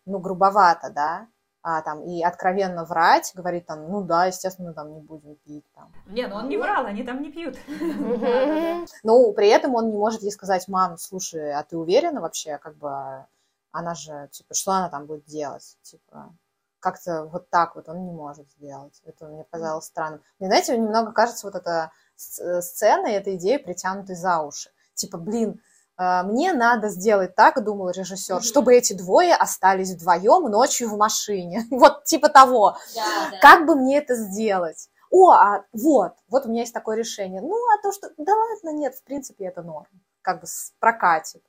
ну, грубовато, да, а, там, и откровенно врать, говорит там, ну да, естественно, там не будем пить, там. Не, ну он не врал, они там не пьют. Но при этом он не может ей сказать, мам, слушай, а ты уверена вообще, как бы, она же, типа, что она там будет делать, типа, как-то вот так вот он не может сделать. Это мне казалось странным. Мне, знаете, немного кажется вот эта сцена и эта идея притянутой за уши. Типа, блин, мне надо сделать так, думал режиссер, чтобы эти двое остались вдвоем ночью в машине. Вот типа того. Да, да. Как бы мне это сделать? О, а вот, вот у меня есть такое решение. Ну, а то, что, да ладно, нет, в принципе, это норм. Как бы прокатит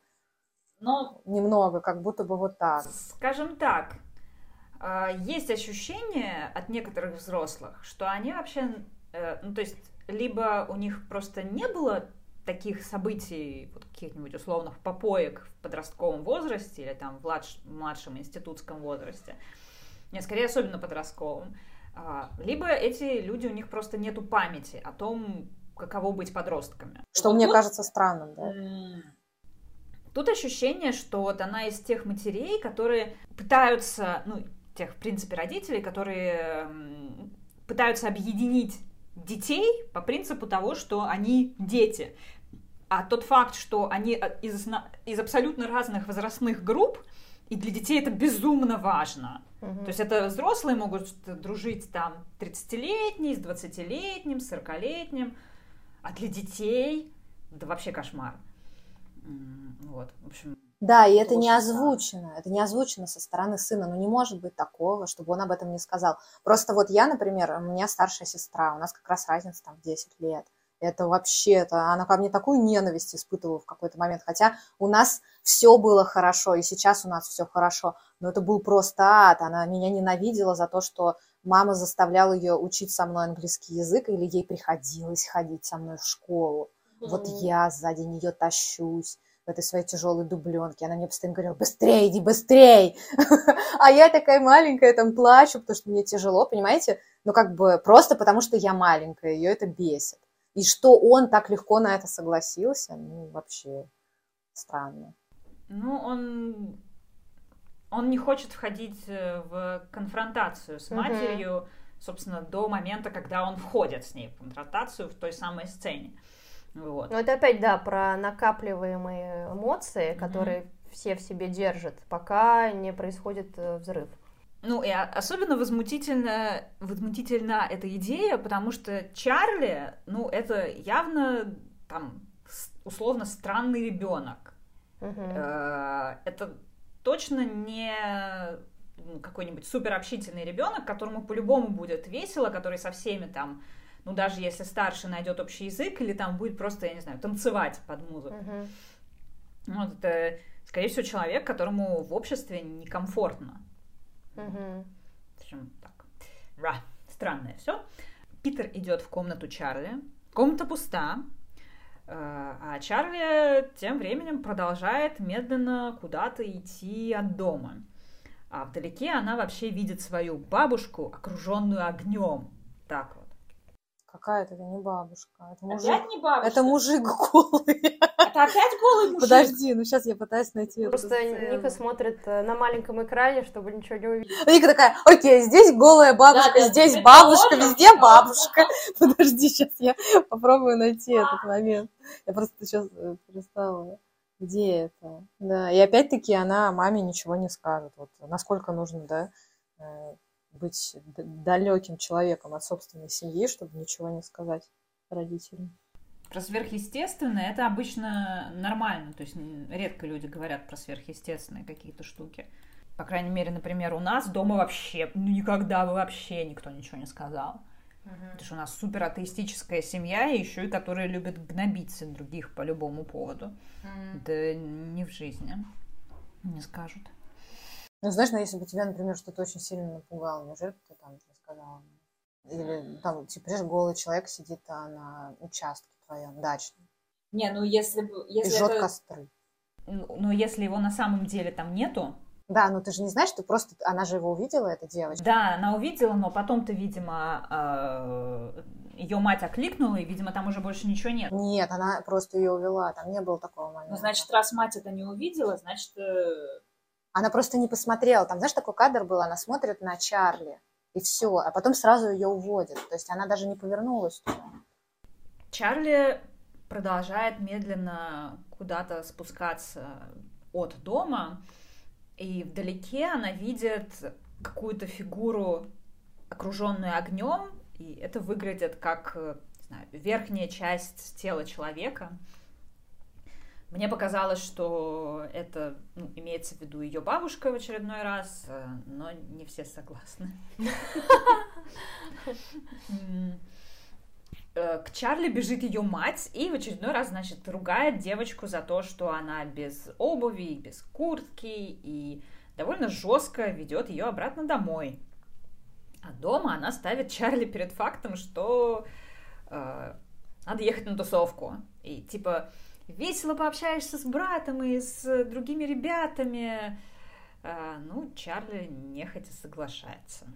Но немного, как будто бы вот так. Скажем так, а, есть ощущение от некоторых взрослых, что они вообще, э, ну то есть, либо у них просто не было таких событий, вот каких-нибудь условных попоек в подростковом возрасте или там в младш- младшем институтском возрасте, нет, скорее особенно подростковом, а, либо эти люди, у них просто нету памяти о том, каково быть подростками. Что Вот мне тут- кажется странным, да? Тут ощущение, что вот она из тех матерей, которые пытаются, ну, тех, в принципе, родителей, которые пытаются объединить детей по принципу того, что они дети. А тот факт, что они а, из, из абсолютно разных возрастных групп, и для детей это безумно важно. Мгм. То есть это взрослые могут дружить там 30-летний, с 20-летним, с 40-летним, а для детей это вообще кошмар. Вот, в общем, Да, и это не озвучено, это не озвучено со стороны сына, ну не может быть такого, чтобы он об этом не сказал. Просто вот я, например, у меня старшая сестра, у нас как раз разница там в 10 лет. Это вообще, это, она ко мне такую ненависть испытывала в какой-то момент, хотя у нас все было хорошо, и сейчас у нас все хорошо, но это был просто ад, она меня ненавидела за то, что мама заставляла ее учить со мной английский язык, или ей приходилось ходить со мной в школу. Вот Мгм. я сзади нее тащусь в этой своей тяжелой дубленке. Она мне постоянно говорила, быстрее, иди быстрей. А я такая маленькая, там плачу, потому что мне тяжело, понимаете? Ну, как бы просто потому, что я маленькая, ее это бесит. И что он так легко на это согласился, ну, вообще странно. ну, он, он не хочет входить э, в конфронтацию с матерью, собственно, до момента, когда он входит с ней в конфронтацию в той самой сцене. Вот. Ну, это опять, да, про накапливаемые эмоции, которые все в себе держат, пока не происходит э, взрыв. Ну, и а- особенно возмутительно, возмутительна эта идея, потому что Чарли, ну, это явно там условно странный ребенок. Мгм. Э, Это точно не м, какой-нибудь суперобщительный ребенок, которому по-любому будет весело, который со всеми там, ну, даже если старший найдет общий язык, или там будет просто, я не знаю, танцевать под музыку. Ну, вот это, скорее всего, человек, которому в обществе некомфортно. Мгм. В общем, так. Ра. Странное все. Питер идет в комнату Чарли. Комната пуста. э, А Чарли тем временем продолжает медленно куда-то идти от дома. А вдалеке она вообще видит свою бабушку, окруженную огнем. Так вот. Какая-то это не бабушка. Это мужик. Опять не бабушка? Это мужик голый. Это опять голый мужик? Подожди, ну сейчас я пытаюсь найти эту Просто сцену. Ника смотрит э, на маленьком экране, чтобы ничего не увидеть. Ника такая, окей, здесь голая бабушка, Да, да, здесь бабушка, положено, везде бабушка. Подожди, сейчас я попробую найти этот момент. Я просто сейчас перестала. Где это? Да, и опять-таки она маме ничего не скажет. Вот насколько нужно, да, э, быть далеким человеком от собственной семьи, чтобы ничего не сказать родителям. Про сверхъестественное это обычно нормально. То есть редко люди говорят про сверхъестественные какие-то штуки. По крайней мере, например, у нас дома вообще, ну никогда бы вообще никто ничего не сказал. Потому что у нас супер атеистическая семья, и еще и которые любят гнобить других по любому поводу. Да не в жизни. Не скажут. Ну, знаешь, ну, если бы тебя, например, что-то очень сильно напугало, неужели бы ты там рассказала? Или там, типа, знаешь, голый человек сидит а, на участке твоем дачном Не, ну если бы... и Если жжет это... костры. Ну, Но если его на самом деле там нету, Да, но ты же не знаешь, ты просто... Она же его увидела, эта девочка. да, она увидела, но потом-то, видимо, ее мать окликнула, и, видимо, там уже больше ничего нет. Нет, она просто ее увела, там не было такого момента. Ну, значит, раз мать это не увидела, значит... Она просто не посмотрела. Там, знаешь, такой кадр был, она смотрит на Чарли, и все, а потом сразу ее уводит. То есть она даже не повернулась туда. Чарли продолжает медленно куда-то спускаться от дома, и вдалеке она видит какую-то фигуру, окруженную огнем, и это выглядит как э, знаю, верхняя часть тела человека. Мне показалось, что это ну, имеется в виду ее бабушка в очередной раз, э, но не все согласны. Э, К Чарли бежит ее мать и в очередной раз, значит, ругает девочку за то, что она без обуви, без куртки и довольно жестко ведет ее обратно домой. А дома она ставит Чарли перед фактом, что э, надо ехать на тусовку. И типа весело пообщаешься с братом и с другими ребятами. А, ну, Чарли нехотя соглашается.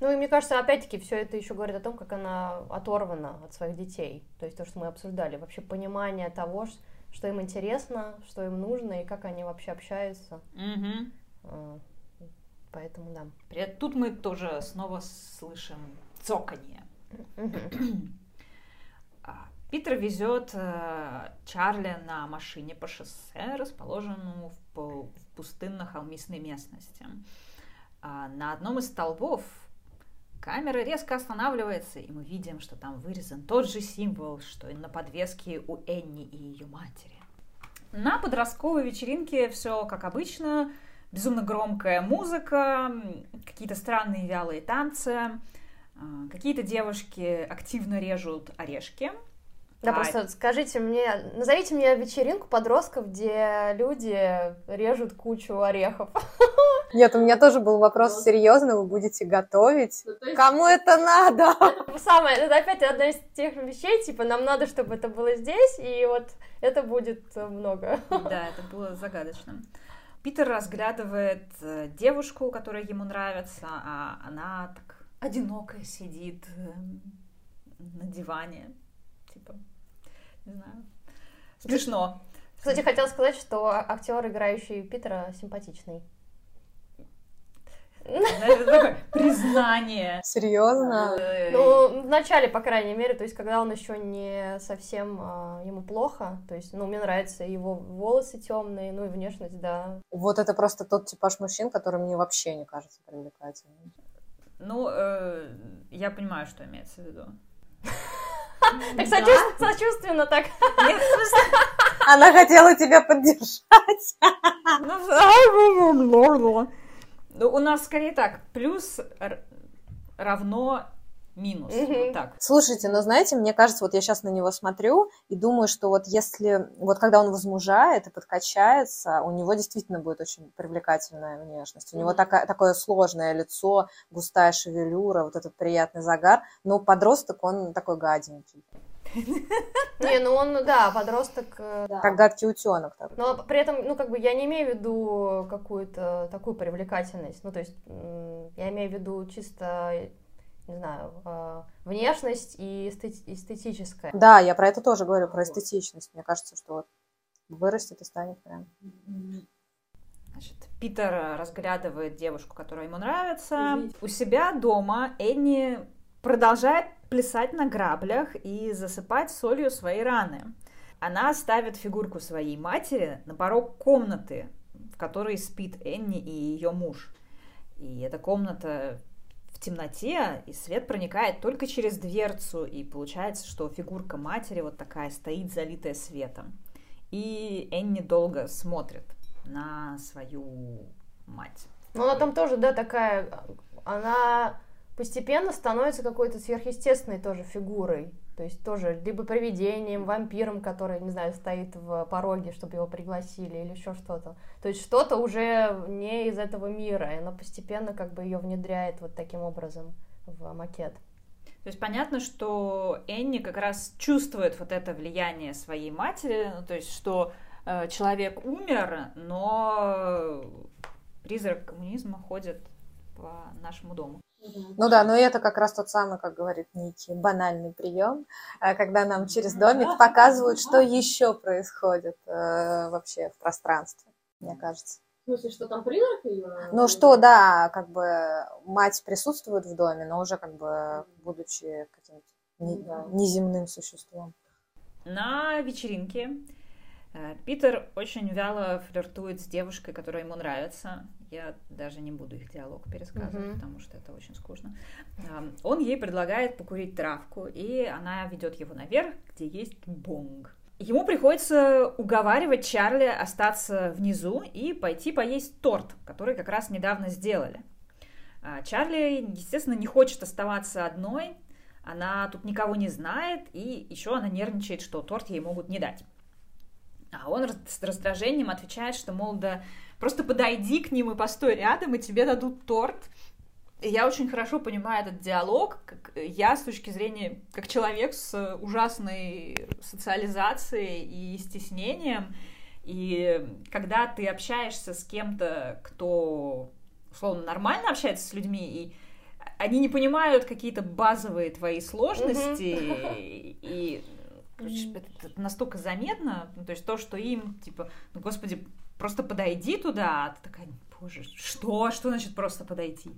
Ну и мне кажется, опять-таки, все это еще говорит о том, как она оторвана от своих детей. То есть то, что мы обсуждали. Вообще понимание того, что им интересно, что им нужно и как они вообще общаются. А, Поэтому да. Тут мы тоже снова слышим цоканье. А, Питер везет э, Чарли на машине по шоссе, расположенному в, в пустынно-холмистной местности. А, на одном из столбов камера резко останавливается, и мы видим, что там вырезан тот же символ, что и на подвеске у Энни и ее матери. На подростковой вечеринке все как обычно. Безумно громкая музыка, какие-то странные вялые танцы, а, какие-то девушки активно режут орешки. Да, А, просто скажите мне, назовите мне вечеринку подростков, где люди режут кучу орехов. Нет, у меня тоже был вопрос серьезный, вы будете готовить? ну, есть- Кому это надо? Самое, это опять одна из тех вещей, типа, нам надо, чтобы это было здесь, и вот это будет много. Да, это было загадочно. Питер разглядывает э, девушку, которая ему нравится, а она так одинокая сидит э, на диване. Не знаю. Смешно. Кстати, хотела сказать, что актер, играющий Питера, симпатичный. Знаешь, это такое признание. Серьезно? Ну, в начале, по крайней мере, то есть, когда он еще не совсем а, ему плохо, то есть, ну, мне нравятся его волосы темные, ну и внешность, да. Вот это просто тот типаж мужчин, который мне вообще не кажется привлекательным. Ну, э, я понимаю, что имеется в виду. Так сочувственно, сочувственно так. Она хотела тебя поддержать. Ну, Ну, у нас скорее так. Плюс равно минус. Мгм. Вот так. Слушайте, но знаете, мне кажется, вот я сейчас на него смотрю и думаю, что вот если, вот когда он возмужает и подкачается, у него действительно будет очень привлекательная внешность. У него Мгм. такая, такое сложное лицо, густая шевелюра, вот этот приятный загар. Но подросток, он такой гаденький, Не, ну он, да, подросток. э, Да. как гадкий утенок. такой. Но при этом, ну, как бы, я не имею в виду какую-то такую привлекательность. Ну, то есть, я имею в виду чисто, не знаю, э, внешность и эстет- эстетическое. Да, я про это тоже говорю, про эстетичность. Мне кажется, что вот вырастет и станет прям. Значит, Питер э, разглядывает девушку, которая ему нравится. Извините. У себя дома Энни продолжает плясать на граблях и засыпать солью свои раны. Она ставит фигурку своей матери на порог комнаты, в которой спит Энни и ее муж. И эта комната темноте, и свет проникает только через дверцу, и получается, что фигурка матери вот такая стоит, залитая светом. И Энни долго смотрит на свою мать. Но она там тоже, да, такая, она постепенно становится какой-то сверхъестественной тоже фигурой. То есть тоже либо привидением, вампиром, который, не знаю, стоит в пороге, чтобы его пригласили, или еще что-то. То есть что-то уже не из этого мира, и она постепенно как бы ее внедряет вот таким образом в макет. То есть понятно, что Энни как раз чувствует вот это влияние своей матери, ну, то есть что э, человек умер, но призрак коммунизма ходит по нашему дому. Ну да, но это как раз тот самый, как говорит Ники, банальный прием, э, когда нам через домик показывают, что еще происходит э, вообще в пространстве, мне кажется. В смысле, что там призрак ее? Ну что, да, как бы мать присутствует в доме, но уже как бы будучи каким-то не- Да. неземным существом. На вечеринке э, Питер очень вяло флиртует с девушкой, которая ему нравится. Я даже не буду их диалог пересказывать, Мгм. потому что это очень скучно. Он ей предлагает покурить травку, и она ведет его наверх, где есть бонг. Ему приходится уговаривать Чарли остаться внизу и пойти поесть торт, который как раз недавно сделали. А Чарли, естественно, не хочет оставаться одной, она тут никого не знает, и еще она нервничает, что торт ей могут не дать. А он с раздражением отвечает, что, мол, да просто подойди к ним и постой рядом, и тебе дадут торт. И я очень хорошо понимаю этот диалог, как я с точки зрения, как человек с ужасной социализацией и стеснением, и когда ты общаешься с кем-то, кто, условно, нормально общается с людьми, и они не понимают какие-то базовые твои сложности, и короче, это, это настолько заметно, ну, то есть то, что им, типа, ну, господи, просто подойди туда, а ты такая, боже, что? Что значит просто подойти?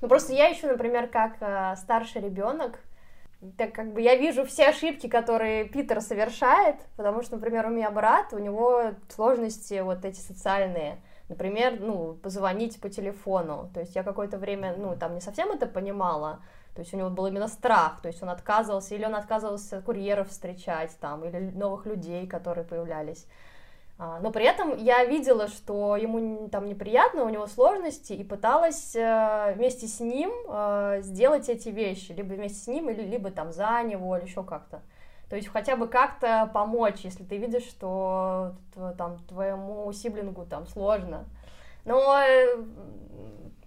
Ну просто я еще, например, как э, старший ребенок, так как бы я вижу все ошибки, которые Питер совершает, потому что, например, у меня брат, у него сложности вот эти социальные. Например, ну, позвонить по телефону. То есть я какое-то время, ну, там не совсем это понимала. То есть у него был именно страх, то есть он отказывался, или он отказывался курьеров встречать там, или новых людей, которые появлялись. А, Но при этом я видела, что ему там неприятно, у него сложности, и пыталась э, вместе с ним э, сделать эти вещи, либо вместе с ним, или либо там за него, или еще как-то. То есть хотя бы как-то помочь, если ты видишь, что там твоему сиблингу там сложно. Но э,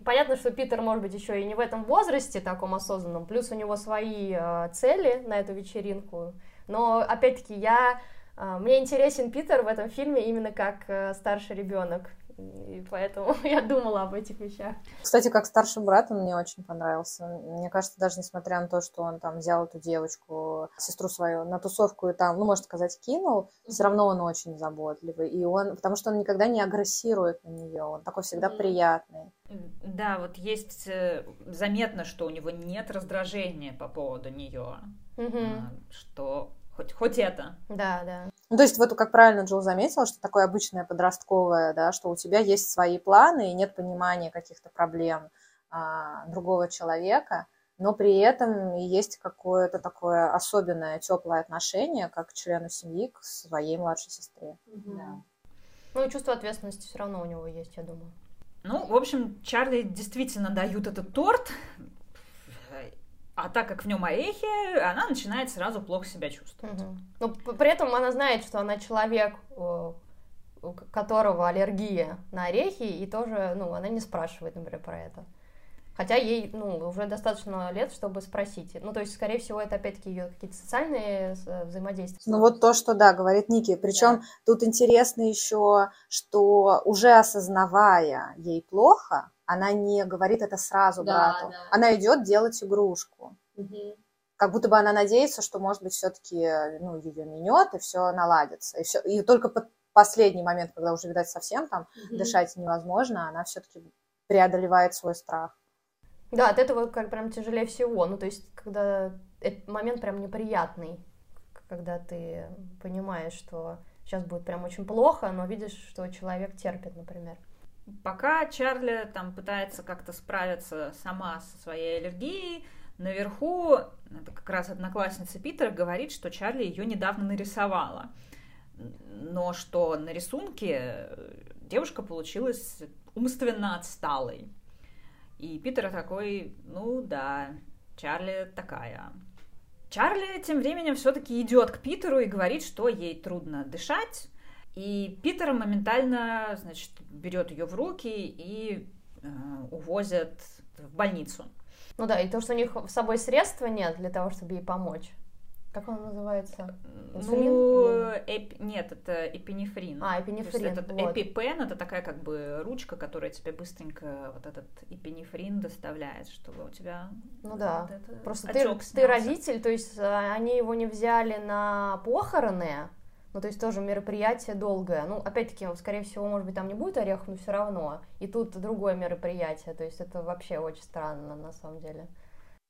понятно, что Питер, может быть, еще и не в этом возрасте таком осознанном, плюс у него свои цели на эту вечеринку. Но опять-таки я Мне интересен Питер в этом фильме именно как э, старший ребенок, и поэтому я думала об этих вещах. Кстати, как старший брат он мне очень понравился. Мне кажется, даже несмотря на то, что он там взял эту девочку, сестру свою, на тусовку и там, ну, можно сказать, кинул, все равно он очень заботливый. И он, потому что он никогда не агрессирует на нее, он такой всегда Мгм. приятный. Да, вот есть э, заметно, что у него нет раздражения по поводу нее, Мгм. что хоть, хоть это. Да, да. Ну, то есть вот, как правильно Джилл заметила, что такое обычное подростковое, да, что у тебя есть свои планы и нет понимания каких-то проблем а, другого человека, но при этом есть какое-то такое особенное теплое отношение, как к члену семьи, к своей младшей сестре. Мгм. Ну и чувство ответственности все равно у него есть, я думаю. Ну, в общем, Чарли действительно дают этот торт, А так как в нем орехи, она начинает сразу плохо себя чувствовать. Мгм. Но п- при этом она знает, что она человек, э, у которого аллергия на орехи, и тоже, ну, она не спрашивает, например, про это. Хотя ей, ну, уже достаточно лет, чтобы спросить. Ну, то есть, скорее всего, это опять-таки ее какие-то социальные э, взаимодействия. Ну вот то, что, да, говорит Ники. Причем тут интересно еще, что уже осознавая ей плохо, она не говорит это сразу Да, брату. да. Она идет делать игрушку. Мгм. Как будто бы она надеется, что, может быть, все-таки ну, ее минет, и все наладится. И, все... и только под последний момент, когда уже, видать, совсем там Мгм. дышать невозможно, она все-таки преодолевает свой страх. Да, от этого как прям тяжелее всего. Ну, то есть, когда этот момент прям неприятный, когда ты понимаешь, что сейчас будет прям очень плохо, но видишь, что человек терпит, например. Пока Чарли там пытается как-то справиться сама со своей аллергией, наверху, это как раз одноклассница Питера, говорит, что Чарли ее недавно нарисовала. Но что на рисунке девушка получилась умственно отсталой. И Питер такой, ну да, Чарли такая. Чарли тем временем все-таки идет к Питеру и говорит, что ей трудно дышать. И Питер моментально, значит, берет ее в руки и э, увозят в больницу. Ну да, и то, что у них с собой средства нет для того, чтобы ей помочь. Как он называется? Инсулин? Ну, эп- нет, это эпинефрин. А, То эпинефрин. этот вот. эпипен это такая как бы ручка, которая тебе быстренько вот этот эпинефрин доставляет, чтобы у тебя Ну да. вот это Просто ты, ты родитель, то есть а, они его не взяли на похороны, ну то есть тоже мероприятие долгое. Ну, опять-таки, скорее всего, может быть, там не будет орехов, но все равно. И тут другое мероприятие, то есть это вообще очень странно на самом деле.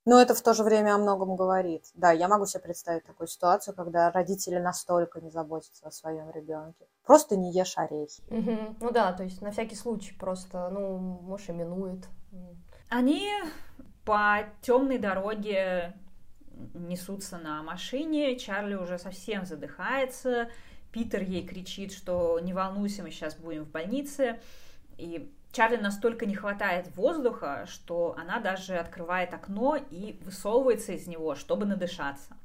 Но это в то же время о многом говорит. Да, я могу себе представить такую ситуацию, когда родители настолько не заботятся о своем ребенке. Просто не ешь орехи. Мгм. Ну да, то есть на всякий случай просто, ну, может, именует. Они по темной дороге несутся на машине, Чарли уже совсем задыхается, Питер ей кричит, что не волнуйся, мы сейчас будем в больнице, и Чарли настолько не хватает воздуха, что она даже открывает окно и высовывается из него, чтобы надышаться.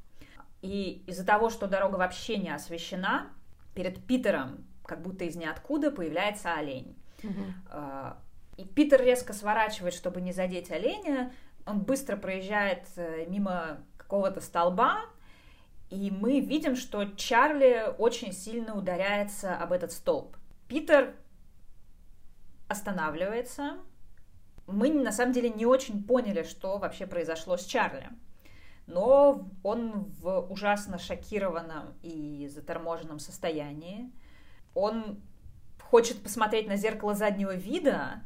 И из-за того, что дорога вообще не освещена, перед Питером, как будто из ниоткуда, появляется олень. А, И Питер резко сворачивает, чтобы не задеть оленя. Он быстро проезжает э, мимо какого-то столба, и мы видим, что Чарли очень сильно ударяется об этот столб. Питер останавливается. Мы на самом деле не очень поняли, что вообще произошло с Чарли. Но он в ужасно шокированном и заторможенном состоянии. Он хочет посмотреть на зеркало заднего вида,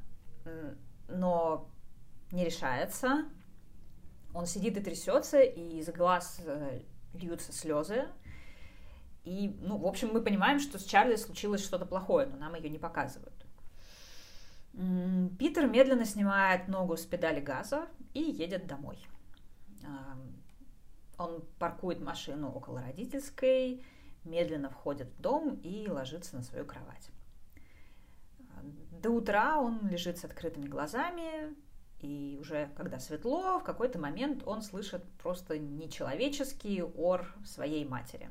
но не решается. Он сидит и трясется, и из глаз э, льются слезы. И, ну, в общем, мы понимаем, что с Чарли случилось что-то плохое, но нам ее не показывают. Питер медленно снимает ногу с педали газа и едет домой. Он паркует машину около родительской, медленно входит в дом и ложится на свою кровать. До утра он лежит с открытыми глазами, и уже когда светло, в какой-то момент он слышит просто нечеловеческий ор своей матери.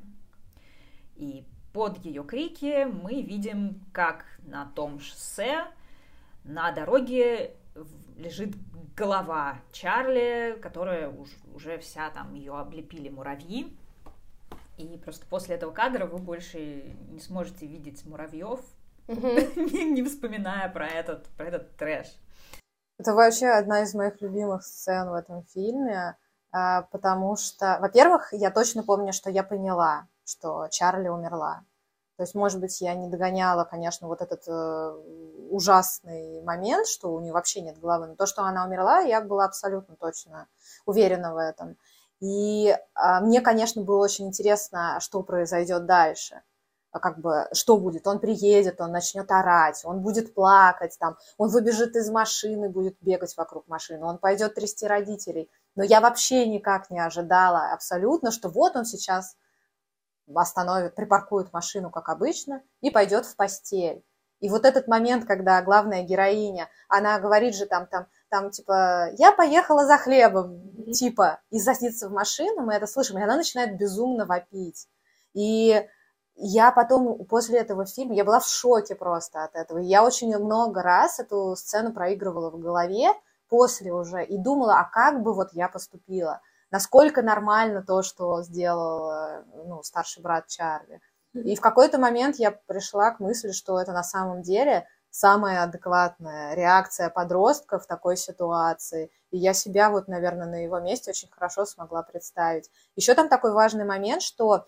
И под ее крики мы видим, как на том шоссе на дороге лежит голова Чарли, которая уж- уже вся там ее облепили муравьи. И просто после этого кадра вы больше не сможете видеть муравьев, не, не вспоминая про этот, про этот трэш. Это вообще одна из моих любимых сцен в этом фильме, а, потому что, во-первых, я точно помню, что я поняла, что Чарли умерла. То есть, может быть, я не догоняла, конечно, вот этот э, ужасный момент, что у нее вообще нет головы, но то, что она умерла, я была абсолютно точно уверена в этом. И а, мне, конечно, было очень интересно, что произойдет дальше. А Как бы, что будет? Он приедет, он начнет орать, он будет плакать, там, он выбежит из машины, будет бегать вокруг машины, он пойдет трясти родителей. Но я вообще никак не ожидала абсолютно, что вот он сейчас остановит, припаркует машину, как обычно, и пойдет в постель. И вот этот момент, когда главная героиня, она говорит же там, там, там, типа, я поехала за хлебом. типа, и садится в машину, мы это слышим, и она начинает безумно вопить. И я потом, после этого фильма, я была в шоке просто от этого. Я очень много раз эту сцену проигрывала в голове после уже и думала, а как бы вот я поступила? Насколько нормально то, что сделал ну, старший брат Чарли? И в какой-то момент я пришла к мысли, что это на самом деле самая адекватная реакция подростка в такой ситуации. И я себя вот, наверное, на его месте очень хорошо смогла представить. Еще там такой важный момент, что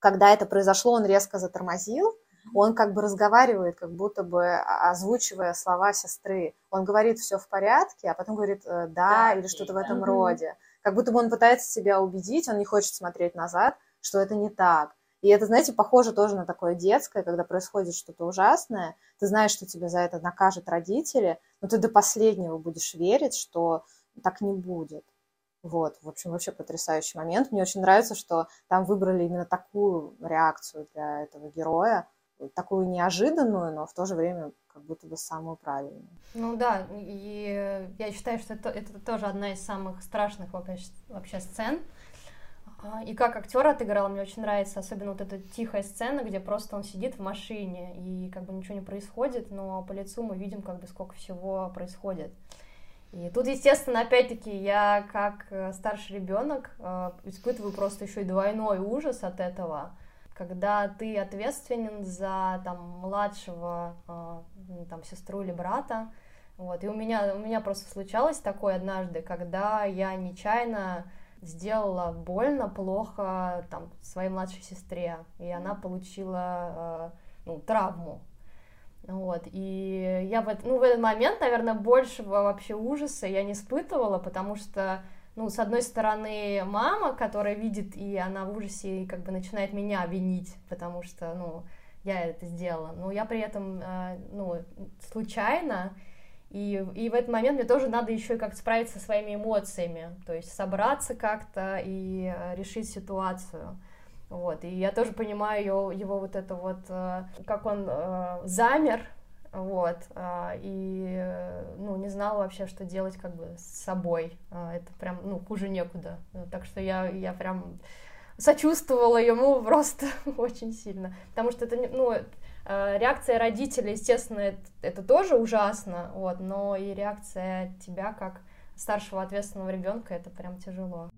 когда это произошло, он резко затормозил, он как бы разговаривает, как будто бы озвучивая слова сестры. Он говорит все в порядке, а потом говорит э, да, да или что-то в этом да. роде. Как будто бы он пытается себя убедить, он не хочет смотреть назад, что это не так. И это, знаете, похоже тоже на такое детское, когда происходит что-то ужасное, ты знаешь, что тебя за это накажут родители, но ты до последнего будешь верить, что так не будет. Вот, в общем, вообще потрясающий момент. Мне очень нравится, что там выбрали именно такую реакцию для этого героя, такую неожиданную, но в то же время как будто бы самую правильную. Ну да, и я считаю, что это, это тоже одна из самых страшных вообще, вообще сцен, а, и как актер отыграл, мне очень нравится, особенно вот эта тихая сцена, где просто он сидит в машине, и как бы ничего не происходит, но по лицу мы видим, как бы сколько всего происходит. И тут, естественно, опять-таки, я как э, старший ребенок э, испытываю просто еще и двойной ужас от этого, когда ты ответственен за там младшего, э, там сестру или брата, вот. И у меня у меня просто случалось такое однажды, когда я нечаянно сделала больно, плохо там своей младшей сестре, и она получила ну, травму. Вот, и я в, ну, в этот момент, наверное, большего вообще ужаса я не испытывала, потому что, ну, с одной стороны, мама, которая видит, и она в ужасе и как бы начинает меня винить, потому что, ну, я это сделала, но я при этом, э, ну, случайно, и, и в этот момент мне тоже надо еще и как-то справиться со своими эмоциями, то есть собраться как-то и э, решить ситуацию. Вот, и я тоже понимаю его, его вот это вот, э, как он э, замер, вот, э, и, э, ну, не знал вообще, что делать как бы с собой, это прям, ну, хуже некуда, так что я, я прям сочувствовала ему просто очень сильно, потому что это, ну, реакция родителей, естественно, это, это тоже ужасно, вот, но и реакция тебя как старшего ответственного ребенка это прям тяжело.